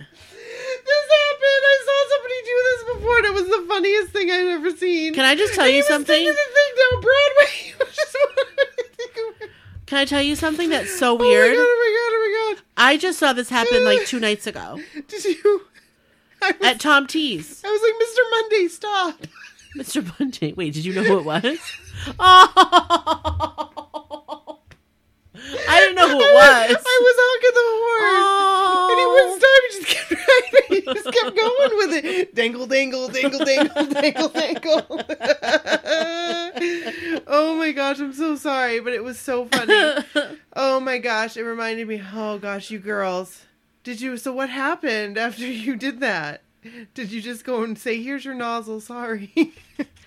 Before, and it was the funniest thing I've ever seen. Can I just tell And you something? the thing down Broadway. It was just- Can I tell you something that's so weird? Oh my god! Oh my god! Oh my god! I just saw this happen like two nights ago! Did you? Was, at Tom T's. I was like, Mr. Monday, stop! Mr. Bunting. Wait, did you know who it was? Oh! I didn't know who it was. I was honking the horn. And he wouldn't stop. He just kept driving. He just kept going with it. Dangle, dangle, dangle, dangle, dangle, dangle. oh my gosh, I'm so sorry, but it was so funny. Oh my gosh, it reminded me. Oh gosh, you girls. Did you? So what happened after you did that? Did you just go and say, "Here's your nozzle"? Sorry.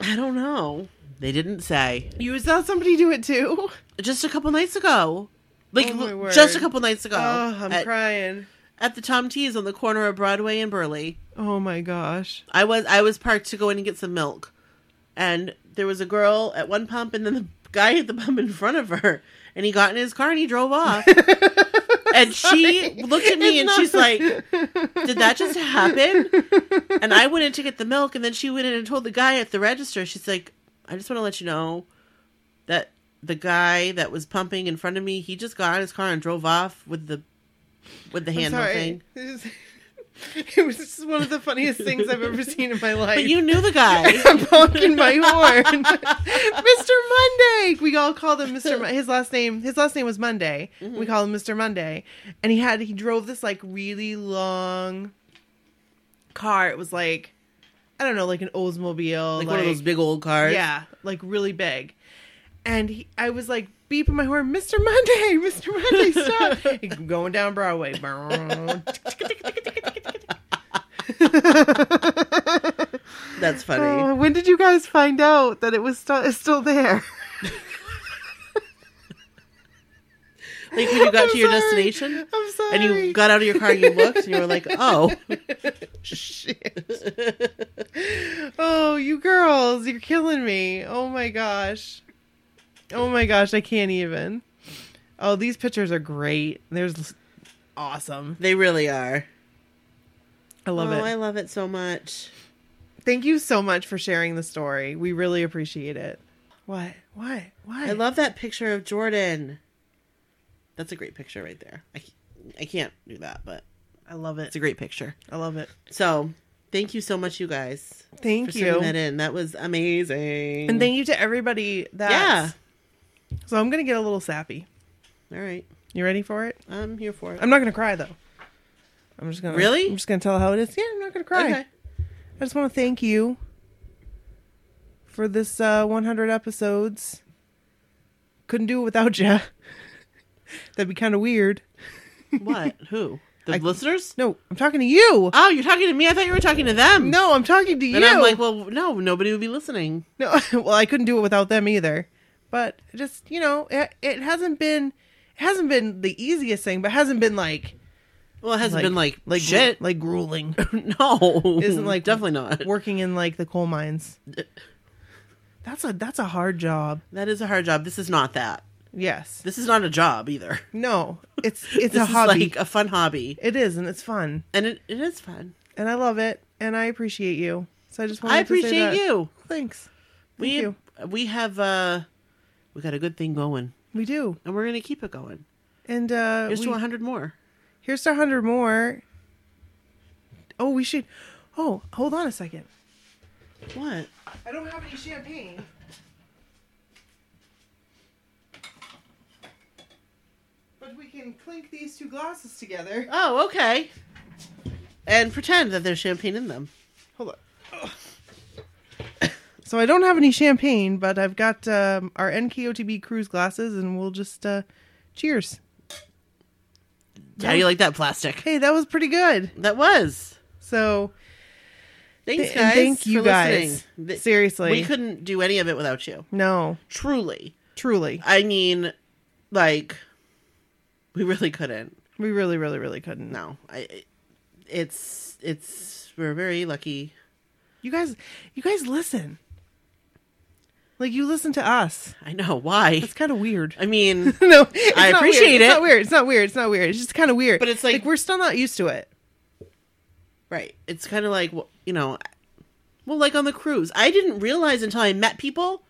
I don't know. They didn't say. you saw somebody do it too. Just a couple nights ago. Like Oh, just a couple nights ago. Oh, I'm at, crying. at the Tom T's on the corner of Broadway and Burley. Oh my gosh. I was I was parked to go in and get some milk. And there was a girl at one pump and then the guy at the pump in front of her. and he got in his car and he drove off. and she looked at me and she's like, "Did that just happen?" And I went in to get the milk, and then she went in and told the guy at the register. She's like, "I just want to let you know that the guy that was pumping in front of me, he just got out of his car and drove off with the with the handle thing." It was just one of the funniest things I've ever seen in my life. But you knew the guy. I'm honking my horn. Mr. Monday. We all called him Mr. Mo- his last name. His last name was Monday. Mm-hmm. We called him Mr. Monday, and he had he drove this like really long car. It was like I don't know, like an Oldsmobile, like, one of those big old cars. yeah, like really big. And he, I was like beeping my horn, Mr. Monday, Mr. Monday, stop! Going down Broadway. That's funny. Oh, when did you guys find out that it was it's still there? Like when you got I'm to your sorry. destination I'm sorry. and you got out of your car and you looked and you were like, "Oh, Shit. oh, you girls, you're killing me. Oh my gosh. Oh my gosh, I can't even. Oh, these pictures are great. There's awesome. they really are." I love oh, it. I love it so much. Thank you so much for sharing the story. We really appreciate it. What? What? What? I love that picture of Jordan. That's a great picture right there. I, I can't do that, but I love it. it's a great picture. I love it. So, thank you so much, you guys, Thank for you. sending that in. That was amazing. And thank you to everybody that Yeah. So I'm gonna get a little sappy. All right, You ready for it? I'm here for it. I'm not gonna cry though. I'm just gonna Really? I'm just gonna tell how it is. Yeah, I'm not gonna cry. Okay. I just want to thank you for this uh, 100 episodes. Couldn't do it without you. That'd be kind of weird. What? Who? The I- listeners? No, I'm talking to you. Oh, you're talking to me. I thought you were talking to them. No, I'm talking to you. And I'm like, well, no, nobody would be listening. no, well, I couldn't do it without them either. But just you know, it, it hasn't been, it hasn't been the easiest thing, but hasn't been like Well, it hasn't been like, like shit. like grueling. no, Isn't like definitely not. working in like the coal mines. That's a that's a hard job. That is a hard job. This is not that. Yes. This is not a job either. No, it's it's a hobby. like a fun hobby, it is, and it's fun, and it, it is fun. and I love it, and I appreciate you. So I just wanted I to say appreciate that. you. Thanks. Thank We you. we have uh we got a good thing going, We do, and we're gonna keep it going. and uh, Here's we, to 100 more. here's to hundred more. Oh, we should. Oh, hold on a second. What? I don't have any champagne. But we can clink these two glasses together. Oh, okay. And pretend that there's champagne in them. Hold on. So I don't have any champagne, but I've got um, our NKOTB cruise glasses, and we'll just uh, cheers. How do you like that plastic? Hey, that was pretty good. That was. So Thanks, th- guys. thank you guys. listening. Seriously, We couldn't do any of it without you. no, Truly. truly, I mean, like, we really couldn't. we really, really, really couldn't. No, I. It's it's we're very lucky. You guys, you guys listen. Like you listen to us. I know why. It's kind of weird. I mean, no, I appreciate weird. it. It's not weird. It's not weird. It's not weird. It's just kind of weird. But it's like- like we're still not used to it. right? It's kind of like you know, well, like on the cruise, I didn't realize until I met people.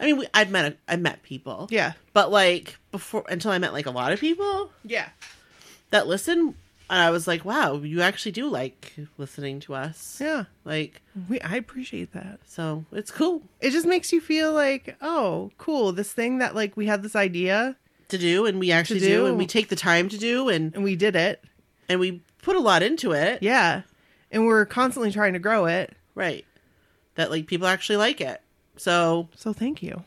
I mean, we, I've met I met people, Yeah, but like before until I met like a lot of people yeah. that listen, and I was like, wow, you actually do like listening to us, Yeah, like we I appreciate that. so it's cool It just makes you feel like, oh, cool. This thing that like we had this idea to do, and we actually do. do. and we take the time to do, and and we did it. and we put a lot into it, Yeah, and we're constantly trying to grow it. right? That like people actually like it. So So thank you.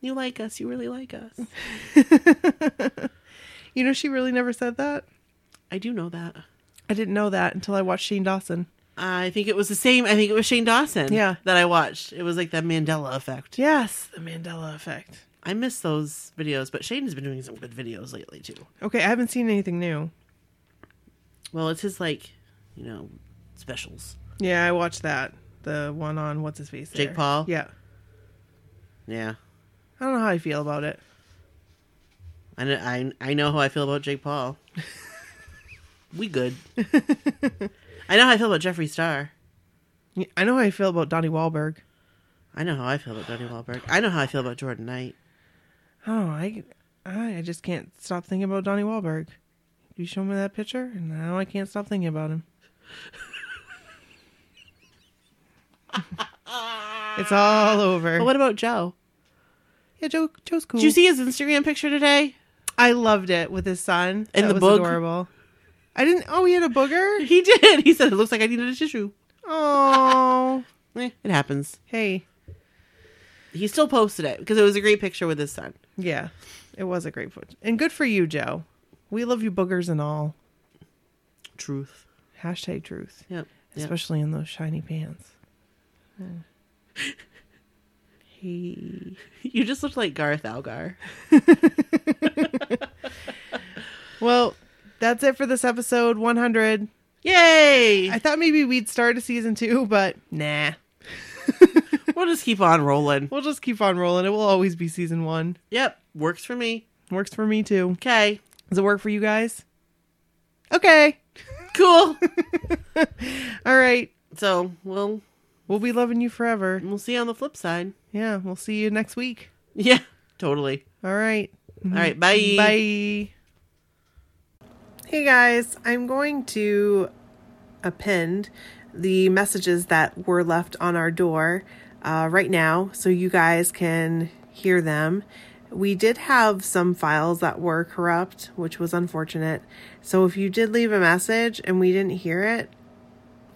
you like us, you really like us. You know, she really never said that. I do know that. I didn't know that until I watched Shane Dawson. I think it was the same. I think it was Shane Dawson. Yeah. that I watched. It was like the Mandela effect. Yes, the Mandela effect. I miss those videos, but Shane has been doing some good videos lately too. Okay, I haven't seen anything new. Well, it's his like, you know, specials. Yeah, I watched that. The one on what's his face? Jake there. Paul? Yeah. Yeah, I don't know how I feel about it. I know, I, I know how I feel about Jake Paul. we good. I know how I feel about Jeffree Star. I know how I feel about Donnie Wahlberg. I know how I feel about Donnie Wahlberg. I know how I feel about Jordan Knight. Oh, I, I I just can't stop thinking about Donnie Wahlberg. You show me that picture, and now I can't stop thinking about him. it's all over. But what about Joe? yeah, Joe, Joe's cool. Did you see his Instagram picture today? I loved it with his son. And that the was boog? adorable. I didn't. Oh, he had a booger. He did. He said it looks like I needed a tissue. Oh, Eh, it happens. hey, He still posted it because it was a great picture with his son. yeah, it was a great foot, and good for you, Joe. We love you, boogers and all. Truth. Hashtag truth, Yep. yep. especially in those shiny pants. Hey. You just looked like Garth Algar. Well, that's it for this episode 100. Yay! I thought maybe we'd start a season two, but nah. we'll just keep on rolling. We'll just keep on rolling. It will always be season one. Yep. Works for me. Works for me too. Okay. Does it work for you guys? Okay. Cool. All right. so we'll We'll be loving you forever. And we'll see you on the flip side. Yeah, we'll see you next week. Yeah. Totally. All right. All right. Bye. Bye. Hey guys, I'm going to append the messages that were left on our door uh, right now so you guys can hear them. We did have some files that were corrupt, which was unfortunate. So if you did leave a message and we didn't hear it,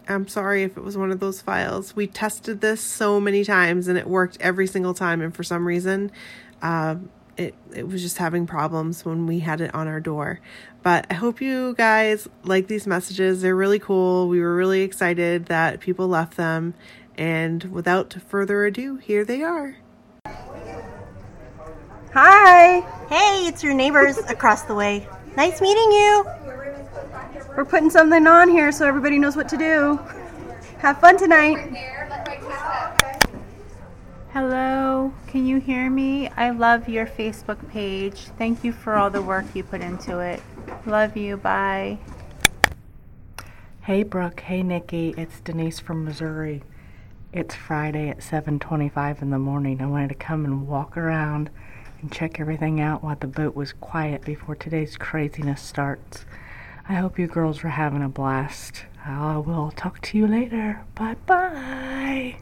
I'm sorry if it was one of those files. We tested this so many times and it worked every single time, and for some reason, uh, it it was just having problems when we had it on our door. But I hope you guys like these messages. They're really cool. We were really excited that people left them. And without further ado, here they are. Hi. Hey, it's your neighbors across the way. Nice meeting you. We're putting something on here so everybody knows what to do. Have fun tonight. Hello, can you hear me? I love your Facebook page. Thank you for all the work you put into it. Love you. Bye. Hey Brooke, hey Nikki, it's Denise from Missouri. It's Friday at 7:25 in the morning. I wanted to come and walk around and check everything out while the boat was quiet before today's craziness starts. I hope you girls were having a blast. I will talk to you later. Bye-bye.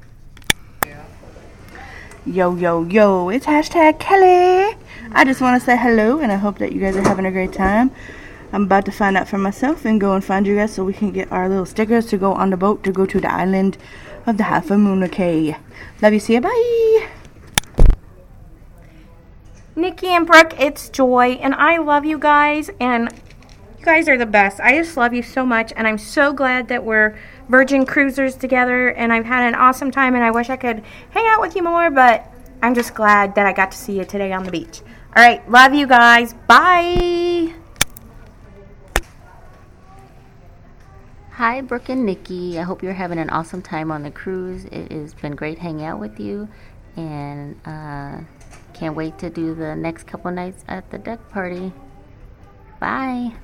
Yo, yo, yo, it's hashtag Kelly. I just want to say hello and I hope that you guys are having a great time. I'm about to find out for myself and go and find you guys so we can get our little stickers to go on the boat to go to the island of the Half a Moon Okay. Love you, see ya, bye. Nikki and Brooke, it's Joy, and I love you guys, and you guys are the best. I just love you so much, and I'm so glad that we're Virgin Cruisers together, and I've had an awesome time, and I wish I could hang out with you more, but I'm just glad that I got to see you today on the beach. All right, love you guys. Bye. Hi, Brooke and Nikki. I hope you're having an awesome time on the cruise. It has been great hanging out with you, and uh, can't wait to do the next couple nights at the deck party. Bye.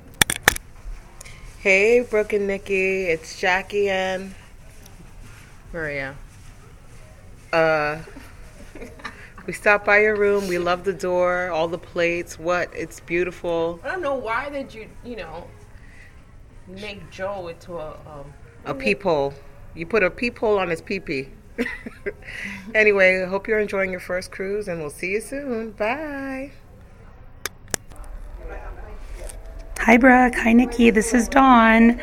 Hey, Brooke and Nikki, it's Jackie and Maria. Uh, we stopped by your room. We love the door, all the plates. What? It's beautiful. I don't know why did you, you know, make Joe into a um, A peephole. You put a peephole on his peepee. anyway, hope you're enjoying your first cruise, and we'll see you soon. Bye. Hi, Brooke. Hi, Nikki. This is Dawn.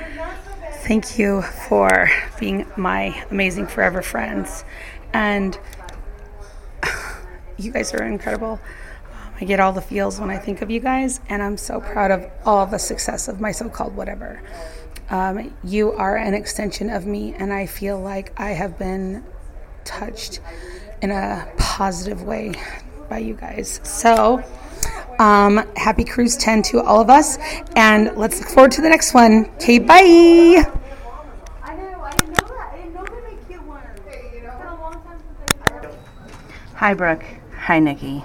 Thank you for being my amazing forever friends. And you guys are incredible. Um, I get all the feels when I think of you guys, and I'm so proud of all the success of my so called whatever. Um, you are an extension of me, and I feel like I have been touched in a positive way by you guys. So, um, happy cruise 10 to all of us, and let's look forward to the next one. Okay, bye. Hi, Brooke. Hi, Nikki.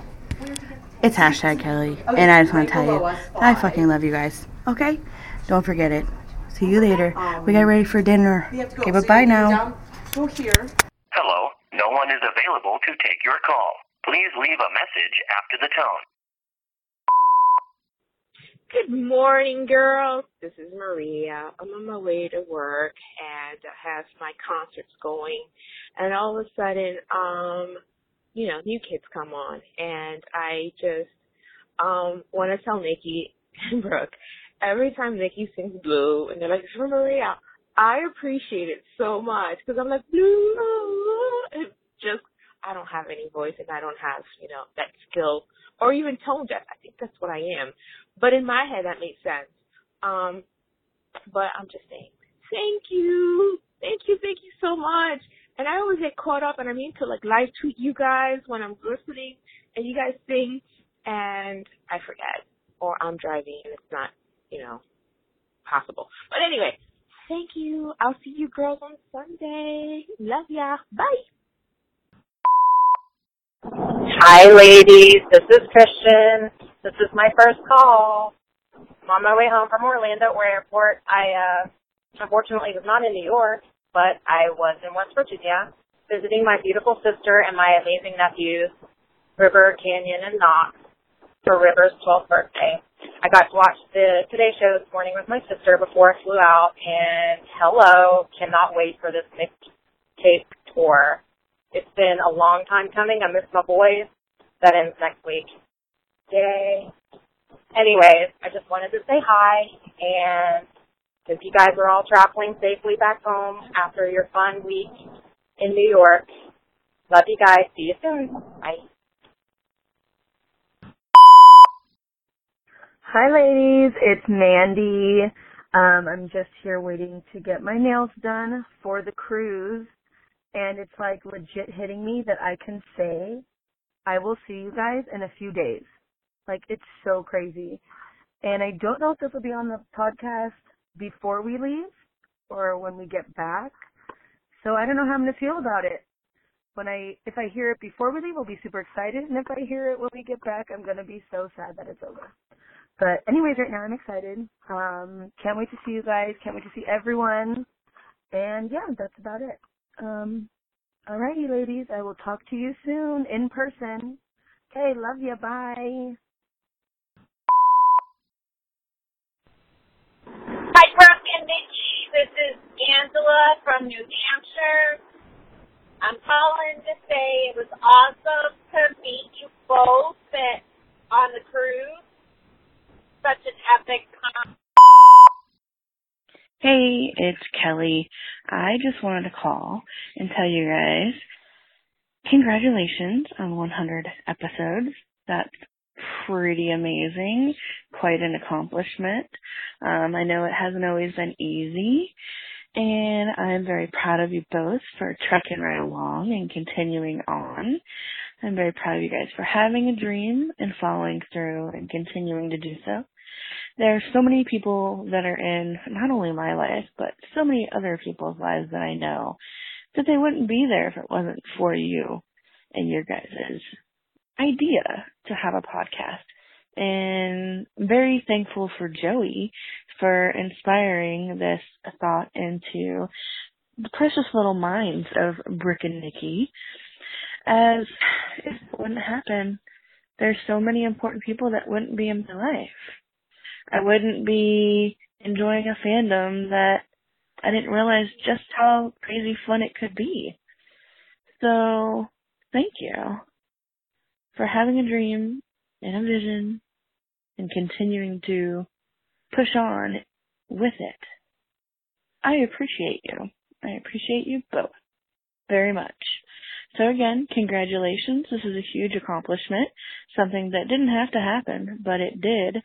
It's hashtag Kelly. And I just want to tell you, I fucking love you guys. Okay? Don't forget it. See you later. We got ready for dinner. Okay, bye bye now. Go here. Hello, no one is available to take your call. Please leave a message after the tone. Good morning, girls. This is Maria. I'm on my way to work and I have my concerts going. And all of a sudden, um, you know, new kids come on and I just, um, want to tell Nikki and Brooke, every time Nikki sings Blue and they're like, it's for Maria, I appreciate it so much because I'm like, Blue, and just, I don't have any voice and I don't have, you know, that skill or even tone deaf. I think that's what I am. But in my head, that makes sense. Um, but I'm just saying, thank you. Thank you. Thank you so much. And I always get caught up and I mean to like live tweet you guys when I'm listening and you guys sing and I forget or I'm driving and it's not, you know, possible. But anyway, thank you. I'll see you girls on Sunday. Love ya. Bye. Hi, ladies. This is Christian. This is my first call. I'm on my way home from Orlando Airport. I uh, unfortunately was not in New York, but I was in West Virginia visiting my beautiful sister and my amazing nephews, River, Canyon, and Knox, for River's 12th birthday. I got to watch the Today Show this morning with my sister before I flew out, and hello, cannot wait for this mixtape tour. It's been a long time coming. I miss my boys. That ends next week. Yay. Anyways, I just wanted to say hi and since you guys are all traveling safely back home after your fun week in New York, love you guys. See you soon. Bye. Hi, ladies. It's Mandy. Um, I'm just here waiting to get my nails done for the cruise, and it's like legit hitting me that I can say I will see you guys in a few days. Like it's so crazy, and I don't know if this will be on the podcast before we leave or when we get back. So I don't know how I'm gonna feel about it. When I if I hear it before we leave, I'll be super excited, and if I hear it when we get back, I'm gonna be so sad that it's over. But anyways, right now I'm excited. Um, can't wait to see you guys. Can't wait to see everyone. And yeah, that's about it. Um, alrighty, ladies. I will talk to you soon in person. Okay, love you. Bye. Hi, Brooke and Nikki. This is Angela from New Hampshire. I'm calling to say it was awesome to meet you both at, on the cruise. Such an epic. Hey, it's Kelly. I just wanted to call and tell you guys congratulations on 100 episodes. That's pretty amazing. Quite an accomplishment. Um, I know it hasn't always been easy. And I'm very proud of you both for trucking right along and continuing on. I'm very proud of you guys for having a dream and following through and continuing to do so. There are so many people that are in not only my life, but so many other people's lives that I know that they wouldn't be there if it wasn't for you and your guys' idea to have a podcast. And I'm very thankful for Joey for inspiring this thought into the precious little minds of Brooke and Nikki. As if it wouldn't happen, there's so many important people that wouldn't be in my life. I wouldn't be enjoying a fandom that I didn't realize just how crazy fun it could be. So, thank you for having a dream and a vision and continuing to push on with it. I appreciate you. I appreciate you both very much. So again, congratulations. This is a huge accomplishment, something that didn't have to happen, but it did.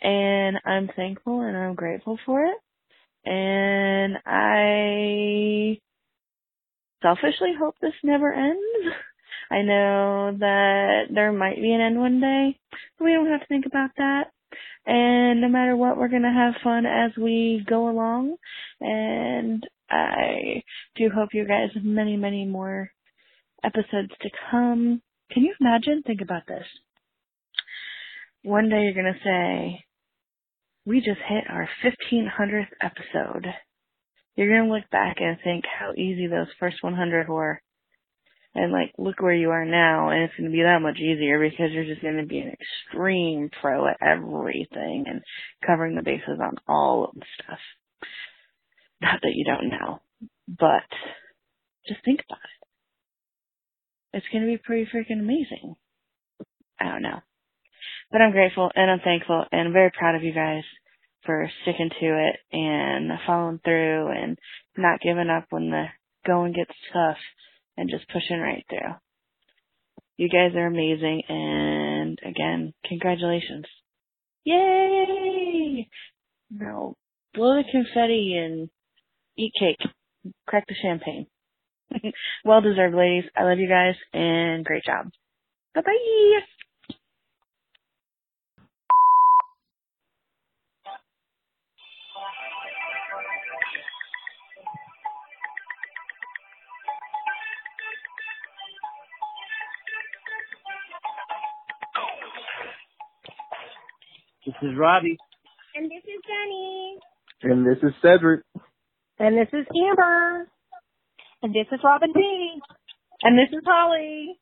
And I'm thankful and I'm grateful for it. And I selfishly hope this never ends. I know that there might be an end one day, but we don't have to think about that. And no matter what, we're going to have fun as we go along. And I do hope you guys have many, many more episodes to come. Can you imagine? Think about this. one day you're gonna say, "We just hit our 1500th episode." You're gonna look back and think how easy those first 100 were, and like look where you are now, and it's gonna be that much easier because you're just gonna be an extreme pro at everything and covering the bases on all of the stuff. Not that you don't know, but just think about it. It's gonna be pretty freaking amazing. I don't know. But I'm grateful and I'm thankful and I'm very proud of you guys for sticking to it and following through and not giving up when the going gets tough and just pushing right through. You guys are amazing and again, congratulations. Yay! Now blow the confetti and eat cake. Crack the champagne. well deserved, ladies. I love you guys and great job. Bye bye. This is Robbie. And this is Jenny. And this is Cedric. And this is Amber. And this is Robin B. And this is Holly.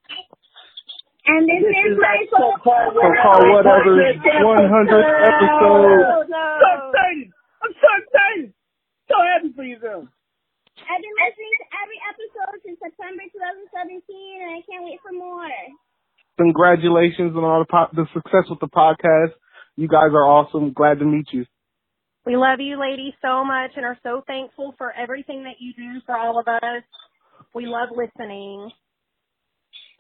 And this, is my So call whatever 100th episode. So excited! I'm so excited! So happy for you girls. I've been listening to every episode since September 2017, and I can't wait for more. Congratulations on all the po- the success with the podcast. You guys are awesome. Glad to meet you. We love you ladies so much and are so thankful for everything that you do for all of us. We love listening.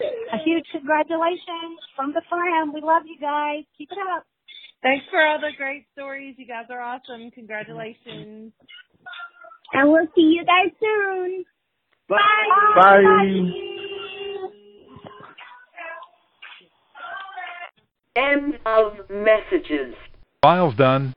A huge congratulations from the fam. We love you guys. Keep it up. Thanks for all the great stories. You guys are awesome. Congratulations. And we'll see you guys soon. Bye. Bye. End of messages. File's done.